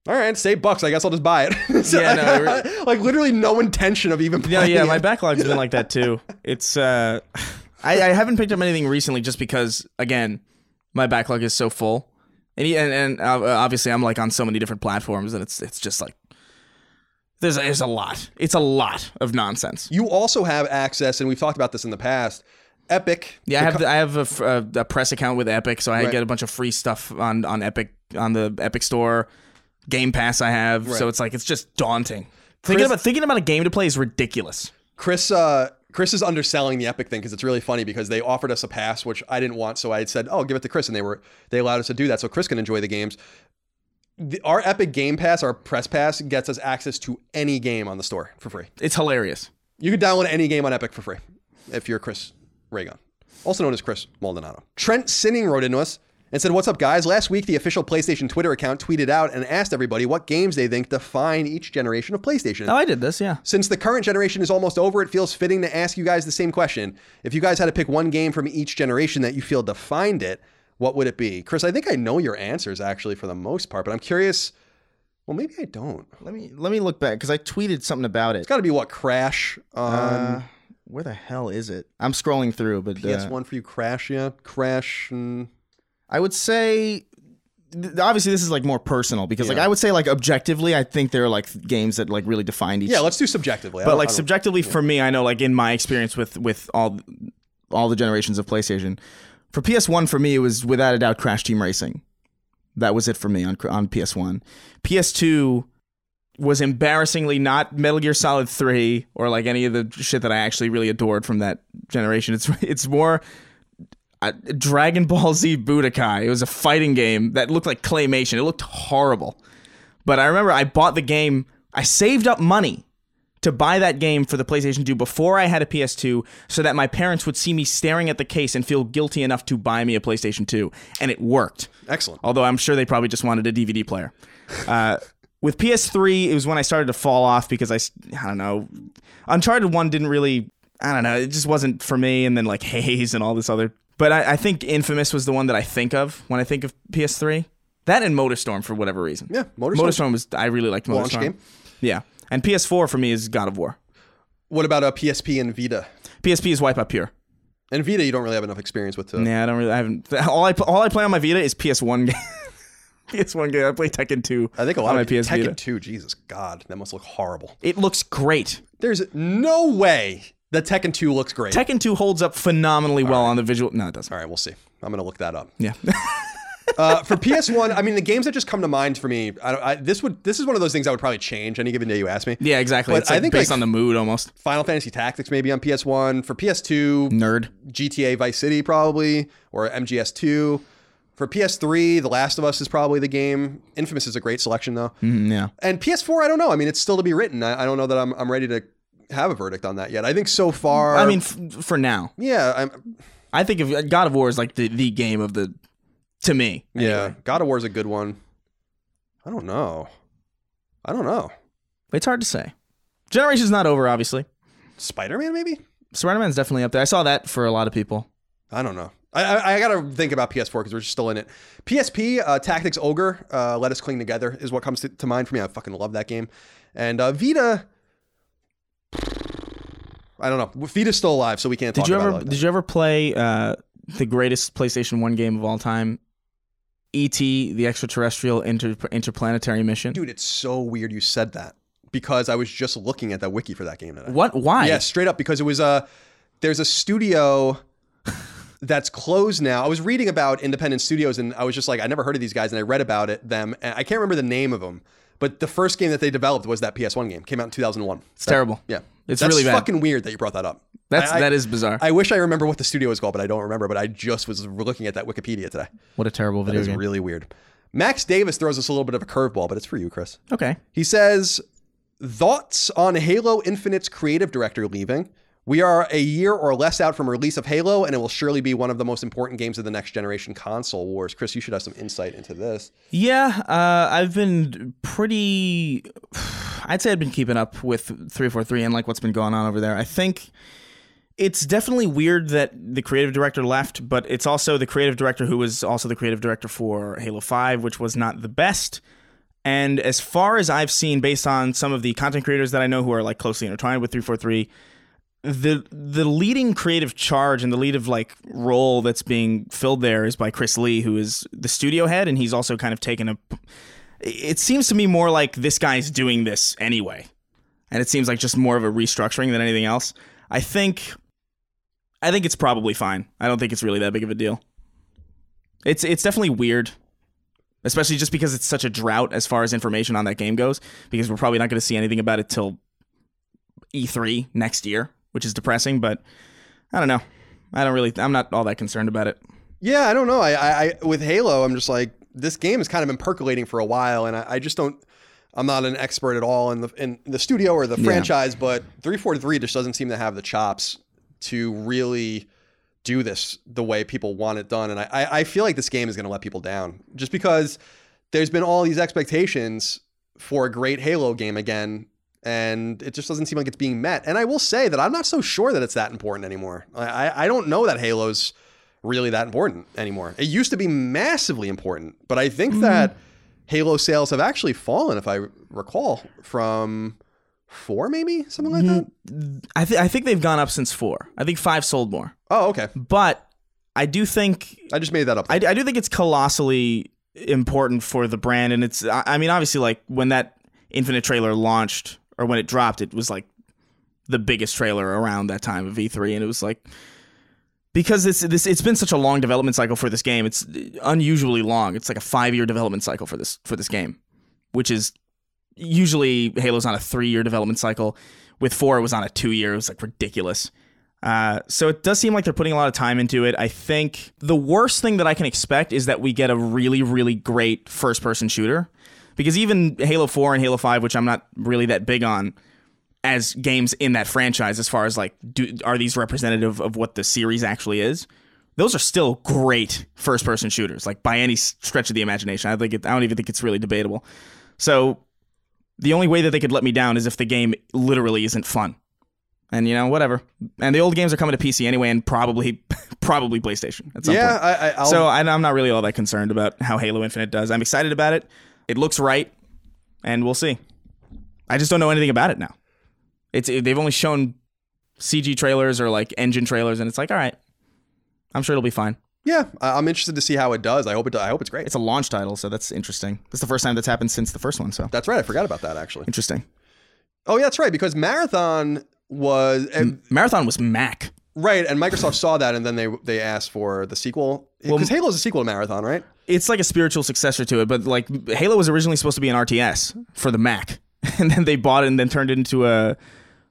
All right, save bucks. I guess I'll just buy it. [LAUGHS] So, Yeah, no, like, [LAUGHS] like literally no intention of even Yeah, yeah, it. my backlog's been like that too. It's uh [SIGHS] I, I haven't picked up anything recently just because again, my backlog is so full. And and, and uh, obviously I'm like on so many different platforms and it's it's just like there's there's a lot. It's a lot of nonsense. You also have access, and we've talked about this in the past. Epic. Yeah, I have the, I have a, a- a press account with Epic, so I Right. get a bunch of free stuff on on Epic on the Epic Store. Game Pass I have, so it's like it's just daunting. Thinking Chris- about thinking about a game to play is ridiculous. Chris. Uh, Chris is underselling the Epic thing because it's really funny because they offered us a pass which I didn't want, so I had said, "Oh, give it to Chris," and they were they allowed us to do that, so Chris can enjoy the games. The, our Epic Game Pass, our Press Pass, gets us access to any game on the store for free. It's hilarious. You can download any game on Epic for free if you're Chris Ray Gun, also known as Chris Maldonado. Trent Sinning wrote into us and said, What's up, guys? Last week, the official PlayStation Twitter account tweeted out and asked everybody what games they think define each generation of PlayStation. Oh, I did this, yeah. Since the current generation is almost over, it feels fitting to ask you guys the same question. If you guys had to pick one game from each generation that you feel defined it, what would it be? Chris, I think I know your answers actually for the most part, but I'm curious. Well, maybe I don't. Let me let me look back because I tweeted something about it. It's got to be what Crash on Uh, where the hell is it? I'm scrolling through, but uh, PS1 for you. Crash, yeah, Crash. And... I would say obviously this is like more personal because like I would say like objectively I think there are like games that like really defined each. Yeah, let's do subjectively. But like subjectively for me, I know like in my experience with with all all the generations of PlayStation, for PS1 for me it was without a doubt Crash Team Racing. That was it for me on on PS1. PS2 was embarrassingly not Metal Gear Solid 3 or like any of the shit that I actually really adored from that generation. It's [LAUGHS] it's more uh, Dragon Ball Z Budokai. It was a fighting game that looked like claymation. It looked horrible. But I remember I bought the game. I saved up money to buy that game for the PlayStation 2 before I had a PS2 so that my parents would see me staring at the case and feel guilty enough to buy me a PlayStation 2. And it worked. Excellent. Although I'm sure they probably just wanted a DVD player. Uh, with PS3, it was when I started to fall off because I, I don't know, Uncharted 1 didn't really, I don't know, it just wasn't for me. And then like [LAUGHS] Haze and all this other. But I, I think Infamous was the one that I think of when I think of PS3. That and Motorstorm for whatever reason. Yeah, Motorstorm. Motorstorm was, I really liked Motorstorm. Launch game. Yeah. And PS4 for me is God of War. What about uh, a PSP and Vita? PSP is Wipeout Pure. And Vita, you don't really have enough experience with. Uh, to, Yeah, I don't really. I haven't. All I all I play on my Vita is PS1 game. PS1 game. I play Tekken 2. I think a lot on my of PS Tekken Vita. 2. Jesus God, that must look horrible. It looks great. There's no way that Tekken 2 looks great. Tekken 2 holds up phenomenally well on the visual. No, it doesn't. All right, we'll see. I'm gonna look that up. Yeah. [LAUGHS] Uh, for PS1, I mean, the games that just come to mind for me, I, I, this would this is one of those things I would probably change any given day you ask me. yeah, exactly. But it's like I think based like, on the mood almost. Final Fantasy Tactics maybe on PS1. For PS2, Nerd. GTA Vice City probably, or MGS2. For PS3, The Last of Us is probably the game. Infamous is a great selection though. Mm, yeah. And PS4, I don't know. I mean, it's still to be written. I, I don't know that I'm, I'm ready to have a verdict on that yet. I think so far. I mean, f- for now, yeah, I'm, I think of God of War is like the, the game of the. To me. yeah. God of War is a good one. I don't know. I don't know. It's hard to say. Generation's not over, obviously. Spider Man maybe. Spider Man's definitely up there. I saw that for a lot of people. I don't know. I, I, I gotta think about PS4 because we're still in it. PSP, uh, Tactics Ogre, uh, Let Us Cling Together is what comes to, to mind for me. I fucking love that game. And uh, Vita, I don't know. Vita's still alive, so we can't. Did talk you about ever it like did you ever play uh, the greatest PlayStation One game of all time, E.T. the Extraterrestrial Inter- Interplanetary Mission? Dude, it's so weird you said that because I was just looking at that wiki for that game today. What? Why? Yeah, straight up because it was a there's a studio [LAUGHS] that's closed now. I was reading about independent studios and I was just like I never heard of these guys and I read about it them and I can't remember the name of them. But the first game that they developed was that PS1 game. Came out in 2001. It's terrible. Yeah. It's That's really bad. fucking weird that you brought that up. That's I- I- that is bizarre. I wish I remember what the studio was called, but I don't remember. But I just was looking at that Wikipedia today. what a terrible video is game. really weird. Max Davis throws us a little bit of a curveball, but it's for you, Chris. okay. He says, Thoughts on Halo Infinite's creative director leaving? We are a year or less out from release of Halo, and it will surely be one of the most important games of the next generation console wars. Chris, you should have some insight into this. Yeah, uh, I've been pretty. I'd say I've been keeping up with 343 and like what's been going on over there. I think it's definitely weird that the creative director left, but it's also the creative director who was also the creative director for Halo 5, which was not the best. And as far as I've seen, based on some of the content creators that I know who are like closely intertwined with 343, the the leading creative charge and the lead of like role that's being filled there is by Chris Lee, who is the studio head, and he's also kind of taken a. It seems to me more like this guy's doing this anyway, and it seems like just more of a restructuring than anything else. I think, I think it's probably fine. I don't think it's really that big of a deal. It's it's definitely weird, especially just because it's such a drought as far as information on that game goes. Because we're probably not going to see anything about it till E3 next year, which is depressing. But I don't know. I don't really. I'm not all that concerned about it. Yeah, I don't know. I, I, I with Halo, I'm just like this game has kind of been percolating for a while, and I, I just don't. I'm not an expert at all in the in the studio or the franchise, but 343 just doesn't seem to have the chops to really do this the way people want it done. And I, I I feel like this game is going to let people down just because there's been all these expectations for a great Halo game again, and it just doesn't seem like it's being met. And I will say that I'm not so sure that it's that important anymore. I, I, don't know that Halo's really that important anymore. It used to be massively important, but I think mm-hmm. that Halo sales have actually fallen, if I recall, from four maybe something like that. Mm-hmm. I th- I think they've gone up since four. I think five sold more, Oh, okay. but I do think I just made that up. I, I do think it's colossally important for the brand, and it's. I I mean, obviously, like when that Infinite trailer launched or when it dropped, it was like the biggest trailer around that time of E3, and it was like because it's this. It's been such a long development cycle for this game. It's unusually long. It's like a five year development cycle for this for this game, which is usually Halo's on a three year development cycle. With four, it was on a two year. It was like ridiculous. Uh, so it does seem like they're putting a lot of time into it. I think the worst thing that I can expect is that we get a really, really great first person shooter. Because even Halo 4 and Halo 5, which I'm not really that big on as games in that franchise, as far as like, do, are these representative of what the series actually is? Those are still great first person shooters, like by any stretch of the imagination. I think it, I don't even think it's really debatable. So the only way that they could let me down is if the game literally isn't fun. And you know, whatever. And the old games are coming to PC anyway, and probably, [LAUGHS] probably PlayStation at some yeah, point. I, I, I'll, so I, I'm not really all that concerned about how Halo Infinite does. I'm excited about it. It looks right, and we'll see. I just don't know anything about it now. It's it, they've only shown CG trailers or like engine trailers, and it's like, all right, I'm sure it'll be fine. yeah, I'm interested to see how it does. I hope it. I hope it's great. It's a launch title, so that's interesting. That's the first time that's happened since the first one, so That's right. I forgot about that actually. interesting. Oh yeah, that's right. Because Marathon was and, Marathon was Mac. right, and Microsoft saw that, and then they they asked for the sequel because Halo's a sequel to Marathon, right? It's like a spiritual successor to it, but like Halo was originally supposed to be an RTS for the Mac, [LAUGHS] and then they bought it and then turned it into a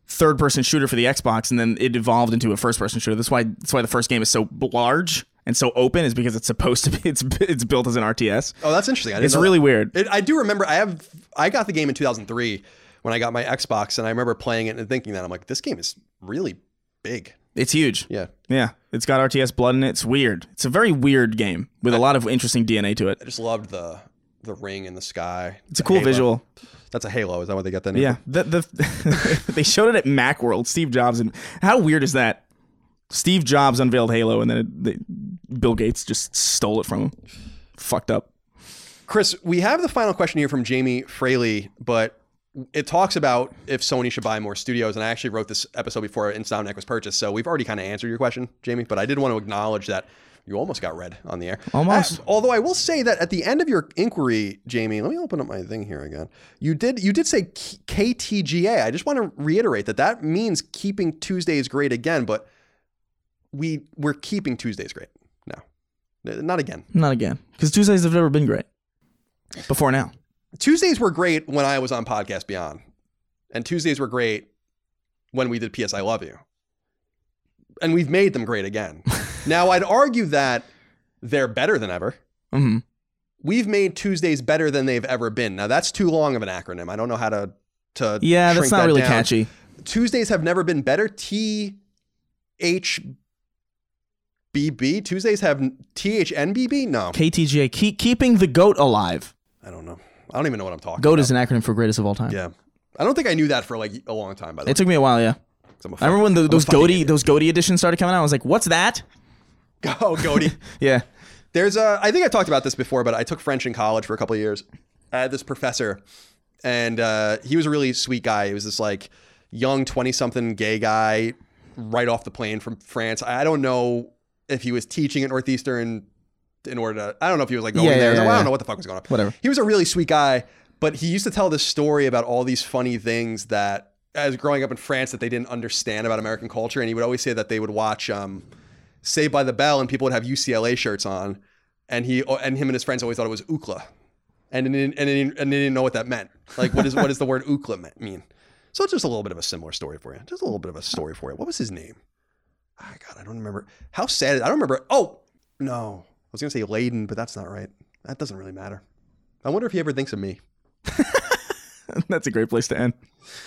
third-person shooter for the Xbox, and then it evolved into a first-person shooter. That's why that's why the first game is so large and so open is because it's supposed to be [LAUGHS] it's it's built as an RTS. Oh, that's interesting. I didn't It's really weird. It, I do remember. I have. I got the game in 2003 when I got my Xbox, and I remember playing it and thinking that I'm like, this game is really big. It's huge. Yeah, Yeah, it's got RTS blood in it. It's weird. It's a very weird game with a lot of interesting DNA to it. I just loved the the ring in the sky. It's a cool visual. That's a Halo. Is that what they got that name? Yeah, the, the [LAUGHS] they showed it at MacWorld. Steve Jobs and how weird is that? Steve Jobs unveiled Halo, and then it, they, Bill Gates just stole it from him. Fucked up. Chris, we have the final question here from Jamie Fraley, but it talks about if Sony should buy more studios, and I actually wrote this episode before Insomniac was purchased, so we've already kind of answered your question, Jamie. But I did want to acknowledge that you almost got read on the air. Almost. Uh, although I will say that at the end of your inquiry, Jamie, let me open up my thing here again. You did you did say K- KTGA. I just want to reiterate that that means keeping Tuesdays great again, but we we're keeping Tuesdays great now, not again. Not again, because Tuesdays have never been great before now. Tuesdays were great when I was on Podcast Beyond, and Tuesdays were great when we did PS I Love You, and we've made them great again. [LAUGHS] now I'd argue that they're better than ever. Mm-hmm. We've made Tuesdays better than they've ever been. Now that's too long of an acronym. I don't know how to to Yeah, that's not that really down. catchy. Tuesdays have never been better. T H B B. Tuesdays have T H N B B. No, KTGA, keep, keeping the goat alive. I don't know. I don't even know what I'm talking. Goat about. is an acronym for greatest of all time. Yeah, I don't think I knew that for like a long time. By the way, It took me a while, yeah. 'cause I'm a I remember when the, fucking- I'm a those fucking idiot. those goatee editions started coming out. I was like, "What's that?" [LAUGHS] Oh, goatee. [LAUGHS] Yeah, There's a. I think I talked about this before, but I took French in college for a couple of years. I had this professor, and uh, he was a really sweet guy. He was this like young twenty something gay guy, right off the plane from France. I don't know if he was teaching at Northeastern in order to. I don't know if he was like going Yeah, there. yeah, I don't know what the fuck was going on. Whatever. He was a really sweet guy, but he used to tell this story about all these funny things that, as growing up in France, that they didn't understand about American culture, and he would always say that they would watch. Um, Saved by the Bell, and people would have UCLA shirts on, and he and him and his friends always thought it was UCLA, and didn't, and and they didn't know what that meant. Like, what is what does the word UCLA mean? So it's just a little bit of a similar story for you. Just a little bit of a story for you. What was his name? Oh, God, I don't remember. How sad? I don't remember. Oh no, I was gonna say laden, but that's not right. That doesn't really matter. I wonder if he ever thinks of me. [LAUGHS] that's a great place to end. [LAUGHS]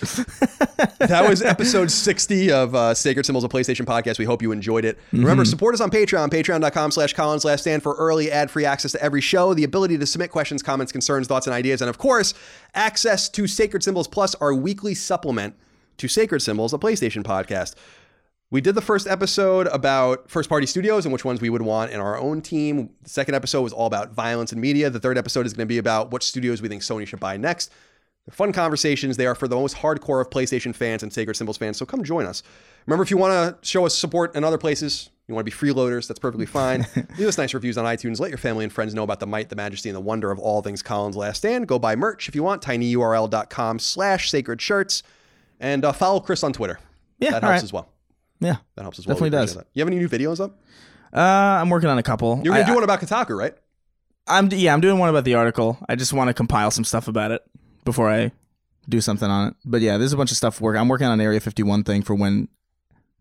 that was episode [LAUGHS] 60 of uh, Sacred Symbols of PlayStation podcast. We hope you enjoyed it. Remember, support us on Patreon, patreon.com slash Colin's Last Stand for early ad-free access to every show, the ability to submit questions, comments, concerns, thoughts, and ideas, and of course, access to Sacred Symbols Plus, our weekly supplement to Sacred Symbols, a PlayStation podcast. We did the first episode about first party studios and which ones we would want in our own team. The second episode was all about violence and media. The third episode is going to be about what studios we think Sony should buy next. They're fun conversations. They are for the most hardcore of PlayStation fans and Sacred Symbols fans. So come join us. Remember, if you want to show us support in other places, you want to be freeloaders, that's perfectly fine. [LAUGHS] Leave us nice reviews on iTunes. Let your family and friends know about the might, the majesty, and the wonder of all things Colin's Last Stand. Go buy merch if you want. tinyurl.com slash sacred shirts. And uh, follow Chris on Twitter. Yeah, that helps right. as well. Yeah, That helps as well. Definitely We does. that. You have any new videos up? uh, I'm working on a couple. You're going I- to do one about Kotaku, right? I'm yeah, I'm doing one about the article. I just want to compile some stuff about it before I do something on it. But yeah, there's a bunch of stuff work. I'm working on an Area 51 thing for when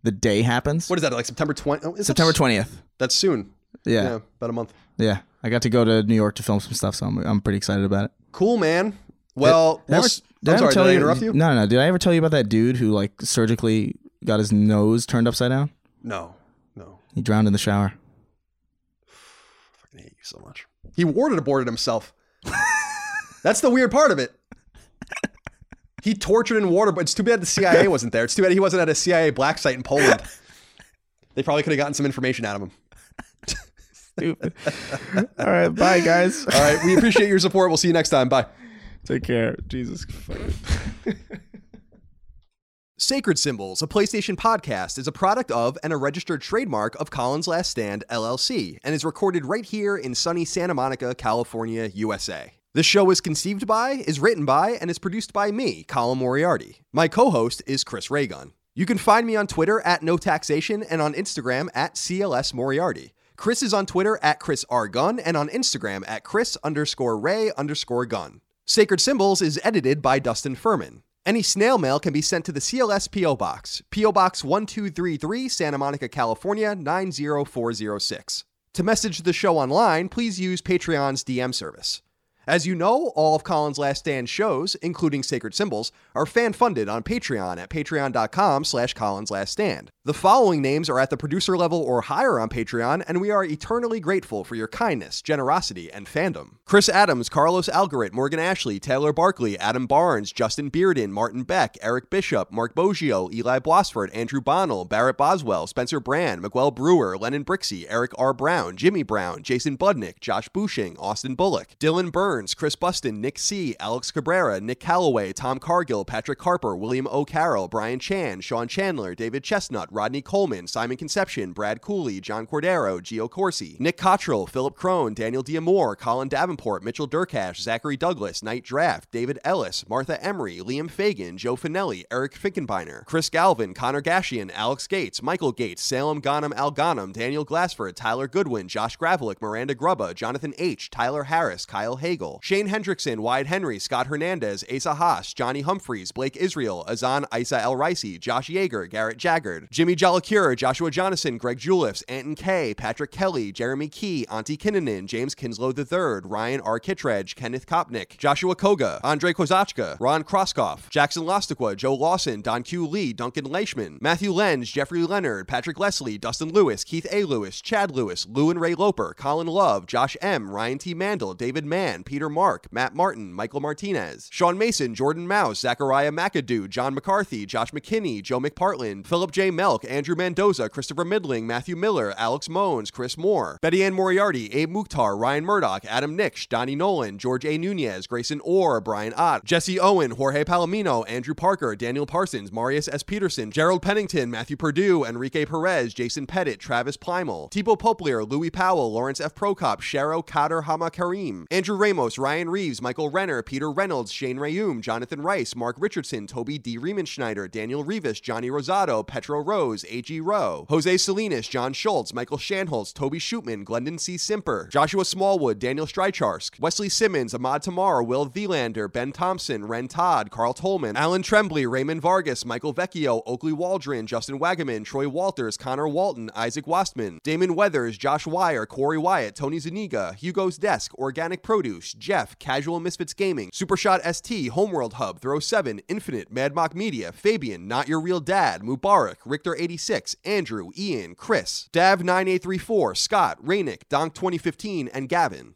the day happens. What is that, like September 20th? Oh, September 20th. That's soon. Yeah. Yeah, about a month. Yeah. I got to go to New York to film some stuff, so I'm I'm pretty excited about it. Cool, man. Well, Did I we'll ever- did I I'm ever sorry, tell did I you- interrupt you? No, no, no. Did I ever tell you about that dude who like surgically got his nose turned upside down? No, no. He drowned in the shower. fucking hate you so much. He warded aborted himself. That's the weird part of it. He tortured and water, but it's too bad the CIA [LAUGHS] wasn't there. It's too bad he wasn't at a CIA black site in Poland. They probably could have gotten some information out of him. Stupid. All right, bye guys. All right, we appreciate your support. We'll see you next time. Bye. Take care. Jesus. Sacred Symbols, a PlayStation podcast, is a product of and a registered trademark of Colin's Last Stand LLC and is recorded right here in sunny Santa Monica, California, USA. The show is conceived by, is written by, and is produced by me, Colin Moriarty. My co host is Chris Raygun. You can find me on Twitter at No Taxation and on Instagram at CLS Moriarty. Chris is on Twitter at Chris R. Gun and on Instagram at Chris underscore Ray underscore Gun. Sacred Symbols is edited by Dustin Furman. Any snail mail can be sent to the CLS P.O. Box, P.O. Box 1233, Santa Monica, California 90406. To message the show online, please use Patreon's DM service. As you know, all of Colin's Last Stand shows, including Sacred Symbols, are fan-funded on Patreon at patreon.com slash Colin's Last Stand. The following names are at the producer level or higher on Patreon, and we are eternally grateful for your kindness, generosity, and fandom. Chris Adams, Carlos Algarit, Morgan Ashley, Taylor Barkley, Adam Barnes, Justin Bearden, Martin Beck, Eric Bishop, Mark Boggio, Eli Blosford, Andrew Bonnell, Barrett Boswell, Spencer Brand, Miguel Brewer, Lennon Brixey, Eric R. Brown, Jimmy Brown, Jason Budnick, Josh Bushing, Austin Bullock, Dylan Burns, Chris Buston, Nick C., Alex Cabrera, Nick Calloway, Tom Cargill, Patrick Harper, William O. Carroll, Brian Chan, Sean Chandler, David Chestnut, Rodney Coleman, Simon Conception, Brad Cooley, John Cordero, Gio Corsi, Nick Cottrell, Philip Crone, Daniel Diamore, Colin Davenport, Mitchell Durkash, Zachary Douglas, Knight Draft, David Ellis, Martha Emery, Liam Fagan, Joe Finelli, Eric Finkenbeiner, Chris Galvin, Connor Gashian, Alex Gates, Michael Gates, Salem Ghanem Al Ghanem, Daniel Glassford, Tyler Goodwin, Josh Gravelick, Miranda Grubba, Jonathan H., Tyler Harris, Kyle Hagel, Shane Hendrickson, Wyatt Henry, Scott Hernandez, Asa Haas, Johnny Humphreys, Blake Israel, Azan Isa El Ricey, Josh Yeager, Garrett Jaggard, Jimmy Jollicure, Joshua Jonathan, Greg Juliffs, Anton K, Patrick Kelly, Jeremy Key, Auntie Kinnanen, James Kinslow III, Ryan R. Kittredge, Kenneth Kopnick, Joshua Koga, Andre Kozachka, Ron Kroskoff, Jackson Lostiqua, Joe Lawson, Don Q. Lee, Duncan Leishman, Matthew Lenz, Jeffrey Leonard, Patrick Leslie, Dustin Lewis, Keith A. Lewis, Chad Lewis, Lou and Ray Loper, Colin Love, Josh M., Ryan T. Mandel, David Mann, Peter Mark, Matt Martin, Michael Martinez, Sean Mason, Jordan Mouse, Zachariah McAdoo, John McCarthy, Josh McKinney, Joe McPartland, Philip J. Melk, Andrew Mendoza, Christopher Midling, Matthew Miller, Alex Mones, Chris Moore, Betty Ann Moriarty, Abe Mukhtar, Ryan Murdoch, Adam Nix, Donnie Nolan, George A. Nunez, Grayson Orr, Brian Ott, Jesse Owen, Jorge Palomino, Andrew Parker, Daniel Parsons, Marius S. Peterson, Gerald Pennington, Matthew Purdue, Enrique Perez, Jason Pettit, Travis Plimal, Tipo Poplier, Louis Powell, Lawrence F. Prokop, Sharo Kader Hama Karim, Andrew Ramos, Ryan Reeves, Michael Renner, Peter Reynolds, Shane Rayum, Jonathan Rice, Mark Richardson, Toby D. Riemenschneider, Daniel Rivas, Johnny Rosado, Petro Rose, A.G. Rowe, Jose Salinas, John Schultz, Michael Shanholz, Toby Shootman, Glendon C. Simper, Joshua Smallwood, Daniel Strycharsk, Wesley Simmons, Ahmad Tamar, Will Velander, Ben Thompson, Ren Todd, Carl Tolman, Alan Tremblay, Raymond Vargas, Michael Vecchio, Oakley Waldron, Justin Wagaman, Troy Walters, Connor Walton, Isaac Wastman, Damon Weathers, Josh Wire, Corey Wyatt, Tony Zuniga, Hugo's Desk, Organic Produce, Jeff, Casual Misfits Gaming, Supershot ST, Homeworld Hub, Throw 7, Infinite, Mad Mock Media, Fabian, Not Your Real Dad, Mubarak, Richter86, Andrew, Ian, Chris, Dav9834, Scott, Rainick, Donk 2015, and Gavin.